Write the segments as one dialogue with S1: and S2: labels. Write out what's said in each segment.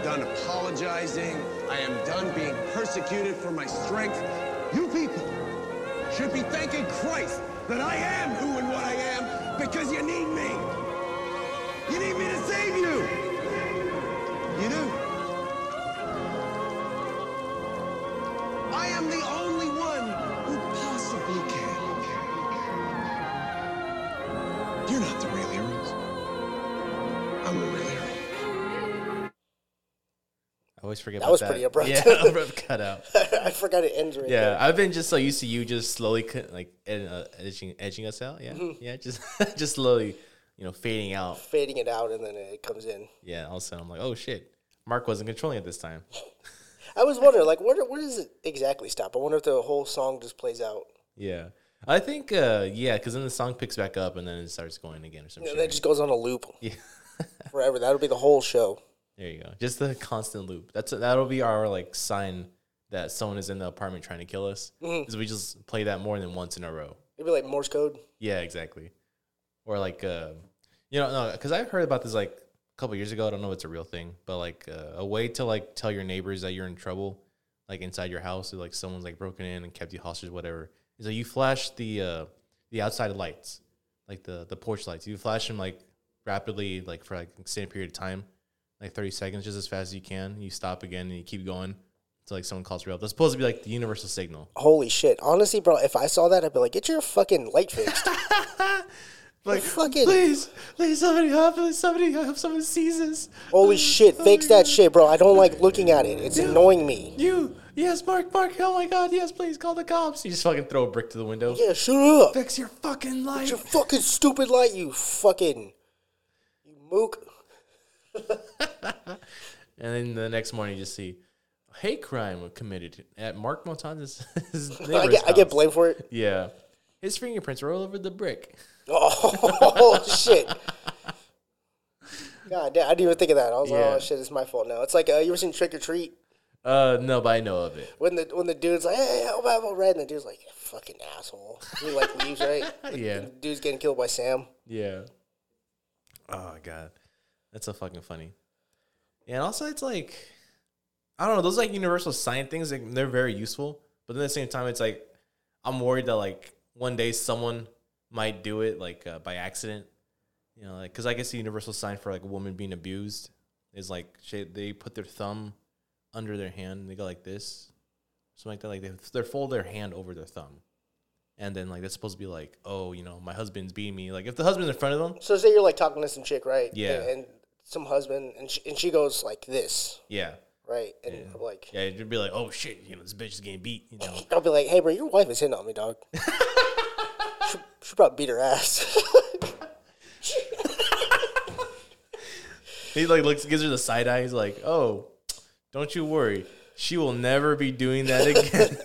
S1: am done apologizing. I am done being persecuted for my strength. You people should be thanking Christ that I am who and what I am because you need me. You need me
S2: always forget
S3: That
S2: about
S3: was
S2: that.
S3: pretty abrupt.
S2: Yeah, abrupt cut out.
S3: I forgot it ends right
S2: Yeah,
S3: there.
S2: I've been just so used to you just slowly cut, like uh, edging edging us out. Yeah,
S3: Mm-hmm.
S2: yeah, just just slowly, you know, fading out.
S3: Fading it out and then it comes in.
S2: Yeah, all of a sudden I'm like, oh shit, Mark wasn't controlling it this time.
S3: I was wondering, like, where, where does it exactly stop? I wonder if the whole song just plays out.
S2: Yeah, I think uh yeah, because then the song picks back up and then it starts going again or some
S3: You know,
S2: shit.
S3: that just goes on a loop
S2: Yeah,
S3: forever. That'll be the whole show.
S2: There you go. Just the constant loop. That's that'll be our like sign that someone is in the apartment trying to kill us.
S3: Mm-hmm.
S2: Because we just play that more than once in a row.
S3: It'd be like Morse code.
S2: Yeah, exactly. Or like, uh, you know, no, because I heard about this like a couple years ago. I don't know if it's a real thing, but like uh, a way to like tell your neighbors that you're in trouble, like inside your house, or like someone's like broken in and kept you hostage, whatever, is that you flash the uh, the outside lights, like the the porch lights. You flash them like rapidly, like for like an extended period of time, like thirty seconds, just as fast as you can. You stop again and you keep going until like someone calls for help. That's supposed to be like the universal signal.
S3: Holy shit. Honestly, bro, if I saw that, I'd be like, get your fucking light fixed.
S2: Like,
S3: fucking-
S2: please, please, somebody help! Please, somebody help! Someone sees us.
S3: Holy shit. Oh fix that shit, bro. I don't like looking at it. It's annoying me.
S2: You, yes, Mark, Mark, oh my god, yes, please call the cops. You just fucking throw a brick to the window.
S3: Yeah, shut up.
S2: Fix your fucking light.
S3: Your fucking stupid light, you fucking. You mook.
S2: and then the next morning, you just see hate crime was committed at Mark Montan's his
S3: I get, I get blamed for it.
S2: Yeah, his fingerprints are all over the brick.
S3: Oh, shit. God damn, I didn't even think of that. I was like,
S2: Yeah.
S3: oh shit, it's my fault now. It's like, uh, you ever seen Trick or Treat?
S2: Uh, no, but I know of it.
S3: When the when the dude's like, hey, how about about red? And the dude's like, fucking asshole. He like leaves, right?
S2: Yeah.
S3: The dude's getting killed by Sam.
S2: Yeah. Oh god, that's so fucking funny. Yeah, and also it's like, I don't know, those like universal sign things, like, they're very useful. But then at the same time, it's like I'm worried that like one day someone might do it like uh, by accident. You know, like because I guess the universal sign for like a woman being abused is like they put their thumb under their hand and they go like this, something like that. Like they they fold their hand over their thumb. And then like that's supposed to be like, oh, you know, my husband's beating me. Like if the husband's in front of them,
S3: So say you're like talking to some chick, right?
S2: Yeah.
S3: And some husband, and she, and she goes like this,
S2: yeah,
S3: right? And I'm like,
S2: yeah, it'd be like, oh shit, you know, this bitch is getting beat. You know,
S3: I'll be like, hey, bro, your wife is hitting on me, dog. she, she probably beat her ass.
S2: he like looks, gives her the side eye. He's like, oh, don't you worry, she will never be doing that again.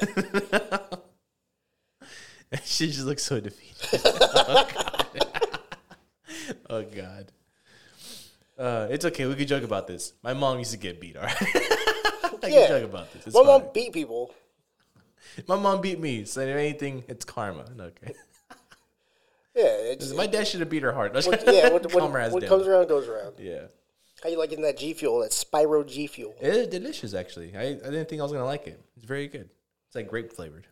S2: And she just looks so defeated. oh god. oh god. Uh, it's okay. We could joke about this. My mom used to get beat. All right. I
S3: Yeah.
S2: can joke about this. It's
S3: My
S2: fine.
S3: mom beat people.
S2: My mom beat me. So if anything, it's karma. Okay.
S3: Yeah, it's,
S2: My dad should have beat her hard.
S3: what, yeah. What, what, what comes around goes around.
S2: Yeah.
S3: How you liking that G fuel? That Spyro G fuel.
S2: It is delicious, actually. I, I didn't think I was gonna like it. It's very good. It's like grape flavored.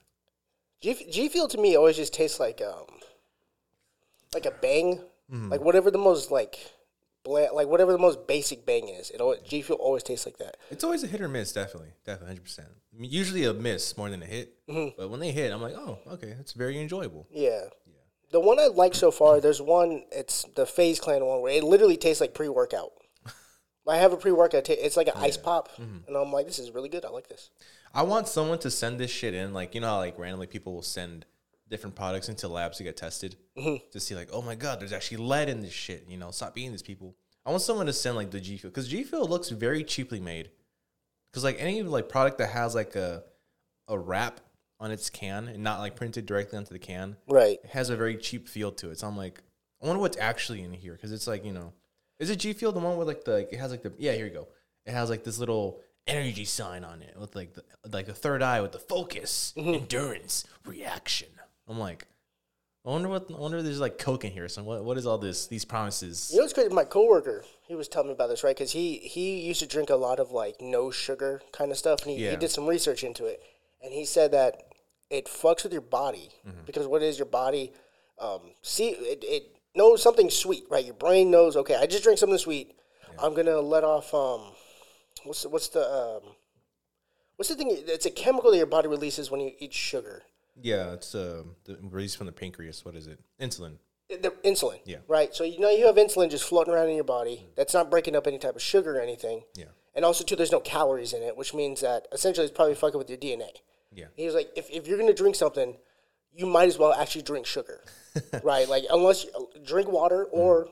S3: G, G fuel to me always just tastes like um, like a bang,
S2: Mm-hmm.
S3: like whatever the most like, bland, like whatever the most basic bang is. It always, G fuel always tastes like that.
S2: It's always a hit or miss, definitely, definitely, hundred percent. Usually a miss more than a hit, but when they hit, I'm like, oh, okay, it's very enjoyable.
S3: Yeah. The one I like so far, there's one. It's the FaZe Clan one where it literally tastes like pre workout. I have a pre workout. It's like an ice pop,
S2: Mm-hmm.
S3: and I'm like, this is really good. I like this.
S2: I want someone to send this shit in, like you know how like randomly people will send different products into labs to get tested mm-hmm. to see like, oh my god, there's actually lead in this shit. You know, stop eating these people. I want someone to send like the G Fuel because G Fuel looks very cheaply made. Because like any like product that has like a a wrap on its can and not like printed directly onto the can,
S3: Right.
S2: it has a very cheap feel to it. So I'm like, I wonder what's actually in here because it's like you know, is it G Fuel the one with like the like, it has like the yeah here you go. It has like this little energy sign on it with like the like the third eye with the focus, mm-hmm. endurance, reaction. I'm like, I wonder what. I wonder if there's like coke in here. So what? What is all this? These promises?
S3: You know what's crazy? My coworker, he was telling me about this, right? Because he he used to drink a lot of like no sugar kind of stuff, and he,
S2: Yeah.
S3: he did some research into it, and he said that it fucks with your body
S2: Mm-hmm.
S3: because what is your body um, see it, it knows something sweet, right? Your brain knows, okay, I just drank something sweet, I'm gonna let off um, what's the, what's the um, what's the thing? It's a chemical that your body releases when you eat sugar.
S2: Yeah, it's uh, the release from the pancreas. What is it? Insulin.
S3: Uh, the insulin.
S2: Yeah.
S3: Right. So you know you have insulin just floating around in your body. Mm. That's not breaking up any type of sugar or anything.
S2: Yeah.
S3: And also too, there's no calories in it, which means that essentially it's probably fucking with your DNA.
S2: Yeah.
S3: He was like, if, if you're gonna drink something, you might as well actually drink sugar, right? Like unless you uh, drink water mm. or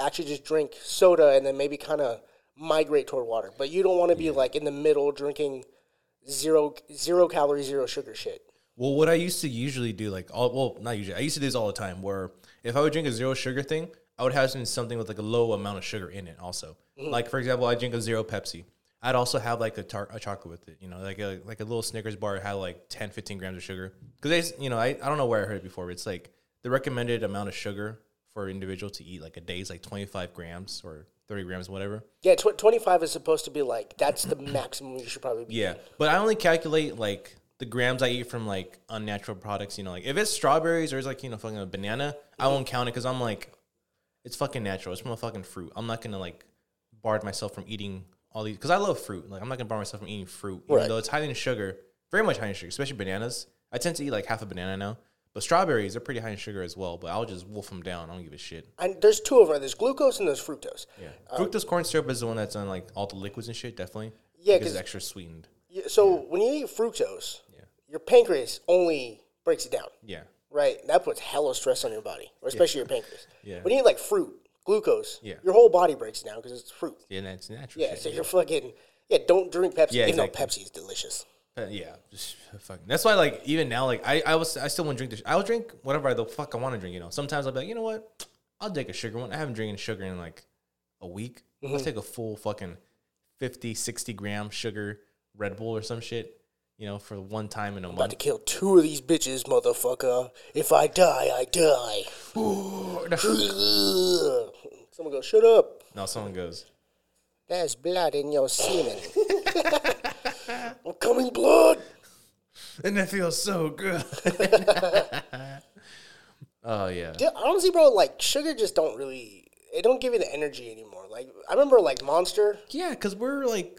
S3: actually just drink soda and then maybe kind of migrate toward water. But you don't want to be like in the middle drinking zero zero calorie zero sugar shit.
S2: Well, what I used to usually do, like all well, not usually. I used to do this all the time. Where if I would drink a zero sugar thing, I would have something with like a low amount of sugar in it. Also, mm. like for example, I drink a zero Pepsi. I'd also have like a, tar- a chocolate with it. You know, like a like a little Snickers bar had like 10, 15 grams of sugar. Because you know, I, I don't know where I heard it before. But it's like the recommended amount of sugar for an individual to eat like a day is like twenty five grams or thirty grams, whatever.
S3: Yeah, tw- 25 is supposed to be like that's the maximum you should probably be.
S2: Yeah, but I only calculate like the grams I eat from like unnatural products. You know, like if it's strawberries or it's like you know fucking a banana, I won't count it because I'm like, it's fucking natural. It's from a fucking fruit. I'm not gonna like bar myself from eating all these because I love fruit. Like I'm not gonna bar myself from eating fruit, even
S3: Right.
S2: though it's high in sugar, very much high in sugar, especially bananas. I tend to eat like half a banana now, but strawberries are pretty high in sugar as well. But I'll just wolf them down. I don't give a shit.
S3: And there's two of them. There's glucose and there's fructose.
S2: Yeah, um, fructose corn syrup is the one that's on like all the liquids and shit. Definitely.
S3: Yeah,
S2: because
S3: 'cause-
S2: it's extra sweetened.
S3: Yeah, So when you eat fructose,
S2: Yeah.
S3: Your pancreas only breaks it down,
S2: Yeah.
S3: right? That puts hella stress on your body, or especially your pancreas.
S2: Yeah.
S3: When you eat like fruit, glucose,
S2: Yeah.
S3: your whole body breaks down because it's fruit.
S2: Yeah, that's natural.
S3: Yeah. So you're fucking yeah. Don't drink Pepsi,
S2: Yeah,
S3: even though. Pepsi is delicious.
S2: Uh, yeah, just fucking. That's why, like, even now, like, I, I was, I still want to drink this. I'll drink whatever the fuck I want to drink. You know, sometimes I'll be like, you know what, I'll take a sugar one. I haven't drinking sugar in like a week.
S3: Mm-hmm.
S2: Let's take a full fucking 50, 60 gram sugar Red Bull or some shit. You know, for one time in a
S3: About
S2: month.
S3: to kill two of these bitches, motherfucker. If I die, I die. Someone goes, shut up.
S2: no, someone goes,
S3: There's blood in your semen. I'm coming blood.
S2: and that feels so good. oh yeah,
S3: Yeah, honestly, bro, like sugar just don't really. It don't give you the energy anymore. Like I remember, like Monster.
S2: yeah, because we're like.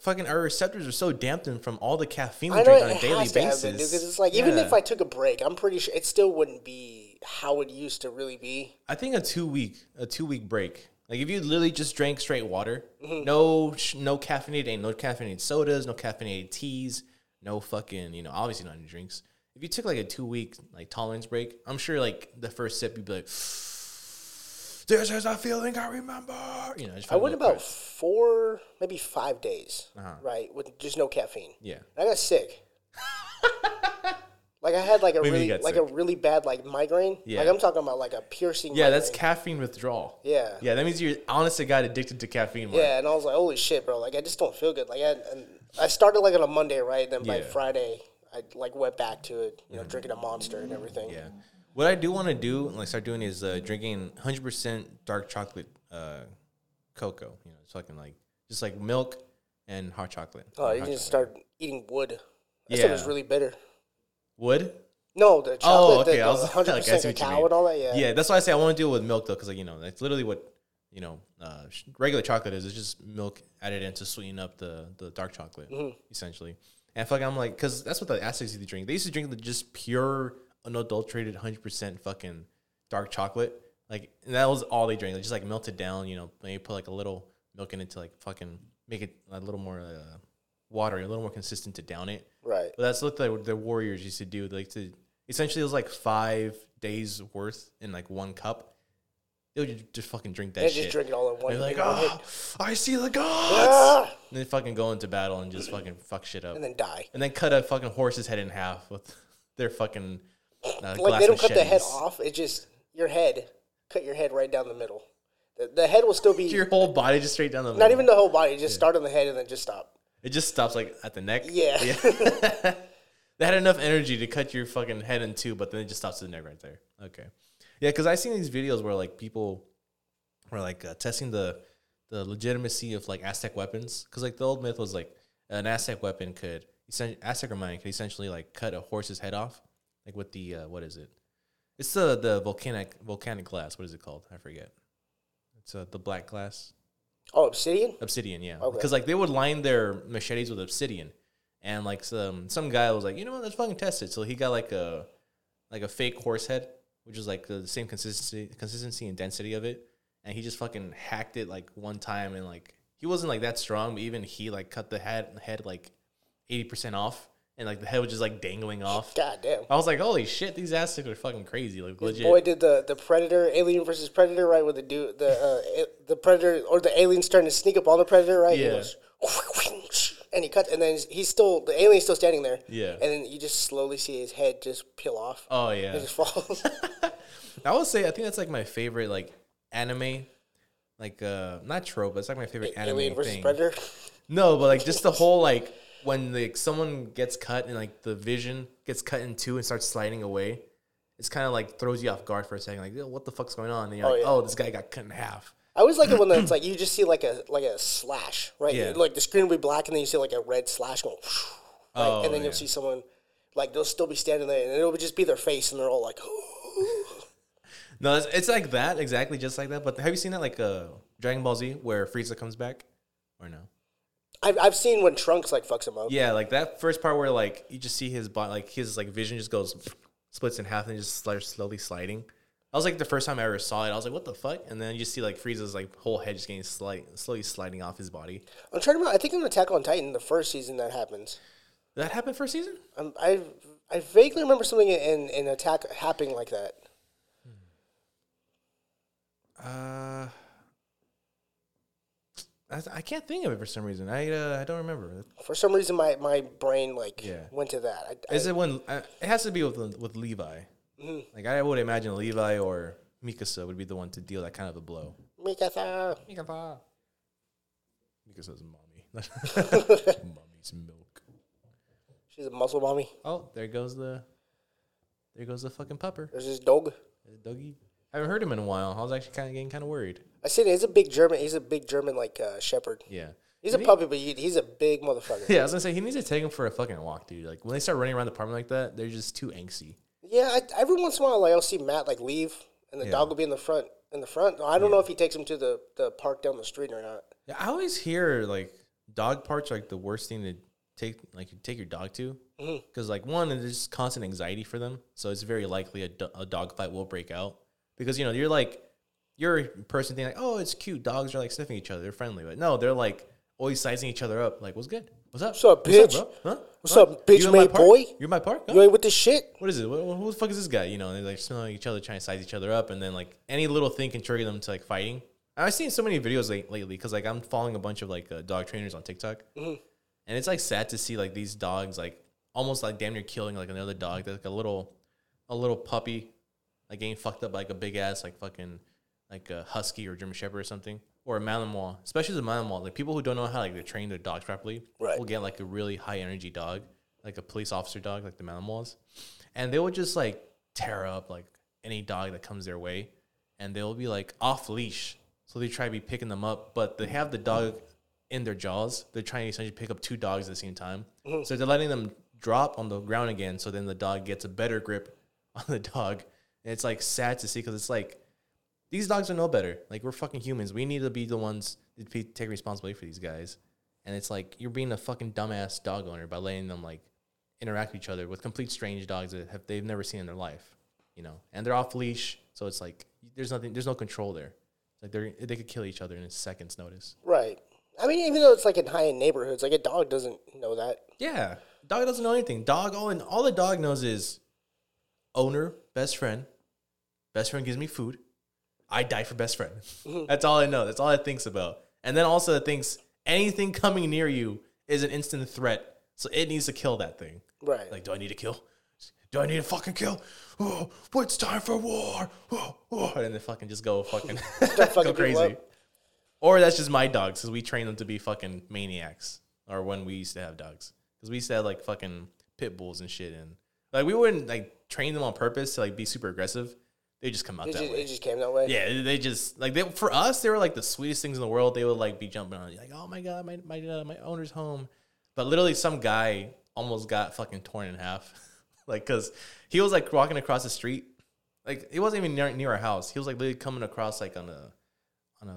S2: Fucking our receptors are so dampened from all the caffeine we drink on a daily basis.
S3: been, dude, 'cause it's like even
S2: Yeah.
S3: if I took a break, I'm pretty sure it still wouldn't be how it used to really be.
S2: I think a two week a two week break. Like if you literally just drank straight water,
S3: Mm-hmm.
S2: no no caffeinated, no caffeinated sodas, no caffeinated teas, no fucking you know obviously not any drinks. If you took like a two week like tolerance break, I'm sure like the first sip you'd be like, "This is a feeling I remember." You know, just
S3: I went about four, maybe five days,
S2: Uh-huh.
S3: right, with just no caffeine.
S2: Yeah.
S3: I got sick. like I had like a
S2: mean
S3: really like
S2: sick?
S3: a really bad like migraine.
S2: Yeah.
S3: Like I'm talking about like a piercing.
S2: Yeah, that's caffeine withdrawal.
S3: Yeah.
S2: yeah, that means you're honest to God addicted to caffeine.
S3: Yeah, and I was like, holy shit, bro! Like I just don't feel good. Like I, and I started like on a Monday, right? And then by
S2: Yeah. Mm-hmm.
S3: Friday, I like went back to it, you know, drinking a monster and everything.
S2: Yeah. What I do want to do, and like start doing, is uh, drinking 100% dark chocolate uh, cocoa. You know, it's fucking like just like milk and hot chocolate.
S3: Oh, you
S2: chocolate.
S3: just start eating wood. That stuff was really bitter.
S2: wood.
S3: No, the chocolate.
S2: Oh,
S3: chocolate,
S2: okay.
S3: the,
S2: I was
S3: 100%
S2: like, I see
S3: cacao and all that. Yeah.
S2: Yeah, that's why I say I want to do it with milk though, because like you know, that's literally what you know, uh, regular chocolate is. It's just milk added in to sweeten up the the dark chocolate,
S3: Mm-hmm.
S2: essentially. And fuck, I'm like, because that's what the Aztecs used to drink. They used to drink the just pure, unadulterated, hundred percent fucking dark chocolate. Like and that was all they drank. They just like melted down. You know, they put like a little milk in it to like fucking make it a little more uh, watery, a little more consistent to down it.
S3: Right.
S2: But that's what the, the Warriors used to do. Like to essentially, it was like five days worth in like one cup. They would just, just fucking drink that shit.
S3: They
S2: shit.
S3: just drink it all in one.
S2: They're like,
S3: in one hit.
S2: oh, I see the gods.
S3: Ah!
S2: And they fucking go into battle and just fucking fuck shit up.
S3: and then die.
S2: And then cut a fucking horse's head in half with their fucking uh,
S3: Like they don't cut the head off. It just your head. Cut your head right down the middle. The, the head will still be
S2: Your whole body just straight down the middle.
S3: not even the whole body. Just start on the head and then just stop.
S2: It just stops like at the neck.
S3: Yeah.
S2: they had enough energy to cut your fucking head in two, but then it just stops at the neck right there. Okay, yeah, because I seen these videos where like people were like uh, testing the the legitimacy of like Aztec weapons, because like the old myth was like an Aztec weapon could Aztec or Mayan could essentially like cut a horse's head off, like with the uh, what is it? It's the the volcanic volcanic glass. What is it called? I forget. It's uh, the black glass.
S3: Oh, obsidian.
S2: Obsidian, yeah.
S3: Okay.
S2: Because like they would line their machetes with obsidian, and like some some guy was like, you know what, let's fucking test it. So he got like a like a fake horse head, which is like the same consistency consistency and density of it, and he just fucking hacked it like one time, and like he wasn't like that strong, but even he like cut the head head like eighty percent off, and like the head was just like dangling off.
S3: God damn.
S2: I was like, holy shit, these Aztecs are fucking crazy, like legit.
S3: Boy, did the, the predator, alien versus predator, right? With the dude, the uh, the predator or the alien's starting to sneak up on the predator, right?
S2: Yeah.
S3: and he cuts, and then he's still the alien's still standing there.
S2: Yeah.
S3: and then you just slowly see his head just peel off.
S2: oh yeah,
S3: It just falls.
S2: I would say I think that's like my favorite like anime, like uh not trope, but it's like my favorite anime
S3: alien versus
S2: thing.
S3: predator.
S2: No, but like just the whole like when like someone gets cut and like the vision gets cut in two and starts sliding away, it's kind of like throws you off guard for a second. Like, what the fuck's going on? And you're
S3: Oh,
S2: like,
S3: yeah.
S2: oh, this guy got cut in half.
S3: I always like it when it's like you just see like a like a slash, right?
S2: Yeah.
S3: Like the screen will be black, and then you see like a red slash going, right?
S2: Oh,
S3: and then
S2: yeah.
S3: you'll see someone like they'll still be standing there, and it'll just be their face, and they're all like,
S2: No, it's, it's like that exactly, just like that. But have you seen that like uh Dragon Ball Z where Frieza comes back, or no?
S3: I've I've seen when Trunks like fucks him up.
S2: Yeah, like that first part where like you just see his body, like his like vision just goes splits in half and just starts slowly sliding. I was like the first time I ever saw it, I was like, what the fuck? And then you just see like Frieza's like whole head just getting slight, slowly sliding off his body.
S3: I'm trying to remember. I think in Attack on Titan, the first season that happens.
S2: Did that happened first season?
S3: Um, I I vaguely remember something in in Attack happening like that.
S2: Uh, I, I can't think of it for some reason. I uh, I don't remember.
S3: For some reason, my, my brain like
S2: Yeah.
S3: went to that. I,
S2: Is
S3: I,
S2: it when uh, it has to be with with Levi? Like I would imagine Levi or Mikasa would be the one to deal that kind of a blow.
S3: Mikasa.
S2: Mikasa. Mikasa's mommy. Mommy's milk.
S3: She's a muscle mommy.
S2: Oh, there goes the, there goes the fucking pupper,
S3: There's this dog.
S2: There's Dougie. I haven't heard him in a while. I was actually kind of getting kind of worried.
S3: I said he's a big German. He's a big German like uh, shepherd.
S2: Yeah.
S3: He's a puppy, but he, he's a big motherfucker.
S2: Yeah, I was gonna say he needs to take him for a fucking walk, dude. Like when they start running around the apartment like that, they're just too angsty.
S3: Yeah, I, every once in a while, like, I'll see Matt like leave, and the
S2: Yeah.
S3: dog will be in the front. In the front, I don't know if he takes him to the, the park down the street or not.
S2: Yeah, I always hear like dog parks are like the worst thing to take like you take your dog to because like one it's just constant anxiety for them, so it's very likely a, do- a dog fight will break out because you know you're like you're person thinking like oh it's cute dogs are like sniffing each other they're friendly but no they're like always sizing each other up like what's good what's up
S3: What's up, bitch?
S2: bro? Huh?
S3: What's
S2: Huh?
S3: up, bitch
S2: You in my
S3: made boy?
S2: you're my park Huh?
S3: You ain't with this shit.
S2: what is it? What, who the fuck is this guy? You know, they're like smelling each other, trying to size each other up, and then like any little thing can trigger them to like fighting. I've seen so many videos late, lately because like I'm following a bunch of like uh, dog trainers on TikTok, and it's like sad to see like these dogs like almost like damn near killing like another dog that's like a little, a little puppy, like getting fucked up by, like a big ass like fucking like a husky or German Shepherd or something or a Malinois, especially the Malinois. Like people who don't know how like to train their dogs properly
S3: Right.
S2: will get like a really high energy dog, like a police officer dog, like the Malinois, and they will just like tear up like any dog that comes their way, and they'll be like off leash. So they try to be picking them up, but they have the dog in their jaws. They're trying to essentially pick up two dogs at the same time. Mm-hmm. So they're letting them drop on the ground again. So then the dog gets a better grip on the dog. And it's like sad to see because it's like these dogs are no better. Like we're fucking humans. We need to be the ones to be, take responsibility for these guys. And it's like you're being a fucking dumbass dog owner by letting them like interact with each other with complete strange dogs that have they've never seen in their life, you know. And they're off leash, so it's like there's nothing, there's no control there. Like they they could kill each other in a second's notice.
S3: Right. I mean, even though it's like in high end neighborhoods, like a dog doesn't know that.
S2: Yeah, dog doesn't know anything. Dog all and all the dog knows is owner, best friend. Best friend gives me food. I die for best friend. That's all I know. That's all it thinks about. And then also it thinks anything coming near you is an instant threat, so it needs to kill that thing.
S3: Right.
S2: Like, do I need to kill? Do I need to fucking kill? Oh, it's time for war. Oh, oh. And then fucking just go fucking,
S3: fucking
S2: go crazy. Or that's just my dogs because we train them to be fucking maniacs. Or when we used to have dogs, because we used to have like fucking pit bulls and shit, and like we wouldn't like train them on purpose to like be super aggressive. They just come out
S3: It
S2: that
S3: just,
S2: way.
S3: it just came that way.
S2: Yeah, they just like they for us they were like the sweetest things in the world. They would like be jumping on like, oh my god, my my uh, my owner's home, but literally some guy almost got fucking torn in half, like because he was like walking across the street, like he wasn't even near near our house. He was like literally coming across like on a on a,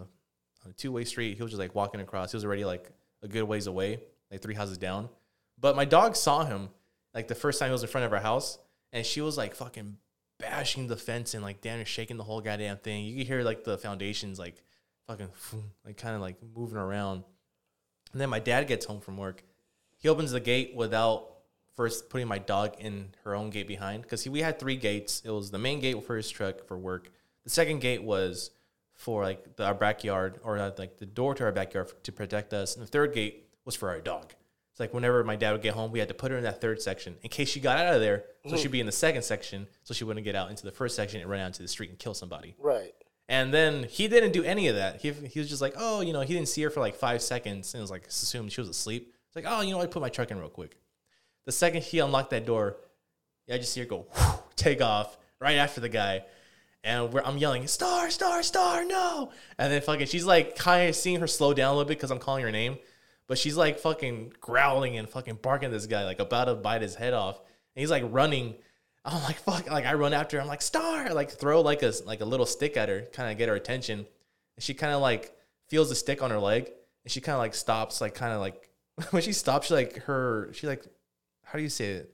S2: on a two way street. He was just like walking across. He was already like a good ways away, like three houses down. But my dog saw him like the first time he was in front of our house, and she was like fucking bashing the fence and like damn near shaking the whole goddamn thing. You could hear like the foundations like fucking like kind of like moving around. And then my dad gets home from work. He opens the gate without first putting my dog in her own gate behind because we had three gates. It was the main gate for his truck for work. The second gate was for like the, our backyard or uh, like the door to our backyard to protect us. And the third gate was for our dog. Like whenever my dad would get home, we had to put her in that third section in case she got out of there. So mm-hmm. she'd be in the second section, so she wouldn't get out into the first section and run out into the street and kill somebody.
S3: Right.
S2: And then he didn't do any of that. He, he was just like, oh, you know, he didn't see her for like five seconds and it was like assumed she was asleep. It's like, oh, you know, I put my truck in real quick. The second he unlocked that door, yeah, I just see her go take off right after the guy. And we're, I'm yelling, star, star, star, no. And then fucking, she's like kind of seeing her slow down a little bit because I'm calling her name. But she's like fucking growling and fucking barking at this guy, like about to bite his head off. And he's like running. I'm like, fuck. Like I run after her. I'm like, star. Like throw like a, like a little stick at her, kind of get her attention. And she kind of like feels the stick on her leg. And she kind of like stops, like kind of like, when she stops, she like her, she like, how do you say it?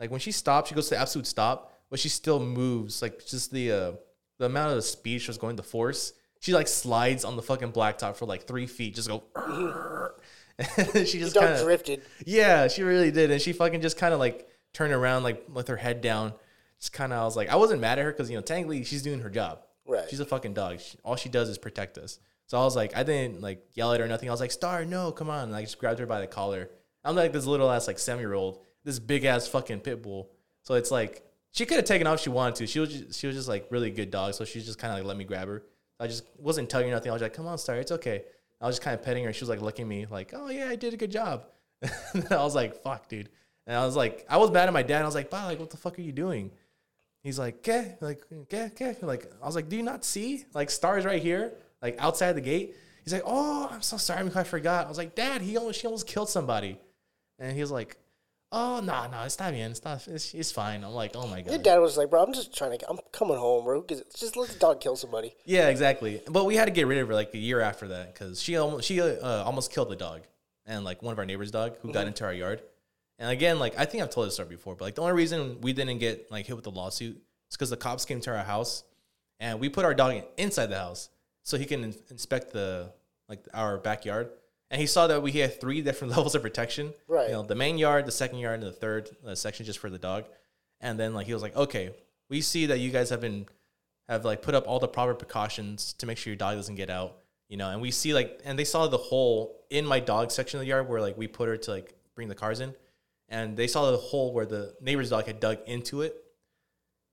S2: Like when she stops, she goes to absolute stop, but she still moves. Like just the uh, the amount of the speed she was going to force. She like slides on the fucking blacktop for like three feet, just go. she just kind of
S3: drifted.
S2: yeah, she really did, and she fucking just kind of like turned around, like with her head down. Just kind of, I was like, I wasn't mad at her because you know technically she's doing her job.
S3: Right.
S2: She's a fucking dog. She, all she does is protect us. So I was like, I didn't like yell at her or nothing. I was like, Star, no, come on. And I just grabbed her by the collar. I'm like this little ass like seven year old, this big ass fucking pit bull. So it's like she could have taken off if she wanted to. She was just, she was just like really good dog. So she just kind of like let me grab her. I just wasn't tugging nothing. I was like, come on, Star, it's okay. I was just kind of petting her. She was like looking at me like, oh yeah, I did a good job. I was like, fuck, dude. And I was like, I was mad at my dad. I was like, bah, like, what the fuck are you doing? He's like, "Okay, like, okay, okay." Like, I was like, "Do you not see? Like, stars right here, like outside the gate." He's like, "Oh, I'm so sorry, I forgot." I was like, "Dad, he almost, she almost killed somebody," and he was like, "Oh, no, no, it's not bien. It's not. It's, it's fine." I'm like, "Oh my god.
S3: Your dad was like, bro, I'm just trying to, I'm coming home, bro. 'cause Just let the dog kill somebody.
S2: Yeah, exactly. But we had to get rid of her like a year after that because she almost she uh, almost killed the dog and like one of our neighbors' dog who got into our yard. And again, like I think I've told this story before, but like the only reason we didn't get like hit with the lawsuit is because the cops came to our house and we put our dog inside the house so he can in- inspect the like our backyard. And he saw that we had three different levels of protection.
S3: Right.
S2: You know, the main yard, the second yard, and the third uh, section just for the dog. And then like he was like, okay, we see that you guys have been have like put up all the proper precautions to make sure your dog doesn't get out. You know, and we see like, and they saw the hole in my dog section of the yard where like we put her to like bring the cars in, and they saw the hole where the neighbor's dog had dug into it,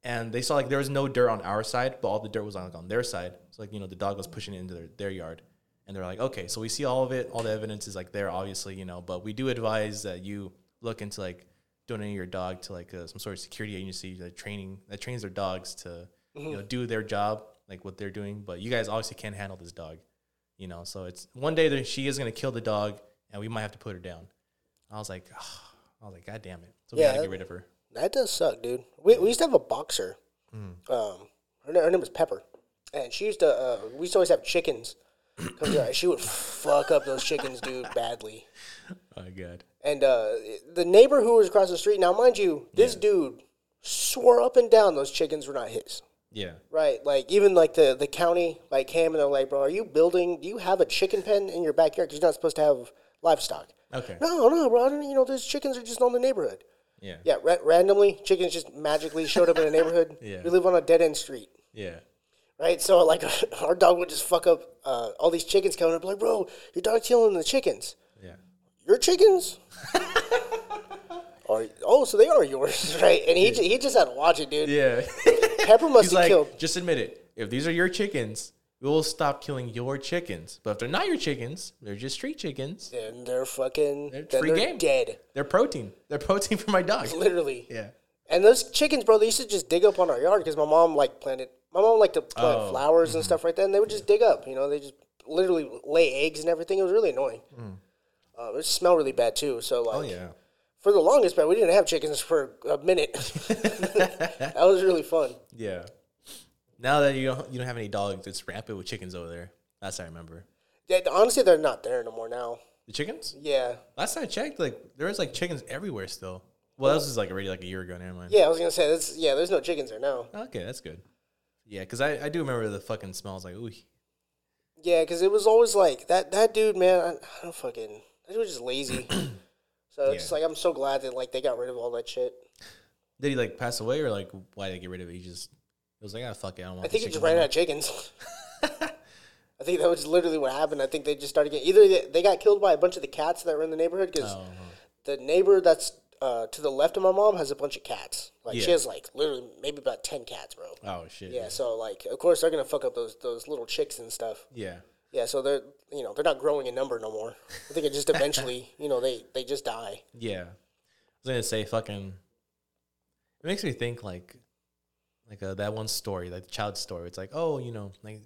S2: and they saw like there was no dirt on our side, but all the dirt was on like on their side. So like you know the dog was pushing it into their, their yard, and they're like, okay, so we see all of it, all the evidence is like there, obviously, you know, but we do advise that you look into like donating your dog to like uh, some sort of security agency that training that trains their dogs to you know do their job like what they're doing. But you guys obviously can't handle this dog, you know. So it's one day that she is gonna kill the dog, and we might have to put her down. I was like, I was like, God damn it! So we
S3: Yeah,
S2: to get rid of her.
S3: That does suck, dude. We, we used to have a boxer.
S2: Hmm.
S3: Um, her, her name was Pepper, and she used to. Uh, we used to always have chickens. 'Cause, uh, she would fuck up those chickens, dude, badly.
S2: Oh my God.
S3: And uh, the neighbor who was across the street. Now, mind you, this dude swore up and down those chickens were not his.
S2: Yeah.
S3: Right, like even like the the county like came and they're like, bro, are you building? Do you have a chicken pen in your backyard? Because you're not supposed to have livestock.
S2: Okay.
S3: No, no, bro. I don't, you know, those chickens are just on the neighborhood.
S2: Yeah.
S3: Yeah, ra- randomly, chickens just magically showed up in a neighborhood.
S2: Yeah.
S3: We live on a dead end street,
S2: Yeah.
S3: Right? So, like, our dog would just fuck up uh, all these chickens coming up, like, bro, your dog's killing the chickens.
S2: Yeah.
S3: Your chickens? or, oh, so they are yours, right? And he, ju- he just had to watch it, dude.
S2: Yeah.
S3: Pepper must
S2: He's
S3: have
S2: like,
S3: killed.
S2: just admit it. If these are your chickens, we will stop killing your chickens. But if they're not your chickens, they're just street chickens.
S3: Then they're fucking
S2: They're free
S3: they're
S2: game.
S3: dead.
S2: They're protein. They're protein for my dog.
S3: Literally.
S2: Yeah.
S3: And those chickens, bro, they used to just dig up on our yard because my mom like planted. My mom liked to plant
S2: Oh,
S3: flowers and stuff like that, and they would just dig up. You know, they just literally lay eggs and everything. It was really annoying. Uh, it smelled really bad too. So like,
S2: Oh yeah.
S3: for the longest, man, we didn't have chickens for a minute. that was really fun.
S2: Yeah. Now that you don't you don't have any dogs, it's rampant with chickens over there. Last I remember.
S3: Yeah, honestly, they're not there no more now.
S2: The chickens?
S3: Yeah,
S2: Last time I checked, like there was like chickens everywhere still. Well, that was just like already like a year ago. Never mind.
S3: yeah, I was gonna say that's yeah. There's no chickens there now.
S2: Okay, that's good. Yeah, because I, I do remember the fucking smells like ooh.
S3: Yeah, because it was always like that. That dude, man, I, I don't fucking. That dude was just lazy. so it's just like I'm so glad that like they got rid of all that shit.
S2: Did he like pass away or like why did they get rid of it? He just it was like ah fuck it, I don't want.
S3: I think he just ran out of chickens. I think that was literally what happened. I think they just started getting either they, they got killed by a bunch of the cats that were in the neighborhood because.
S2: Oh,
S3: the neighbor that's uh, to the left of my mom has a bunch of cats. Like she has like literally maybe about ten cats, bro.
S2: oh shit.
S3: Yeah, so like of course they're gonna fuck up those those little chicks and stuff.
S2: Yeah.
S3: Yeah, so they're you know they're not growing in number no more. I think it just eventually you know they they just die.
S2: Yeah. I was gonna say fucking. It makes me think like, like uh, that one story, like the child story. It's like, oh, you know, like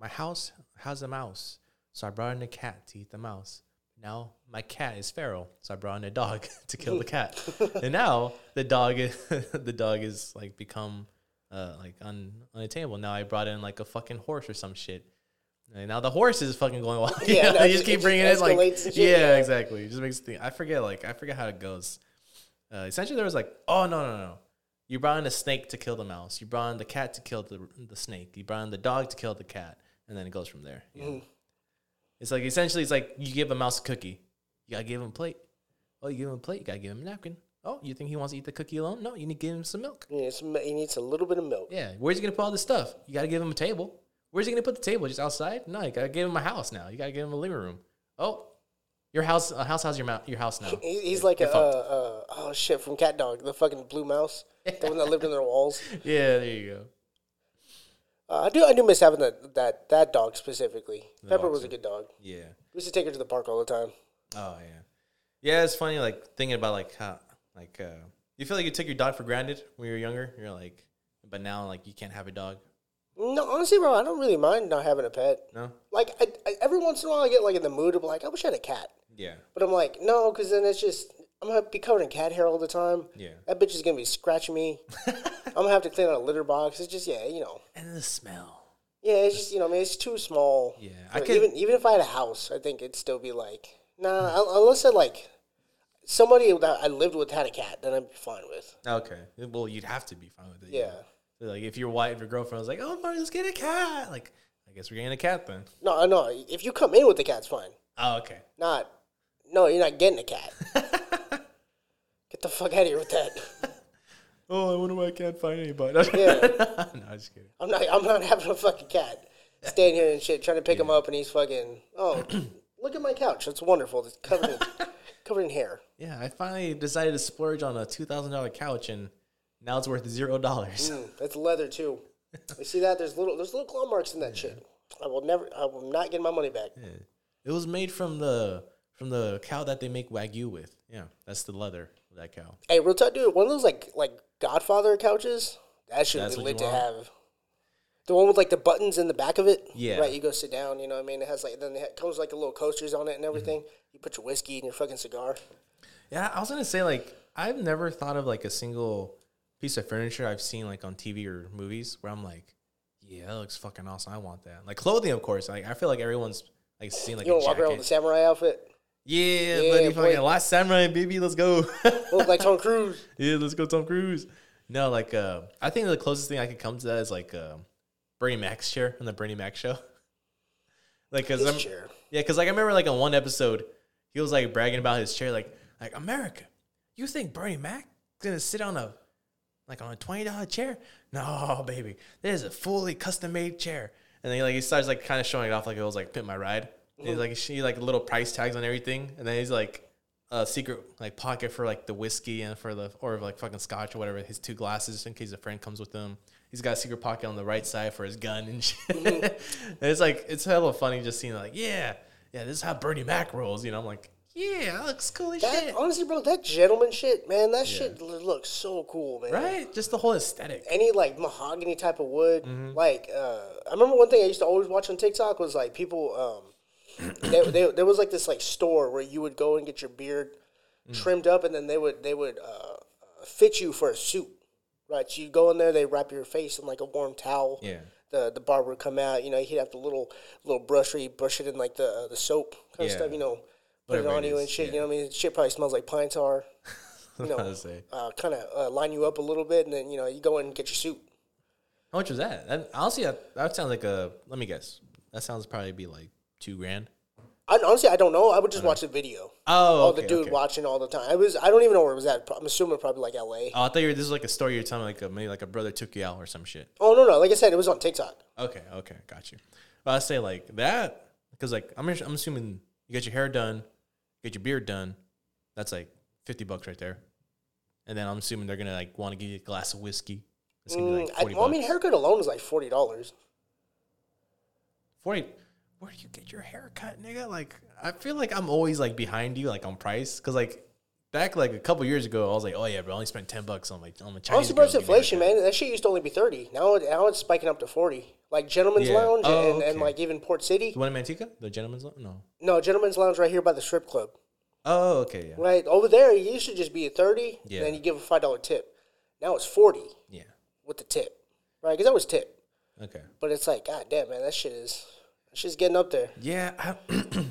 S2: my house has a mouse, so I brought in a cat to eat the mouse. Now my cat is feral, so I brought in a dog to kill the cat. and now the dog, is, the dog is like become, uh, like un, unattainable. Now I brought in like a fucking horse or some shit. And now the horse is fucking going wild.
S3: Yeah, no,
S2: just keep bringing it like, yeah, exactly. It just makes the. I forget like I forget how it goes. Uh, essentially, there was like, oh no no no, you brought in a snake to kill the mouse. You brought in the cat to kill the the snake. You brought in the dog to kill the cat, and then it goes from there. Yeah.
S3: Mm-hmm.
S2: It's like essentially, it's like you give a mouse a cookie. You gotta give him a plate. Oh, you give him a plate. You gotta give him a napkin. Oh, you think he wants to eat the cookie alone? No, you need to give him some milk.
S3: He needs, some, he needs a little bit of milk.
S2: Yeah, where's he gonna put all this stuff? You gotta give him a table. Where's he gonna put the table? Just outside? No, you gotta give him a house now. You gotta give him a living room. Oh, your house, a house has your mou- your house now.
S3: He, he's like a
S2: You're
S3: uh, uh, oh shit from CatDog, the fucking blue mouse, the one that lived in their walls.
S2: yeah, there you go.
S3: Uh, I do I do miss having that that that dog specifically. Pepper was a good dog.
S2: Yeah.
S3: We used to take her to the park all the time.
S2: Oh yeah, yeah. It's funny, like thinking about like how, like, uh, you feel like you took your dog for granted when you were younger. You're like, but now like you can't have a dog.
S3: No, honestly, bro, I don't really mind not having a pet.
S2: No.
S3: Like I, I, every once in a while, I get like in the mood of like I wish I had a cat,
S2: Yeah.
S3: but I'm like no, because then it's just I'm gonna be covered in cat hair all the time.
S2: Yeah.
S3: That bitch is gonna be scratching me. I'm gonna have to clean out a litter box. It's just yeah, you know.
S2: And the smell.
S3: Yeah, it's just you know, I mean, it's too small.
S2: Yeah,
S3: I
S2: I could-
S3: even even if I had a house, I think it'd still be like nah. un- Unless I like somebody that I lived with had a cat, then I'd be fine with.
S2: Okay. Well, you'd have to be fine with it.
S3: Yeah.
S2: So, like if your wife or girlfriend was like, "Oh, Marty, let's get a cat," like I guess we're getting a cat then.
S3: No, no. If you come in with the cat, it's fine.
S2: Oh, okay.
S3: Not, no, you're not getting a cat. The fuck out of here with that.
S2: Oh, I wonder why I can't find anybody.
S3: Yeah.
S2: no, I'm just kidding.
S3: I'm not. I'm not having a fucking cat. Staying here and shit, trying to pick him up, and he's fucking. Oh, look at my couch. It's wonderful. It's covered in, covered in hair.
S2: Yeah, I finally decided to splurge on a two thousand dollar couch, and now it's worth zero dollars.
S3: Mm, it's leather too. You see that? There's little. There's little claw marks in that shit. I will never. I will not get my money back.
S2: It was made from the from the cow that they make wagyu with. Yeah, that's the leather that cow.
S3: Hey, real talk, dude. One of those like like Godfather couches. That should
S2: That's
S3: be lit to
S2: want?
S3: have. The one with like the buttons in the back of it.
S2: Yeah.
S3: Right. You go sit down. You know what I mean? It has like then it comes with, like a little coasters on it and everything.
S2: Mm-hmm.
S3: You put your whiskey and your fucking cigar.
S2: Yeah, I was gonna say like I've never thought of like a single piece of furniture I've seen like on TV or movies where I'm like, yeah, that looks fucking awesome. I want that. Like clothing, of course. Like I feel like everyone's like seen like
S3: You
S2: a
S3: walk around with
S2: jacket.
S3: the samurai outfit.
S2: Yeah,
S3: Yeah,
S2: buddy, fucking last samurai, baby, let's go.
S3: Look like Tom Cruise.
S2: yeah, let's go, Tom Cruise. No, like uh, I think the closest thing I could come to that is like uh, Bernie Mac's chair on the Bernie Mac show. like, cause
S3: His
S2: I'm,
S3: chair.
S2: yeah, cause like I remember like on one episode, he was like bragging about his chair, like like America, you think Bernie Mac gonna sit on a like on a twenty dollar chair? No, baby, there's a fully custom made chair. And then like he starts like kind of showing it off like it was like Pimp My Ride. He's like she like little price tags on everything, and then he's like a secret like pocket for like the whiskey and for the or like fucking scotch or whatever. His two glasses in case a friend comes with him. he's got a secret pocket on the right side for his gun and shit.
S3: Mm-hmm.
S2: and it's like it's hella funny just seeing like, yeah, yeah, this is how Bernie Mac rolls. You know, I'm like, yeah, that looks cool as
S3: That,
S2: shit,
S3: honestly, bro, that gentleman shit, man, that shit looks so cool, man.
S2: right? Just the whole aesthetic.
S3: Any like mahogany type of wood,
S2: Mm-hmm.
S3: like uh, I remember one thing I used to always watch on TikTok was like people. Um, they, they, there was like this like store where you would go and get your beard
S2: Mm.
S3: trimmed up, and then they would they would uh, fit you for a suit, right? So you go in there, they wrap your face in like a warm towel.
S2: Yeah.
S3: The the barber would come out, you know, he'd have the little little brush where you brush it in like the uh, the soap kind
S2: Yeah.
S3: of stuff, you know, put
S2: Whatever
S3: it on you and shit.
S2: yeah.
S3: You know what I mean? Shit probably smells like pine tar. You know,
S2: I was gonna say.
S3: uh, kind of uh, line you up a little bit, and then you know you go in and get your suit.
S2: How much was that? that honestly, that, that sounds like a. Let me guess. That sounds probably be like two grand.
S3: I, honestly, I don't know. I would just watch the video.
S2: Oh, okay,
S3: the dude
S2: okay.
S3: watching all the time. I was. I don't even know where it was at. I'm assuming probably like L.A.
S2: Oh, I thought you were, this was like a story you're telling, like a, maybe like a brother took you out or some shit.
S3: Oh no, no. Like I said, it was on TikTok.
S2: Okay, okay, got you. But I say like that because like I'm I'm assuming you get your hair done, get your beard done. That's like fifty bucks right there, and then I'm assuming they're gonna like want to give you a glass of whiskey. It's gonna be like
S3: Mm, I, well, I mean,
S2: bucks.
S3: haircut alone is like forty dollars.
S2: Forty. Where do you get your haircut, nigga? Like I feel like I'm always like behind you, like on price, because like. Back like a couple years ago, I was like, "Oh yeah, bro, I only spent ten bucks on like on the Chinese."
S3: Honestly,
S2: girl
S3: bro, it's
S2: to give me a
S3: inflation, man. That shit used to only be thirty. Now, it, now it's spiking up to forty. Like Gentleman's
S2: Yeah.
S3: Lounge
S2: Oh,
S3: and, and like even Port City.
S2: The one in Manteca, the gentleman's Lounge. no.
S3: No, Gentleman's Lounge right here by the strip club.
S2: Oh, okay, yeah,
S3: Right over there, it used to just be a thirty.
S2: Yeah.
S3: And then you give a five dollar tip. Now it's forty
S2: yeah,
S3: with the tip, right? Because that was tip.
S2: okay,
S3: But it's like, god damn, man, that shit is, shit's getting up there.
S2: yeah. I,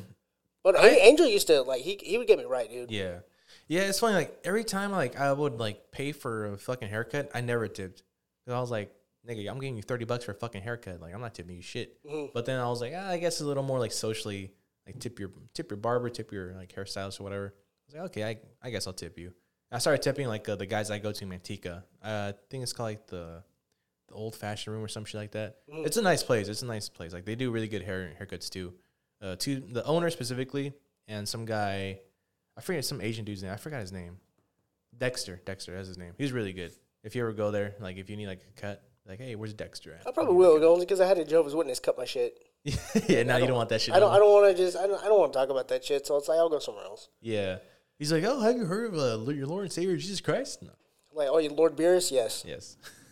S3: But A- Angel used to like he he would get me right, dude.
S2: Yeah. Yeah, it's funny. Like every time, like I would like pay for a fucking haircut, I never tipped. 'Cause I was like, nigga, I'm giving you thirty bucks for a fucking haircut. Like I'm not tipping you shit. But then I was like, ah, I guess a little more like socially, like tip your tip your barber, tip your like hairstylist or whatever. I was like, okay, I, I guess I'll tip you. I started tipping like uh, the guys I go to in Manteca. Uh, I think it's called like the old fashioned room or some shit like that. It's a nice place. It's a nice place. Like they do really good hair haircuts too. Uh, to the owner specifically and some guy, I forget some Asian dude's name. I forgot his name. Dexter. Dexter. That's his name. He's really good. If you ever go there, like if you need like a cut, like hey, where's Dexter
S3: I probably will only because I had a Jehovah's Witness cut my shit.
S2: yeah. Now you don't want that shit.
S3: I don't.
S2: on.
S3: I don't want to just. I don't. I don't want to talk about that shit. So it's like I'll go somewhere else.
S2: Yeah. He's like, oh, have you heard of uh, your Lord and Savior Jesus Christ? No.
S3: Like, oh, you Lord Beerus? Yes.
S2: Yes.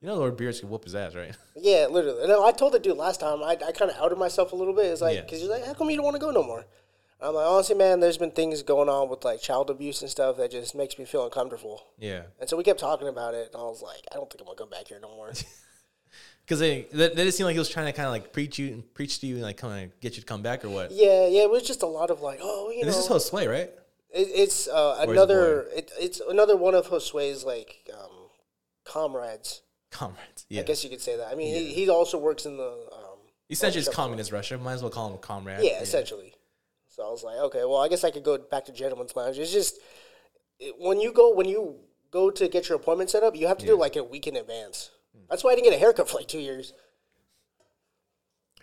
S2: you know, Lord Beerus could whoop his ass, right?
S3: Yeah, literally. No, I told the dude last time. I, I kind of outed myself a little bit. It's like
S2: Yeah.
S3: because he's like, how come you don't want to go no more? I'm like, honestly, man, there's been things going on with like child abuse and stuff that just makes me feel uncomfortable.
S2: Yeah.
S3: And so we kept talking about it, and I was like, I don't think I'm gonna come back here no more.
S2: Because they, they, they just seemed like he was trying to kind of like preach you, and preach to you, and like kind of get you to come back or what.
S3: yeah, yeah, it was just a lot of like, oh, you
S2: And
S3: know,
S2: this is Josue, right?
S3: it, it's uh,
S2: it
S3: another, it, it's another one of Josue's like um, comrades.
S2: Comrades. Yeah.
S3: I guess you could say that. I mean, he, he also works in the. Um,
S2: Essentially, it's communist Russia. Might as well call him a comrade.
S3: yeah, essentially. So I was like, okay, well, I guess I could go back to Gentleman's Lounge. It's just it, when you go when you go to get your appointment set up, you have to do it like a week in advance. That's why I didn't get a haircut for like two years.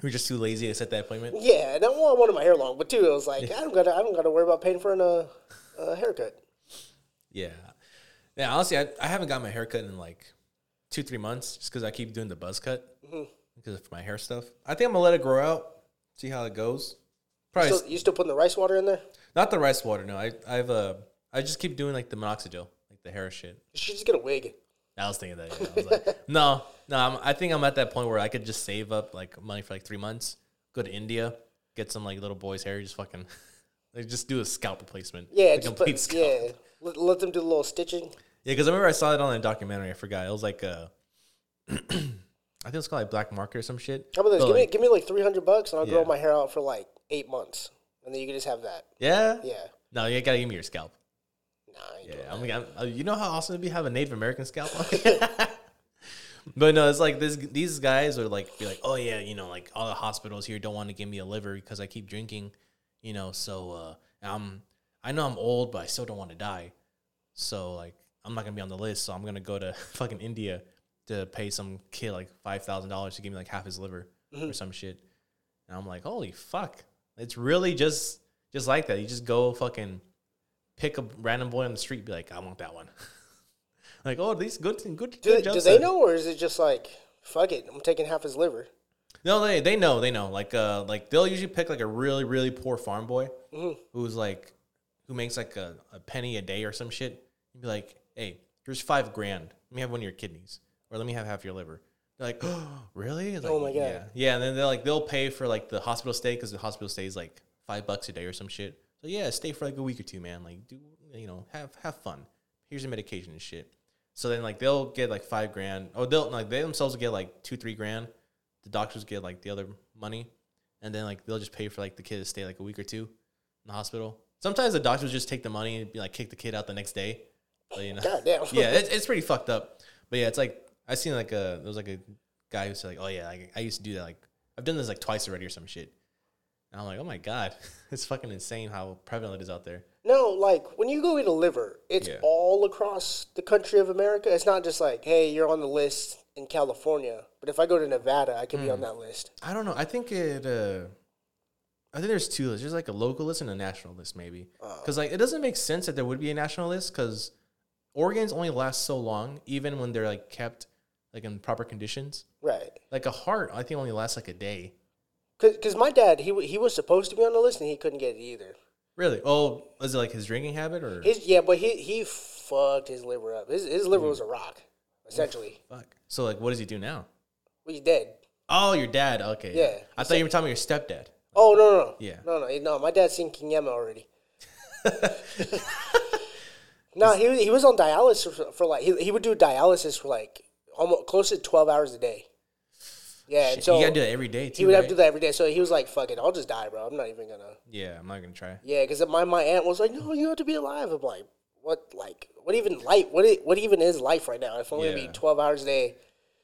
S2: We're just too lazy to set that appointment.
S3: Yeah, and I wa- I wanted my hair long, but two, I was like I don't gotta I don't gotta worry about paying for an, uh, a haircut.
S2: Yeah. Yeah, honestly, I, I haven't got my haircut in like two, three months just because I keep doing the buzz cut because of my hair stuff. I think I'm to let it grow out, see how it goes. Probably
S3: Still, you still putting the rice water in there?
S2: not the rice water, no. I, I've, uh, I just keep doing like the minoxidil, like the hair shit.
S3: You should just get a wig.
S2: I was thinking that. Yeah. I was like, no, no. I'm, I think I'm at that point where I could just save up like money for like three months, go to India, get some like little boy's hair, just fucking, like just do a scalp replacement.
S3: Yeah,
S2: a complete
S3: put,
S2: scalp.
S3: yeah. Let, let them do a little stitching.
S2: Yeah, because I remember I saw it on a documentary. I forgot. It was like uh, I think it was called like Black Market or some shit.
S3: How about this?
S2: But,
S3: give me
S2: like,
S3: give me like three hundred bucks, and I'll grow my hair out for like eight months, and then you can just have that.
S2: yeah,
S3: Yeah.
S2: No, you gotta give me your scalp.
S3: Nah, I
S2: Yeah,
S3: doing
S2: I'm. I'm, uh, you know how awesome it'd be to have a Native American scalp. but no, it's like this. These guys are like be like, oh yeah, you know, like all the hospitals here don't want to give me a liver because I keep drinking, you know. So uh, I'm, I know I'm old, but I still don't want to die. So like, I'm not gonna be on the list. So I'm gonna go to fucking India to pay some kid like five thousand dollars to give me like half his liver or some shit. And I'm like, holy fuck! It's really just just like that. You just go fucking pick a random boy on the street, be like, I want that one. like, oh, these good, good,
S3: Do,
S2: good
S3: do they know, or is it just like fuck it? I'm taking half his liver.
S2: No, they they know they know. Like uh, like they'll usually pick like a really really poor farm boy
S3: Mm-hmm.
S2: who's like who makes like a, a penny a day or some shit. And be like, hey, here's five grand. Let me have one of your kidneys, or let me have half your liver. They're like, oh, really? It's
S3: Oh my God.
S2: Yeah, yeah. And then they're like, they'll pay for like the hospital stay because the hospital stay is like five bucks a day or some shit. So yeah, stay for like a week or two, man. Like, do you know, have have fun. Here's your medication and shit. So then like they'll get like five grand. Oh, they'll like they themselves will get like two three grand. The doctors get like the other money, and then like they'll just pay for like the kid to stay like a week or two in the hospital. Sometimes the doctors just take the money and be like kick the kid out the next day. But, you know,
S3: God damn.
S2: yeah, it's, it's pretty fucked up. But yeah, it's like I seen like a there was like a guy who's like, oh yeah, I, I used to do that. Like I've done this like twice already or some shit. And I'm like, oh my god, it's fucking insane how prevalent it is out there.
S3: No, like when you go eat a liver, it's
S2: Yeah.
S3: all across the country of America. It's not just like, hey, you're on the list in California, but if I go to Nevada, I could
S2: Hmm.
S3: be on that list.
S2: I don't know. I think it. uh I think there's two lists. There's like a local list and a national list, maybe. Because like it doesn't make sense that there would be a national list because organs only last so long, even when they're like kept like in proper conditions.
S3: Right.
S2: Like a heart, I think only lasts like a day.
S3: Because my dad, he, he was supposed to be on the list and he couldn't get it either.
S2: Really? Oh, was it like his drinking habit or?
S3: His yeah, but he he fucked his liver up. His his
S2: Hmm.
S3: liver was a rock, essentially.
S2: Fuck. So like, what does he do now?
S3: Well, he's dead.
S2: Oh, your dad. Okay.
S3: Yeah.
S2: I thought you were talking about your stepdad.
S3: Oh no no no.
S2: Yeah.
S3: No no no. My dad's seen King Yemma already. no, he was- he was on dialysis for, for like he, he would do dialysis for like almost close to twelve hours a day. Yeah, and so
S2: you gotta do that every day too.
S3: he would have to do that every day. So he was like, "Fuck it, I'll just die, bro. I'm not even gonna."
S2: Yeah, I'm not gonna try.
S3: Yeah, because my my aunt was like, "No, you have to be alive." I'm like, "What? Like, what even life? What what even is life right now? If I'm
S2: Yeah.
S3: be twelve hours a day."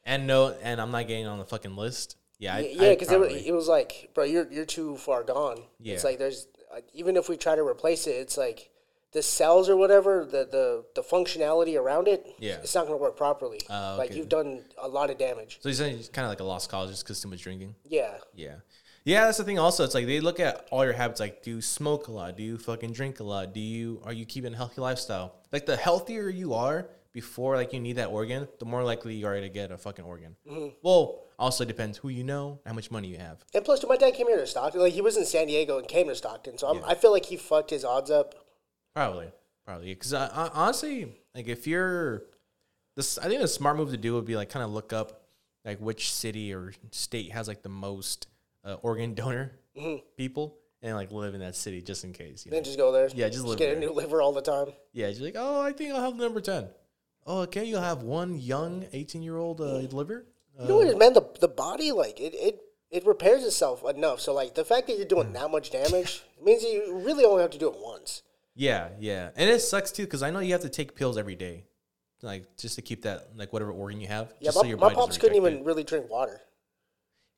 S2: And no, and I'm not getting on the fucking list. Yeah, I,
S3: yeah, because it, was- it was like, bro, you're you're too far gone.
S2: Yeah.
S3: It's like there's uh, even if we try to replace it, it's like the cells or whatever, the the the functionality around it,
S2: Yeah.
S3: it's not gonna work properly.
S2: Oh,
S3: Like you've done a lot of damage.
S2: So it's kind of like a lost cause just because too much drinking.
S3: Yeah,
S2: Yeah, yeah. That's the thing. Also, it's like they look at all your habits. Like, do you smoke a lot? Do you fucking drink a lot? Do you are you keeping a healthy lifestyle? Like, the healthier you are before like you need that organ, the more likely you are to get a fucking organ.
S3: Mm-hmm.
S2: Well, also depends who you know, how much money you have.
S3: and plus, my dad came here to Stockton. Like he was in San Diego and came to Stockton, so I'm, I feel like he fucked his odds up.
S2: Probably, probably. Because honestly, like if you're this, I think the smart move to do would be like kind of look up like which city or state has like the most uh, organ donor people, and like live in that city just in case. You know?
S3: Then just go there.
S2: Yeah, just live
S3: get
S2: there.
S3: a new liver all the time.
S2: Yeah, just like oh, I think I'll have number ten. Oh, okay, you'll have one young eighteen year old uh, liver.
S3: You know what it is, man? The the body like it it. It repairs itself enough, so like the fact that you're
S2: Mm.
S3: doing that much damage means you really only have to do it once.
S2: Yeah, yeah, and it sucks too because I know you have to take pills every day, like just to keep that like whatever organ you have.
S3: Yeah, my,
S2: so
S3: my pops couldn't even
S2: it.
S3: really drink water.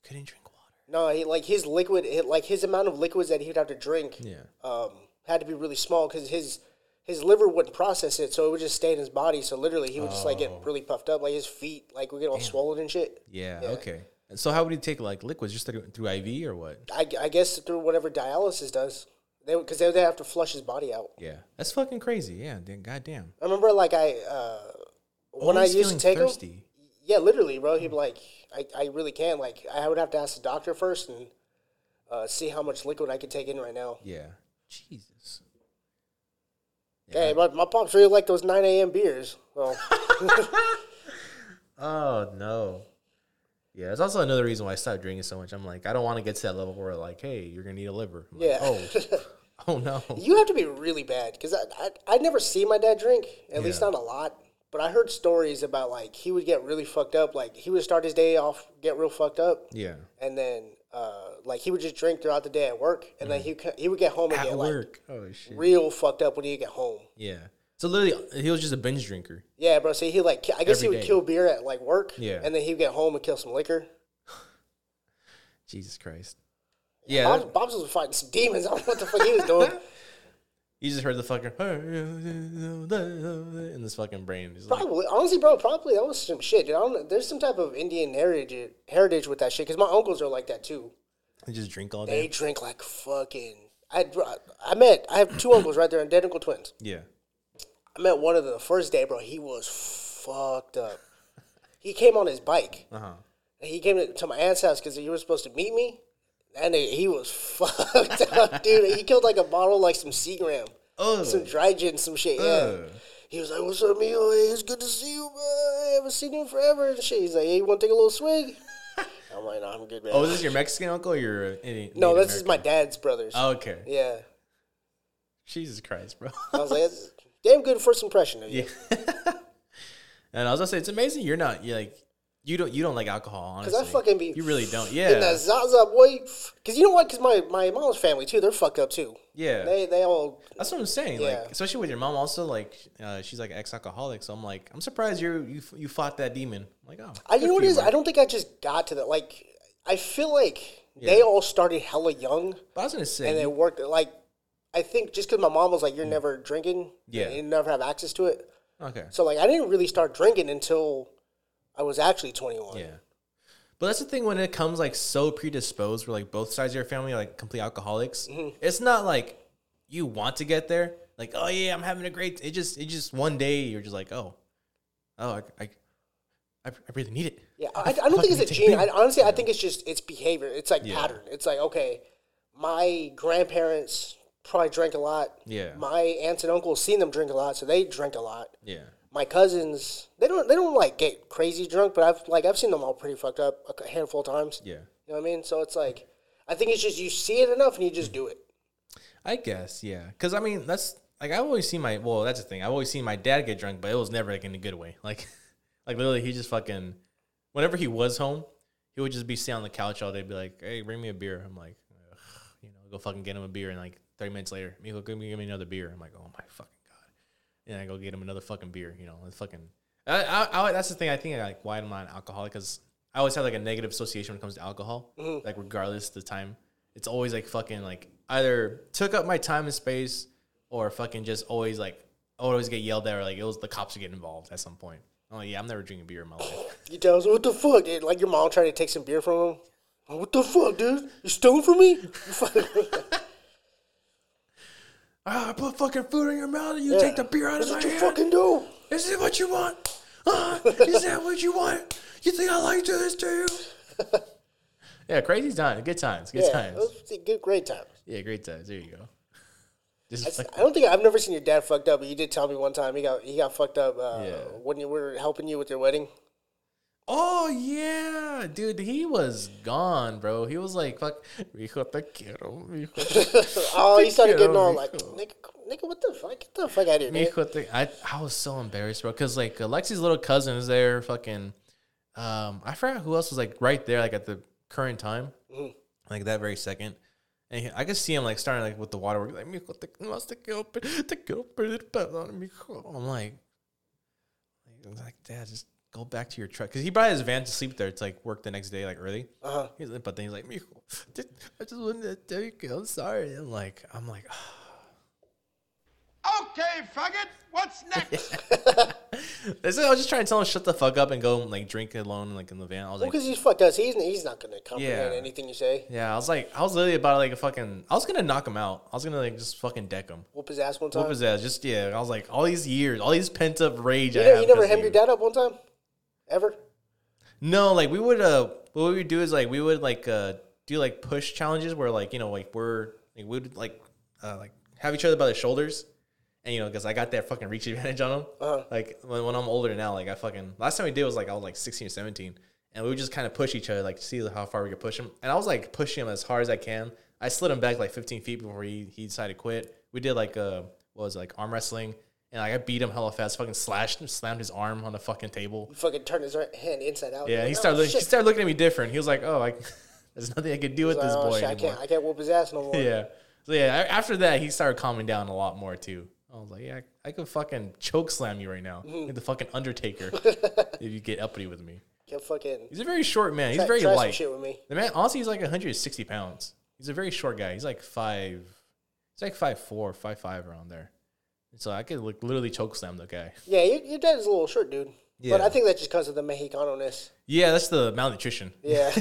S2: couldn't drink water.
S3: No, he, like his liquid, like his amount of liquids that he'd have to drink,
S2: Yeah.
S3: um, had to be really small because his his liver wouldn't process it, so it would just stay in his body. So literally, he would just like get
S2: Oh.
S3: really puffed up, like his feet, like would get all swollen and shit.
S2: Yeah, okay. So how would he take like liquids just through, through IV or what?
S3: I, I guess through whatever dialysis does, they because they would have to flush his body out.
S2: Yeah, that's fucking crazy. Yeah, then goddamn.
S3: I remember like I uh, when I used to take him, yeah, literally, bro. He'd be like, I, I really can't. Like I would have to ask the doctor first and uh, see how much liquid I could take in right now.
S2: Yeah, Jesus.
S3: Hey, my, my pops really like those 9 a.m. beers. Well,
S2: Oh no. Yeah, it's also another reason why I stopped drinking so much. I'm like, I don't want to get to that level where like, hey, you're gonna need a liver. I'm like,
S3: Yeah.
S2: oh, oh no.
S3: you have to be really bad because I, I I never see my dad drink, at least not a lot. But I heard stories about like he would get really fucked up. Like he would start his day off, get real fucked up,
S2: Yeah.
S3: and then uh, like he would just drink throughout the day at work, and then he he would get home and
S2: Mm. At
S3: get like
S2: work. oh shit.
S3: real fucked up when he get home.
S2: Yeah. So literally, he was just a binge drinker.
S3: Yeah, bro. So he like I guess
S2: Every
S3: he would
S2: day.
S3: kill beer at like work,
S2: Yeah.
S3: and then he would get home and kill some liquor.
S2: Jesus Christ. Yeah.
S3: Bob's,
S2: that-
S3: Bob's was fighting some demons. I don't know what the fuck he was doing.
S2: you just heard the fucking in this fucking brain. He's like,
S3: Probably, honestly, bro, probably that was some shit. Dude. I don't know. There's some type of Indian heritage heritage with that shit because my uncles are like that too.
S2: they just drink all day.
S3: They
S2: day.
S3: drink like fucking. I I met. I have two uncles right there, identical twins.
S2: Yeah.
S3: I met one of them the first day, bro. He was fucked up. He came on his bike.
S2: Uh huh.
S3: And he came to, my aunt's house because he was supposed to meet me. And he, he was fucked up, dude. He killed like a bottle, like some Seagram,
S2: Oh.
S3: some dry gin, some shit. Yeah. He was like, "What's up, Mio? Hey, it's good to see you, bro. I haven't seen you in forever." And shit. He's like, "Hey, you want to take a little swig?" I'm like, "No, I'm good, man."
S2: Oh, is this your Mexican uncle or your Indian?
S3: no, this is my dad's brothers.
S2: Oh, okay.
S3: Yeah.
S2: Jesus Christ, bro.
S3: I was like, "That's damn good first impression of you."
S2: yeah. and I was gonna say it's amazing you're not you like you don't you don't like alcohol honestly.
S3: Cause I fucking be
S2: you really don't
S3: in
S2: yeah
S3: that Zaza boy. Cause you know what? Cause my my mom's family too. They're fucked up too.
S2: yeah
S3: They they all
S2: that's what I'm saying
S3: Yeah.
S2: like especially with your mom also like uh, she's like ex alcoholic so I'm like I'm surprised you you you fought that demon I'm like oh
S3: I you know what it is. I don't think I just got to that. Like I feel like they all started hella young
S2: but I was gonna say
S3: and it worked. Like I think just because my mom was like, "You're never drinking,"
S2: Yeah.
S3: you never have access to it.
S2: okay
S3: So like I didn't really start drinking until I was actually 21.
S2: yeah but that's the thing when it comes like so predisposed where like both sides of your family are like complete alcoholics
S3: Mm-hmm.
S2: it's not like you want to get there like oh yeah I'm having a great it just it just one day you're just like oh oh I I, I, I really need it
S3: Yeah, I, I don't think it's a gene. I, honestly, I think it's just it's behavior. It's like
S2: Yeah.
S3: pattern. It's like okay, my grandparents probably drank a lot.
S2: Yeah.
S3: My aunts and uncles seen them drink a lot, so they drink a lot.
S2: yeah
S3: My cousins, they don't they don't like get crazy drunk, but I've like I've seen them all pretty fucked up a handful of times.
S2: yeah
S3: You know what I mean? So it's like I think it's just you see it enough and you just do it.
S2: I guess, yeah. Because I mean, that's like I've always seen my well, that's the thing. I've always seen my dad get drunk, but it was never like in a good way. Like, like literally, he just fucking. Whenever he was home, he would just be sitting on the couch all day, be like, "Hey, bring me a beer." I'm like, you know, go fucking get him a beer, and like thirty minutes later, Mijo, give me, give me another beer. I'm like, oh my fucking god, and I go get him another fucking beer. You know, it's fucking. I, I, I, that's the thing. I think I like why I'm not an alcoholic because I always have like a negative association when it comes to alcohol. Mm-hmm. Like regardless of the time, it's always like fucking like either took up my time and space or fucking just always like always get yelled at or like it was the cops would get involved at some point. Oh yeah, I'm never drinking beer in my life.
S3: You tell us what the fuck, dude? Like your mom trying to take some beer from him. What the fuck, dude? You stole from me?
S2: Ah, I put fucking food in your mouth and you
S3: Yeah.
S2: take the beer out
S3: That's
S2: of my hand.
S3: what you fucking do.
S2: Is it what you want? Ah, is that what you want? You think I like to do this to you? yeah, crazy time, good times, good
S3: Yeah,
S2: times.
S3: good, great times.
S2: Yeah, great times. There you go. Just
S3: I
S2: like,
S3: don't think I've never seen your dad fucked up, but you did tell me one time he got he got fucked up uh,
S2: Yeah.
S3: when you were helping you with your wedding.
S2: Oh yeah, dude, he was gone, bro. He was like, "Fuck, te quiero, mijo
S3: Oh, he started getting all like, nigga, nigga, what the fuck? Get the fuck out of here.
S2: Mijo te- I I was so embarrassed, bro, because like Alexi's little cousin is there, fucking. Um, I forgot who else was like right there, like at the current time, like that very second. And he, I could see him like starting like with the water, like mijo te más te quiero, te quiero pedir perdón, mijo. I'm like, like, like, dad, just go back to your truck, because he brought his van to sleep there to like work the next day, like early.
S3: Uh-huh.
S2: He's like, but then he's like, mijo, I just wanted to tell you, I'm sorry. I'm like, I'm like.
S1: Okay, faggot, what's next?
S2: That's it. I was just trying to tell him shut the fuck up and go like drink alone like in the van. I was
S3: Well,
S2: like,
S3: because he's fucked us. He's he's not gonna comprehend
S2: Yeah.
S3: anything you say.
S2: yeah, I was like, I was literally about to, like a fucking. I was gonna knock him out. I was gonna like just fucking deck him.
S3: Whoop his ass one time.
S2: Whoop his ass. Just yeah. I was like, all these years, all these pent up rage.
S3: you,
S2: I
S3: never,
S2: have
S3: you never
S2: 'cause of
S3: hemmed your dad up one time, ever?
S2: No, like we would. Uh, what we would do is like we would like uh do like push challenges where like you know like we're like we would like uh like have each other by the shoulders. And you know, because I got that fucking reach advantage on him.
S3: Uh-huh.
S2: Like when, when I'm older now, like I fucking last time we did was like I was like 16 or 17, and we would just kind of push each other, like see how far we could push him. And I was like pushing him as hard as I can. I slid him back like 15 feet before he, he decided to quit. We did like uh what was it, like arm wrestling, and like, I beat him hella fast. Fucking slashed him, slammed his arm on the fucking table.
S3: He fucking turned his right hand inside out.
S2: Yeah, he started
S3: oh,
S2: look, he started looking at me different. He was like, oh, like there's nothing I could do with
S3: He's
S2: this
S3: oh,
S2: boy
S3: shit, I can't I can't whoop his ass no more.
S2: Yeah. So yeah, after that, he started calming down a lot more too. I was like, yeah, I, I could fucking choke slam you right now,
S3: Mm-hmm.
S2: like the fucking Undertaker, if you get uppity with me.
S3: Can't fucking
S2: He's a very short man. He's
S3: try,
S2: very
S3: try
S2: light.
S3: shit with me.
S2: The man, honestly, he's like 160 pounds. He's a very short guy. He's like five. He's like five four, five five around there. So I could like literally choke slam the guy.
S3: Yeah, your, your dad is a little short, dude.
S2: Yeah.
S3: But I think that's just because of the Mexicano-ness.
S2: Yeah, that's the malnutrition.
S3: Yeah.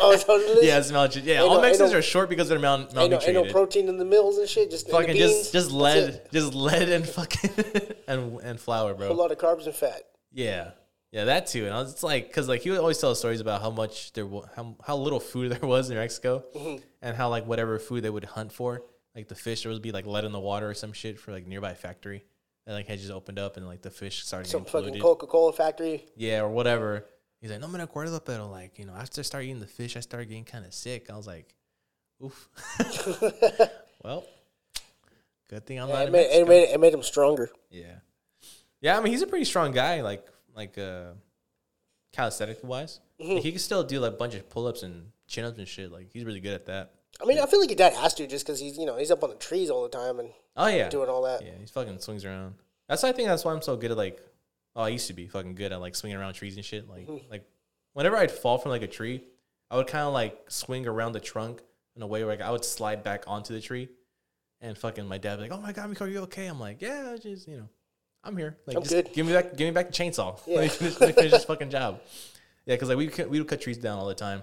S3: oh, totally.
S2: Yeah, it's malnutrition. Yeah,
S3: Ain't
S2: all
S3: no-
S2: Mexicans
S3: no-
S2: are short because they're mal-
S3: Ain't no, ain't no protein in the mills and shit. Just
S2: fucking just just lead, just lead and fucking and and flour, bro.
S3: A lot of carbs and fat.
S2: Yeah, yeah, that too. And I was it's like, cause like he would always tell stories about how much there was, how how little food there was in Mexico,
S3: Mm-hmm.
S2: and how like whatever food they would hunt for, like the fish, there would be like lead in the water or some shit for like nearby factory that like had just opened up and like the fish started
S3: Some fucking. Coca Cola factory.
S2: Yeah, or whatever. He's like, no me acuerdo, pero like you know, after I started eating the fish, I started getting kind of sick. I was like, oof. well, good thing I'm
S3: Yeah,
S2: not
S3: it, made, it, made, it made him stronger.
S2: Yeah. Yeah, I mean he's a pretty strong guy, like like uh calisthenic wise.
S3: Mm-hmm.
S2: Like, he can still do like a bunch of pull ups and chin ups and shit. Like he's really good at that.
S3: I mean, I feel like your dad has to just because he's you know he's up on the trees all the time and
S2: Oh yeah.
S3: doing all that.
S2: Yeah, he fucking swings around. That's why I think that's why I'm so good at like oh I used to be fucking good at like swinging around trees and shit. Like
S3: Mm-hmm.
S2: like whenever I'd fall from like a tree, I would kinda like swing around the trunk in a way where like I would slide back onto the tree. And fucking my dad would be like, Oh my god, Miko, are you okay? I'm like, Yeah, just you know, I'm here. Like
S3: I'm
S2: just
S3: good.
S2: give me back give me back the chainsaw.
S3: Yeah.
S2: Let me finish, finish this fucking job. Yeah, because like we we would cut trees down all the time.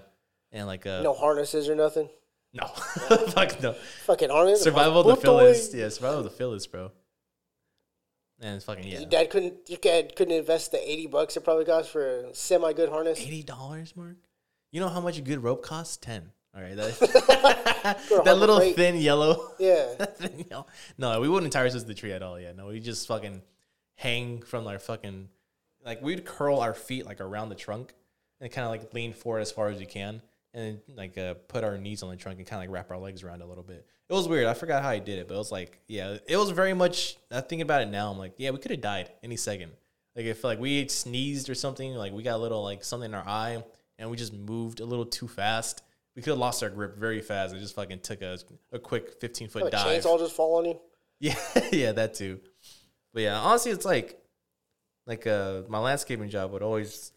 S2: And like uh
S3: No harnesses or nothing.
S2: No. Fuck no.
S3: Fucking harness.
S2: Survival of the fittest. Yeah, survival of the fittest, bro. And it's fucking yeah.
S3: Your dad couldn't. Your dad couldn't invest the eighty bucks it probably cost for a semi good harness.
S2: Eighty dollars, Mark. You know how much a good rope costs? Ten. All right, that, that little
S3: Freight.
S2: thin yellow.
S3: Yeah.
S2: thin yellow. No, we wouldn't tie ourselves to the tree at all. Yeah, no, we just fucking hang from our fucking like we'd curl our feet like around the trunk and kind of like lean forward as far as we can, and like uh, put our knees on the trunk and kind of like wrap our legs around a little bit. It was weird. I forgot how I did it, but it was like yeah, it was very much. I think about it now. I'm like yeah, we could have died any second. Like if like we sneezed or something, like we got a little like something in our eye, and we just moved a little too fast. We could have lost our grip very fast. It just fucking took a, a quick 15 foot dive.
S3: chainsaw just fall on you.
S2: Yeah, yeah, that too. But yeah, honestly, it's like, like uh, my landscaping job would always,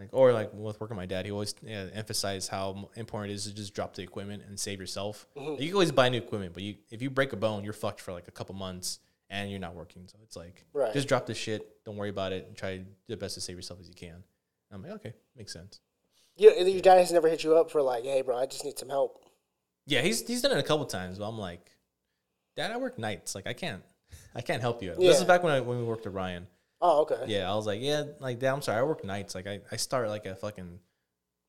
S2: like, or like with working with my dad, he always yeah, emphasize how important it is to just drop the equipment and save yourself.
S3: Mm-hmm.
S2: You can always buy new equipment, but you if you break a bone, you're fucked for like a couple months and you're not working. So it's like,
S3: Right.
S2: just drop the shit. Don't worry about it. And try the best to save yourself as you can. I'm like, okay, makes sense.
S3: You, your dad has never hit you up for like, hey, bro, I just need some help.
S2: Yeah, he's he's done it a couple times, but I'm like, Dad, I work nights. Like I can't, I can't help you. This is back when I when we worked at Ryan.
S3: Oh, okay.
S2: Yeah, I was like, yeah, like Dad, I'm sorry, I work nights. Like I, I start like a fucking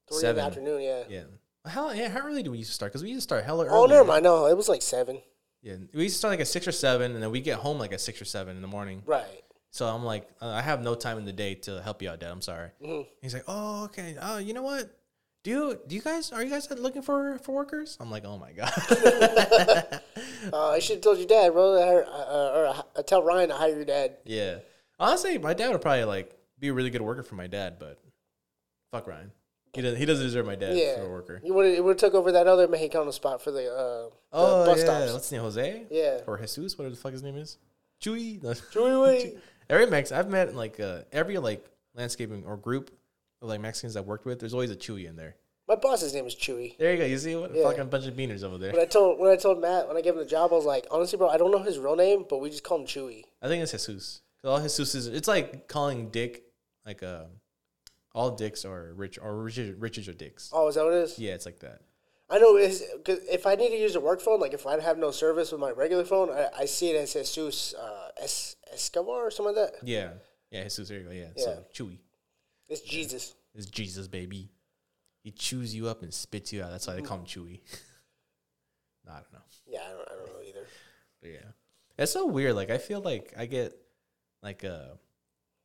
S3: Three in
S2: seven.
S3: the afternoon. Yeah.
S2: Yeah. How yeah, how early do we used to start? Because we used to start hella early.
S3: Oh, never mind. No, it was like seven.
S2: Yeah, we used to start like at six or seven, and then we get home like at six or seven in the morning.
S3: Right.
S2: So I'm like, uh, I have no time in the day to help you out, Dad. I'm sorry.
S3: Mhm.
S2: He's like, oh, okay. Oh, you know what? Do you do you guys are you guys looking for for workers? I'm like, oh my god.
S3: Uh, I should have told your dad, bro. Uh, or uh, tell Ryan to hire your dad.
S2: Yeah. Honestly, my dad would probably like be a really good worker for my dad, but fuck Ryan. He doesn't. He doesn't deserve my dad
S3: Yeah.
S2: for a worker.
S3: You would have would took over that other Mexicano spot for the, uh, the
S2: Oh
S3: bus
S2: yeah.
S3: stops.
S2: What's his name? Jose.
S3: Yeah.
S2: Or Jesus, whatever the fuck his name is. Chewy. No.
S3: Chewy.
S2: every Mex I've met like uh, every like landscaping or group of like Mexicans I've worked with. There's always a Chewy in there.
S3: My boss's name is Chewy.
S2: There you go. You see what a
S3: Yeah.
S2: fucking bunch of beaners over there.
S3: When I told when I told Matt when I gave him the job, I was like, honestly, bro, I don't know his real name, but we just call him Chewy.
S2: I think it's Jesus. All Jesus is it's like calling Dick like uh, all dicks are rich or riches, riches are dicks.
S3: Oh, is that what it is?
S2: Yeah, it's like that.
S3: I know is cause if I need to use a work phone, like if I have no service with my regular phone, I, I see it as Jesus uh, es- Escobar or something like that.
S2: Yeah. Yeah, Jesus, there you go. Yeah.
S3: Yeah.
S2: So Chewy
S3: It's Jesus.
S2: It's Jesus, baby. He chews you up and spits you out. That's why they call him Chewy. no, I don't know.
S3: Yeah, I don't, I don't know either.
S2: But yeah. It's so weird. Like I feel like I get like uh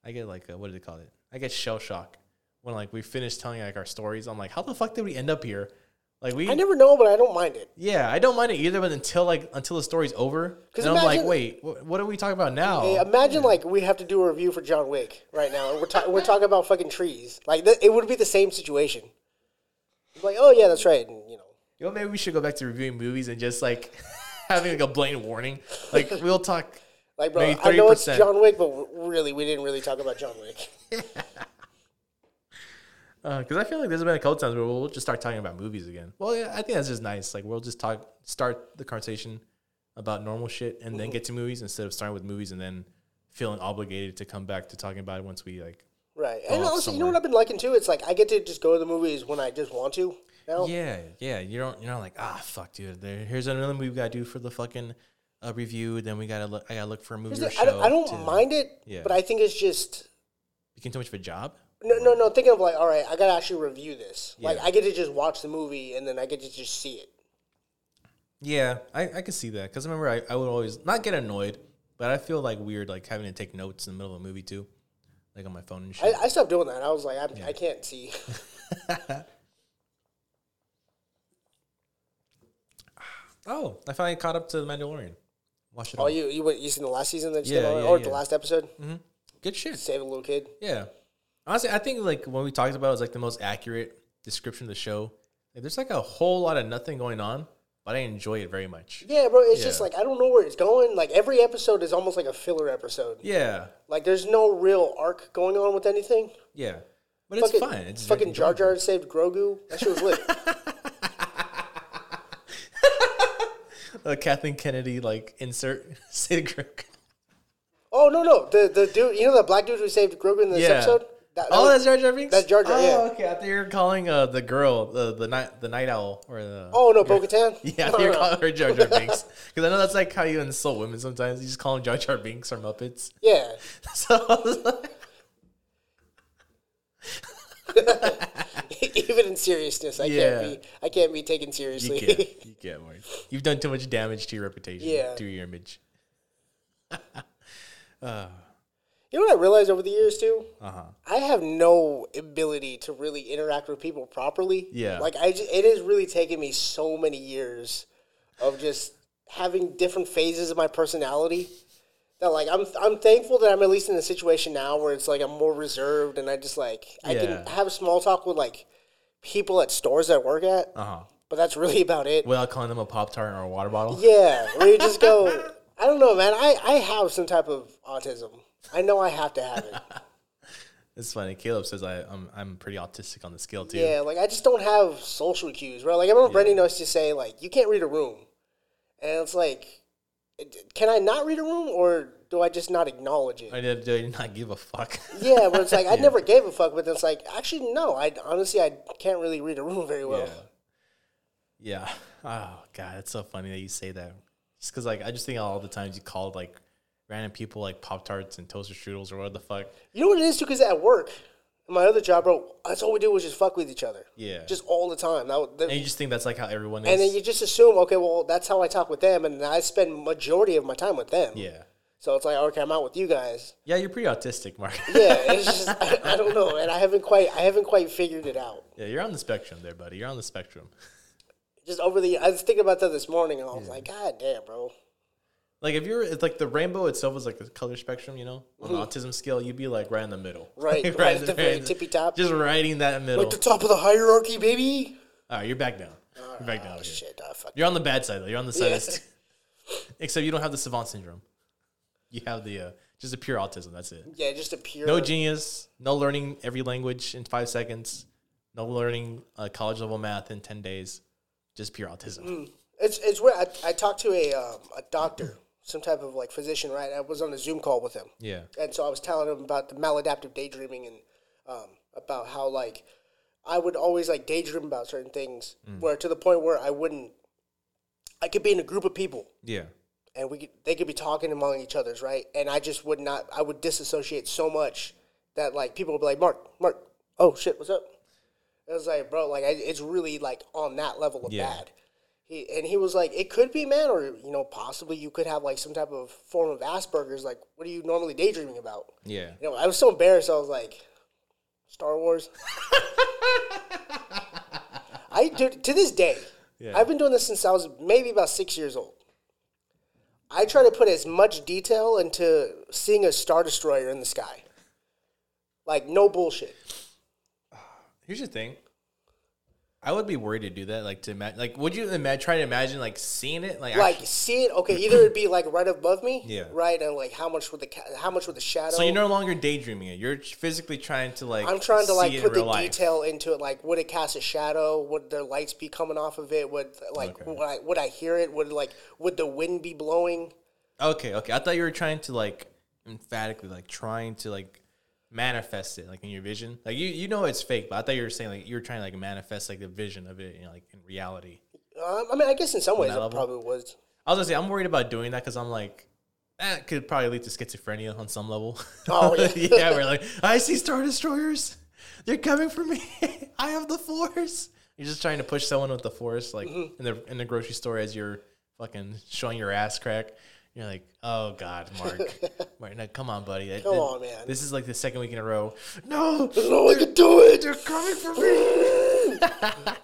S2: I get like uh what do they call it? I get shell shock when like we finish telling like our stories. I'm like, how the fuck did we end up here? Like we
S3: I never know, but I don't mind it.
S2: Yeah, I don't mind it either, but until like until the story's over, because I'm like, wait, what, what are we talking about now?
S3: Hey, imagine like we have to do a review for John Wick right now, and we're ta- we're talking about fucking trees. Like th- it would be the same situation. Like, oh yeah, that's right, and you know.
S2: You know, maybe we should go back to reviewing movies and just like having like a blatant warning. Like we'll talk.
S3: Like, bro,
S2: Maybe
S3: I know it's
S2: 30%.
S3: John Wick, but really, we didn't really talk about John Wick.
S2: Because uh, I feel like there's been a couple times where we'll just start talking about movies again. Well, yeah, I think that's just nice. Like we'll just talk, start the conversation about normal shit, and then get to movies instead of starting with movies and then feeling obligated to come back to talking about it once we like.
S3: Right. And also, you know what I've been liking too? It's like I get to just go to the movies when I just want to. Now.
S2: Yeah, yeah. You don't. You're not like ah fuck, dude. There, here's another movie we gotta do for the fucking uh, review. Then we gotta look. I gotta look for a movie or show.
S3: I don't, I don't
S2: to-
S3: mind it,
S2: Yeah.
S3: but I think it's just
S2: became too much of a job.
S3: No, no, no. Thinking of like, all right, I gotta actually review this. Like, I get to just watch the movie and then I get to just see it.
S2: Yeah, I, I could see that because I remember I, I would always not get annoyed, but I feel like weird like having to take notes in the middle of a movie too, like on my phone and shit.
S3: I, I stopped doing that. I was like, I'm, I can't see.
S2: oh, I finally caught up to the Mandalorian. Watch it.
S3: Oh,
S2: all.
S3: you you went, you seen the last season that just
S2: Yeah,
S3: came out,
S2: yeah,
S3: or
S2: yeah.
S3: the last episode? Mm-hmm.
S2: Good shit.
S3: Save a little kid.
S2: Yeah. Honestly, I think like when we talked about it, it was like the most accurate description of the show. Like, there's like a whole lot of nothing going on, but I enjoy it very much.
S3: Yeah, bro. It's just
S2: Yeah.
S3: like I don't know where it's going. Like every episode is almost like a filler episode.
S2: Yeah.
S3: Like there's no real arc going on with anything.
S2: Yeah. But it's fine. It's
S3: fucking Jar
S2: enjoyable.
S3: Jar saved Grogu. That shit was lit.
S2: Uh, Kathleen Kennedy like insert say the Grogu.
S3: oh no no the the dude you know the black dude who saved Grogu in this
S2: Yeah.
S3: episode. That, that
S2: Oh,
S3: was-
S2: that's Jar Jar Binks.
S3: that's Jar Jar,
S2: Oh,
S3: yeah.
S2: okay. I thought you were calling uh the girl the the night the night owl or the
S3: oh no, Bo-Katan.
S2: yeah. I
S3: No, you're
S2: calling her Jar Jar Binks because I know that's like how you insult women sometimes. You just call them Jar Jar Binks or Muppets.
S3: Yeah.
S2: So I was like,
S3: Even in seriousness, I
S2: Yeah.
S3: can't be I can't be taken
S2: you
S3: seriously.
S2: can't you can't worry. You've done too much damage to your reputation.
S3: Yeah.
S2: To your image.
S3: You know what I realized over the years too?
S2: Uh huh.
S3: I have no ability to really interact with people properly.
S2: Yeah.
S3: Like I, just, it has really taken me so many years of just having different phases of my personality. That like I'm, I'm thankful that I'm at least in a situation now where it's like I'm more reserved and I just like I
S2: Yeah.
S3: can have a small talk with like people at stores that I work at,
S2: Uh huh.
S3: but that's really about it.
S2: Without calling them a pop tart or a water bottle.
S3: Yeah, where you just go. I don't know, man. I, I have some type of autism. I know I have to have it.
S2: It's funny. Caleb says I, I'm I'm pretty autistic on the scale too.
S3: Yeah, like I just don't have social cues, right? Like I remember Brendan used to say, like, you can't read a room, and it's like, can I not read a room, or do I just not acknowledge it?
S2: I did, did not give a fuck.
S3: yeah, but it's like I never gave a fuck, but it's like actually no, I honestly I can't really read a room very well.
S2: yeah. Yeah. Oh god, it's so funny that you say that. Just because like I just think all the times you called like random people like pop tarts and toaster strudels or what the fuck.
S3: You know what it is too? Because at work, my other job, bro, that's all we do was just fuck with each other.
S2: Yeah.
S3: just all the time. That, that-
S2: And you just think that's like how everyone is.
S3: and then you just assume, okay, well, that's how I talk with them, and I spend majority of my time with them.
S2: yeah.
S3: So it's like, okay, I'm out with you guys.
S2: Yeah, you're pretty autistic, Mark.
S3: Yeah, it's just I, I don't know, and I haven't quite I haven't quite figured it out.
S2: yeah, you're on the spectrum there, buddy. You're on the spectrum.
S3: Just over the, I was thinking about that this morning, and I was like, God damn, bro.
S2: Like if you're, it's like the rainbow itself is like the color spectrum, you know, on the autism scale, you'd be like right in the middle,
S3: Mm-hmm. Right,
S2: Like,
S3: right
S2: in
S3: at the very
S2: in
S3: tippy top.
S2: just right in that middle.
S3: Like the top of the hierarchy, baby.
S2: All right, you're back down. You're back down.
S3: Oh shit, I fuck.
S2: You're on the bad side though. You're on the side,
S3: Yeah.
S2: except you don't have the savant syndrome. You have the uh, just a pure autism. That's it.
S3: Yeah, just a pure.
S2: No genius. No learning every language in five seconds. No learning uh, college level math in ten days. Just pure autism.
S3: Mm. It's it's where I, I talked to a um, a doctor, some type of like physician, right? I was on a Zoom call with him.
S2: Yeah.
S3: and so I was telling him about the maladaptive daydreaming and um, about how like I would always like daydream about certain things, where to the point where I wouldn't. I could be in a group of people
S2: Yeah.
S3: and we could, they could be talking among each other's right, and I just would not. I would disassociate so much that like people would be like, "Mark, Mark, oh shit, what's up?" It was like, bro, like I, it's really like on that level of
S2: Yeah.
S3: bad. He and he was like, it could be, man, or you know, possibly you could have like some type of form of Asperger's. Like, what are you normally daydreaming about?
S2: Yeah.
S3: You know, I was so embarrassed. I was like, Star Wars. I do to this day.
S2: Yeah.
S3: I've been doing this since I was maybe about six years old. I try to put as much detail into seeing a star destroyer in the sky. Like no bullshit.
S2: Here's the thing. I would be worried to do that. Like to imagine. Like, would you imagine? Try to imagine like seeing it. Like,
S3: Like
S2: actually-
S3: see it. Okay, either it'd be like right above me.
S2: Yeah.
S3: Right, and like how much with the ca- how much with the shadow.
S2: so you're no longer daydreaming it. You're physically trying to like.
S3: I'm trying to like put the
S2: life.
S3: detail into it. Like, would it cast a shadow? Would there lights be coming off of it? Would like
S2: Okay.
S3: would I would I hear it? Would like would the wind be blowing?
S2: Okay, okay. I thought you were trying to like emphatically like trying to like manifest it like in your vision. Like you you know it's fake, but I thought you were saying like you were trying to like manifest like the vision of it, you know, like in reality.
S3: Um, I mean, I guess in some ways it
S2: level?
S3: probably was.
S2: I was gonna say I'm worried about doing that because I'm like, that could probably lead to schizophrenia on some level.
S3: Oh, yeah.
S2: yeah, we're like, I see star destroyers. They're coming for me. I have the force. You're just trying to push someone with the force, like
S3: Mm-hmm.
S2: in the in the grocery store as you're fucking showing your ass crack. You're like, oh god, Mark, Mark, no, come on, buddy.
S3: Come
S2: that-
S3: on, man.
S2: This is like the second week in a row. No,
S3: There's no way to do it.
S2: they're coming for me.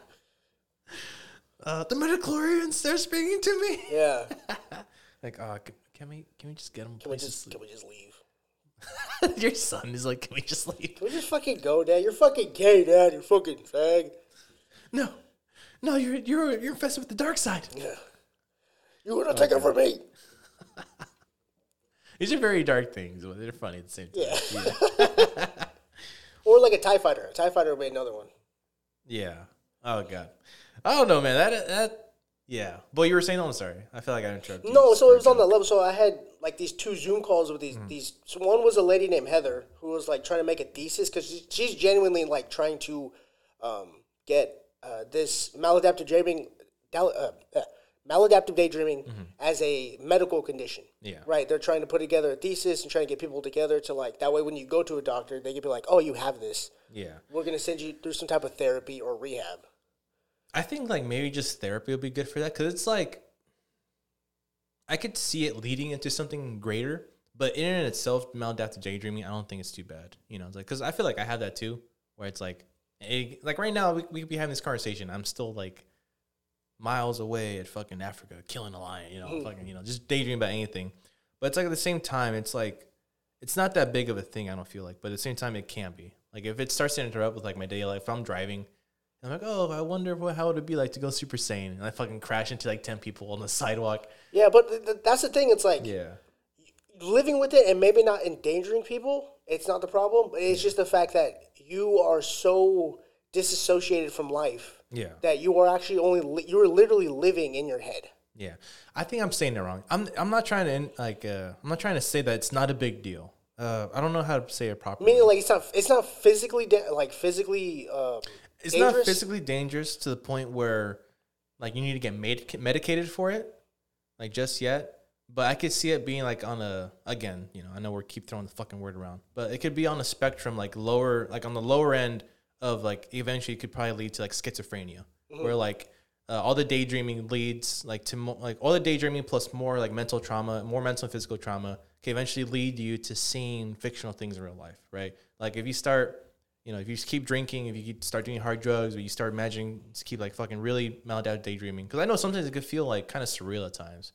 S2: uh, the midichlorians, they're speaking to me.
S3: Yeah.
S2: Like, uh, can, can we can we just get them?
S3: Can we just can we just leave?
S2: Your son is like, can we just leave?
S3: Can we just fucking go, Dad? You're fucking gay, Dad. You're fucking fag.
S2: No, no, you're you're you're infested with the dark side.
S3: Yeah. You wanna take it from me?
S2: These are very dark things, but they're funny at the same time.
S3: Yeah.
S2: Yeah.
S3: Or like a TIE fighter. A TIE fighter would be another one.
S2: Yeah. Oh god. I don't know, man. That that. Yeah. But you were saying, oh, I'm sorry. I feel like I interrupted. you.
S3: No, so it was on the level. So I had like these two Zoom calls with these these. So one was a lady named Heather who was like trying to make a thesis because she's genuinely like trying to um, get uh, this maladaptive daydreaming, uh, uh, maladaptive daydreaming as a medical condition.
S2: Yeah.
S3: Right. They're trying to put together a thesis and trying to get people together to like that way when you go to a doctor they can be like, oh, you have this.
S2: Yeah.
S3: We're gonna send you through some type of therapy or rehab.
S2: I think like maybe just therapy would be good for that because it's like I could see it leading into something greater, but in and itself, maladaptive daydreaming, I don't think it's too bad. You know, it's like because I feel like I have that too, where it's like, eh, like right now we we could be having this conversation. I'm still like miles away at fucking Africa, killing a lion. You know, hmm. fucking you know, just daydreaming about anything. But it's like at the same time, it's like it's not that big of a thing. I don't feel like, but at the same time, it can be. Like if it starts to interrupt with like my daily life, if I'm driving I'm like, oh, I wonder what, how it would be like to go Super Saiyan. And I fucking crash into like 10 people on the sidewalk.
S3: Yeah, but th- th- that's the thing. It's like
S2: Yeah.
S3: living with it and maybe not endangering people. It's not the problem. But it's just the fact that you are so disassociated from life
S2: Yeah.
S3: that you are actually only li- you are literally living in your head.
S2: Yeah. I think I'm saying it wrong. I'm, I'm not trying to, like, uh, I'm not trying to say that it's not a big deal. Uh, I don't know how to say it properly.
S3: Meaning, like it's not it's not physically da- like physically. Uh,
S2: it's not
S3: dangerous?
S2: physically dangerous to the point where, like, you need to get med- medicated for it, like, just yet. But I could see it being like on a again, you know, I know we keep throwing the fucking word around, but it could be on a spectrum, like lower, like on the lower end of like eventually it could probably lead to like schizophrenia, where like uh, all the daydreaming leads like to mo- like all the daydreaming plus more like mental trauma, more mental and physical trauma can eventually lead you to seeing fictional things in real life, right? Like if you start, you know, if you just keep drinking, if you start doing hard drugs, or you start imagining, just keep like fucking really maladaptive daydreaming, because I know sometimes it could feel like kind of surreal at times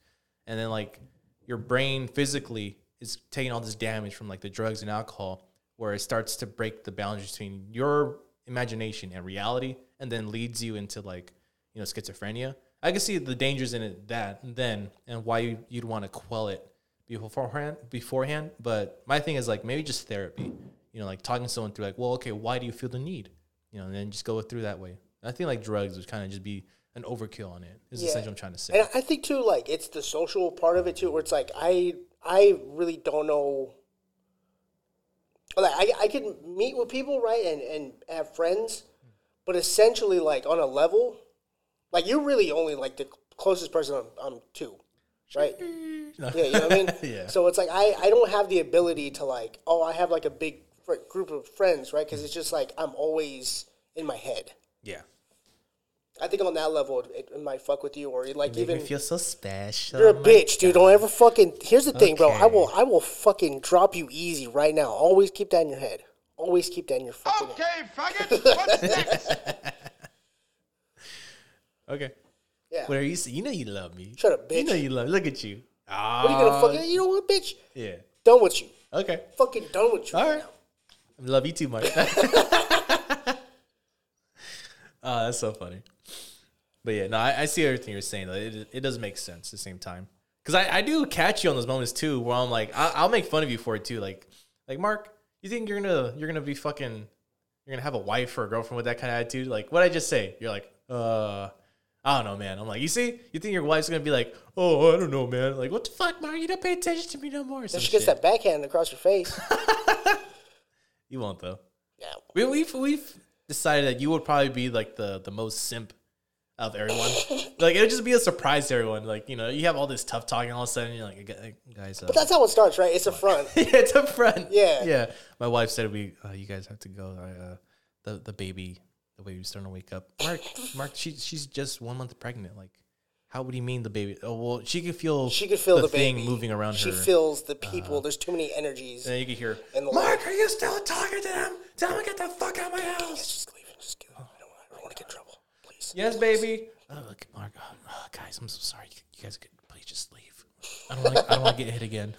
S2: and then like your brain physically is taking all this damage from like the drugs and alcohol where it starts to break the boundaries between your imagination and reality and then leads you into like you know schizophrenia i can see the dangers in it that then and why you, you'd want to quell it beforehand beforehand but my thing is like maybe just therapy you know like talking to someone through like well okay why do you feel the need you know and then just go through that way i think like drugs would kind of just be an overkill on it is
S3: Yeah.
S2: essentially what i'm trying to say
S3: And I think too, like it's the social part of it too, where it's like I I really don't know. Like I I can meet with people right and and have friends, but essentially like on a level, like you're really only like the closest person I'm, I'm to, right? Mm-hmm. Yeah, you know what I mean.
S2: Yeah.
S3: So it's like I I don't have the ability to like oh I have like a big fr- group of friends right because it's just like I'm always in my head.
S2: yeah
S3: I think on that level it, it might fuck with you or like
S2: Make
S3: even
S2: me feel so special.
S3: you're a
S2: my
S3: bitch, dude. Don't ever fucking. Here's the thing, bro. I will, I will fucking drop you easy right now. Always keep that in your head. Always keep that in your fucking head.
S4: Okay, faggot. What's next?
S2: Okay.
S3: Yeah.
S2: What are you? You know you love me.
S3: Shut up,
S2: You know you love me. Look at you. Ah.
S3: What are you gonna fucking? You know what, bitch?
S2: Yeah.
S3: Done with you.
S2: Okay.
S3: Fucking done with you.
S2: All
S3: right
S2: right.
S3: now.
S2: I love you too much. Oh, that's so funny. But yeah, no, I, I see everything you're saying. Though. It, it does make sense at the same time. Because I, I do catch you on those moments too, where I'm like, I, I'll make fun of you for it too. Like, like Mark, you think you're gonna you're gonna be fucking you're gonna have a wife or a girlfriend with that kind of attitude? Like, what I just say? You're like, uh, I don't know, man. I'm like, you see, you think your wife's gonna be like, oh, I don't know, man. Like, what the fuck, Mark? You don't pay attention to me no more. or some
S3: She gets
S2: shit.
S3: that backhand across your face.
S2: You won't though.
S3: yeah.
S2: We, we've we've decided that you would probably be like the the most simp of everyone. like it would just be a surprise to everyone. Like you know, you have all this tough talking, all of a sudden you're like, guys, uh,
S3: But that's how it starts, right? It's a front.
S2: yeah, it's a front.
S3: Yeah.
S2: yeah. My wife said we, uh, you guys have to go. I, uh, the the baby, the baby's starting to wake up. Mark, Mark, she she's just one month pregnant. Like, how would you mean the baby? Oh well, she could feel
S3: She could feel the,
S2: thing
S3: baby
S2: moving around
S3: She
S2: her. Uh-huh.
S3: feels the people. There's too many energies.
S2: and then you could hear,
S3: And the
S2: Mark, are you still talking to them? Tell them to get the fuck out of my house.
S3: Just leave. Just give it. I don't, I don't want to get in trouble. Please.
S2: Yes, baby. Oh, look, Mark. Oh, oh, guys, I'm so sorry. You, you guys could please just leave. I don't want. I don't want to get hit again.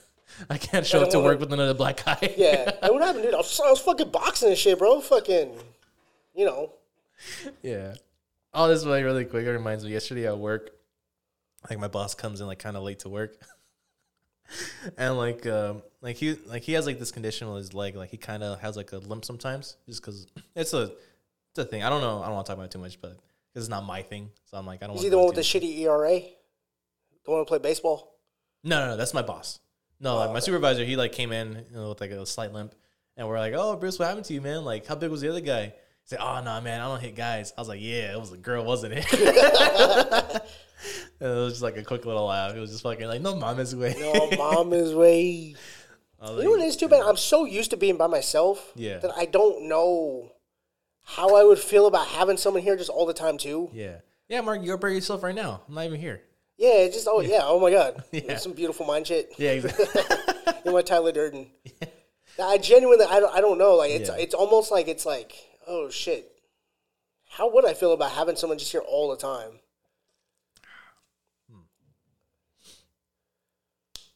S2: I can't show up to
S3: wanna-
S2: work with another black guy.
S3: Yeah. Hey, what happened, dude? I was, I was fucking boxing and shit, bro. Fucking, you know.
S2: Yeah. Oh, this is like really quick. It reminds me yesterday at work. Like my boss comes in like kind of late to work, and like um like he like he has like this condition with his leg. Like he kind of has like a limp sometimes, just because it's a it's a thing. I don't know. I don't want to talk about it too much, but 'cause it's not my thing. So I'm like I don't.
S3: Is he the one with the
S2: much.
S3: shitty ERA? The one who played baseball?
S2: No, no, no, that's my boss. No, like my supervisor, he like came in you know, with like a slight limp, and we're like, "Oh, Bruce, what happened to you, man? Like, how big was the other guy?" Said, "Oh no, man, I don't hit guys." I was like, "Yeah, it was a girl, wasn't it?" it was just like a quick little laugh. It was just fucking like, "No, mom is way."
S3: No, mom is way.
S2: I
S3: You
S2: like,
S3: know what it is too bad? I'm so used to being by myself
S2: Yeah.
S3: that I don't know how I would feel about having someone here just all the time too.
S2: yeah, yeah, Mark, you're by yourself right now. I'm not even here.
S3: Yeah, it's just oh yeah, oh my god,
S2: Yeah.
S3: Some beautiful mind shit.
S2: Yeah, exactly.
S3: You're my Tyler Durden. I genuinely, I don't, I don't know. Like it's,
S2: Yeah.
S3: it's almost like it's like, oh shit. How would I feel about having someone just here all the time? Hmm.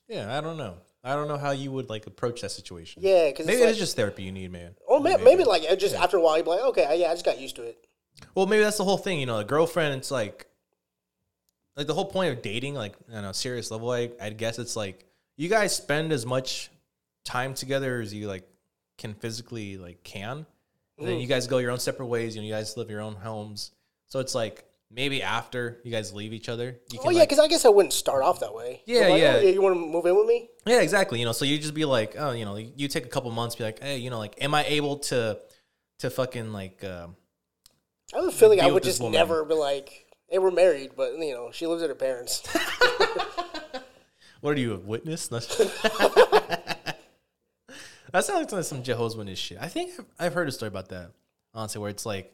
S2: yeah, I don't know. I don't know how you would like approach that situation.
S3: Yeah, because
S2: maybe
S3: it's like,
S2: it's just therapy you need, man.
S3: Oh, may, maybe, like it just after a while, you'd be like, okay, yeah, I just got used to it.
S2: Well, maybe that's the whole thing. You know, a girlfriend. It's like, like the whole point of dating, like on a serious level. I I guess it's like you guys spend as much time together as you like can physically like can. And then you guys go your own separate ways. You know, you guys live your own homes. So it's like maybe after you guys leave each other, you
S3: Oh
S2: can
S3: yeah,
S2: like,
S3: because I guess I wouldn't start off that way.
S2: Yeah,
S3: like,
S2: yeah.
S3: oh, you want to move in with me?
S2: Yeah, exactly. You know, so you just be like, oh, you know, you take a couple months, be like, hey, you know, like, am I able to, to fucking like, um,
S3: I have a feeling I
S2: Deal
S3: would
S2: with this
S3: just
S2: woman.
S3: never be like, hey, we're married, but you know, she lives at her parents.
S2: what are you a witness? that sounds like some Jehovah's Witness shit. I think I've, I've heard a story about that. Honestly, where it's like,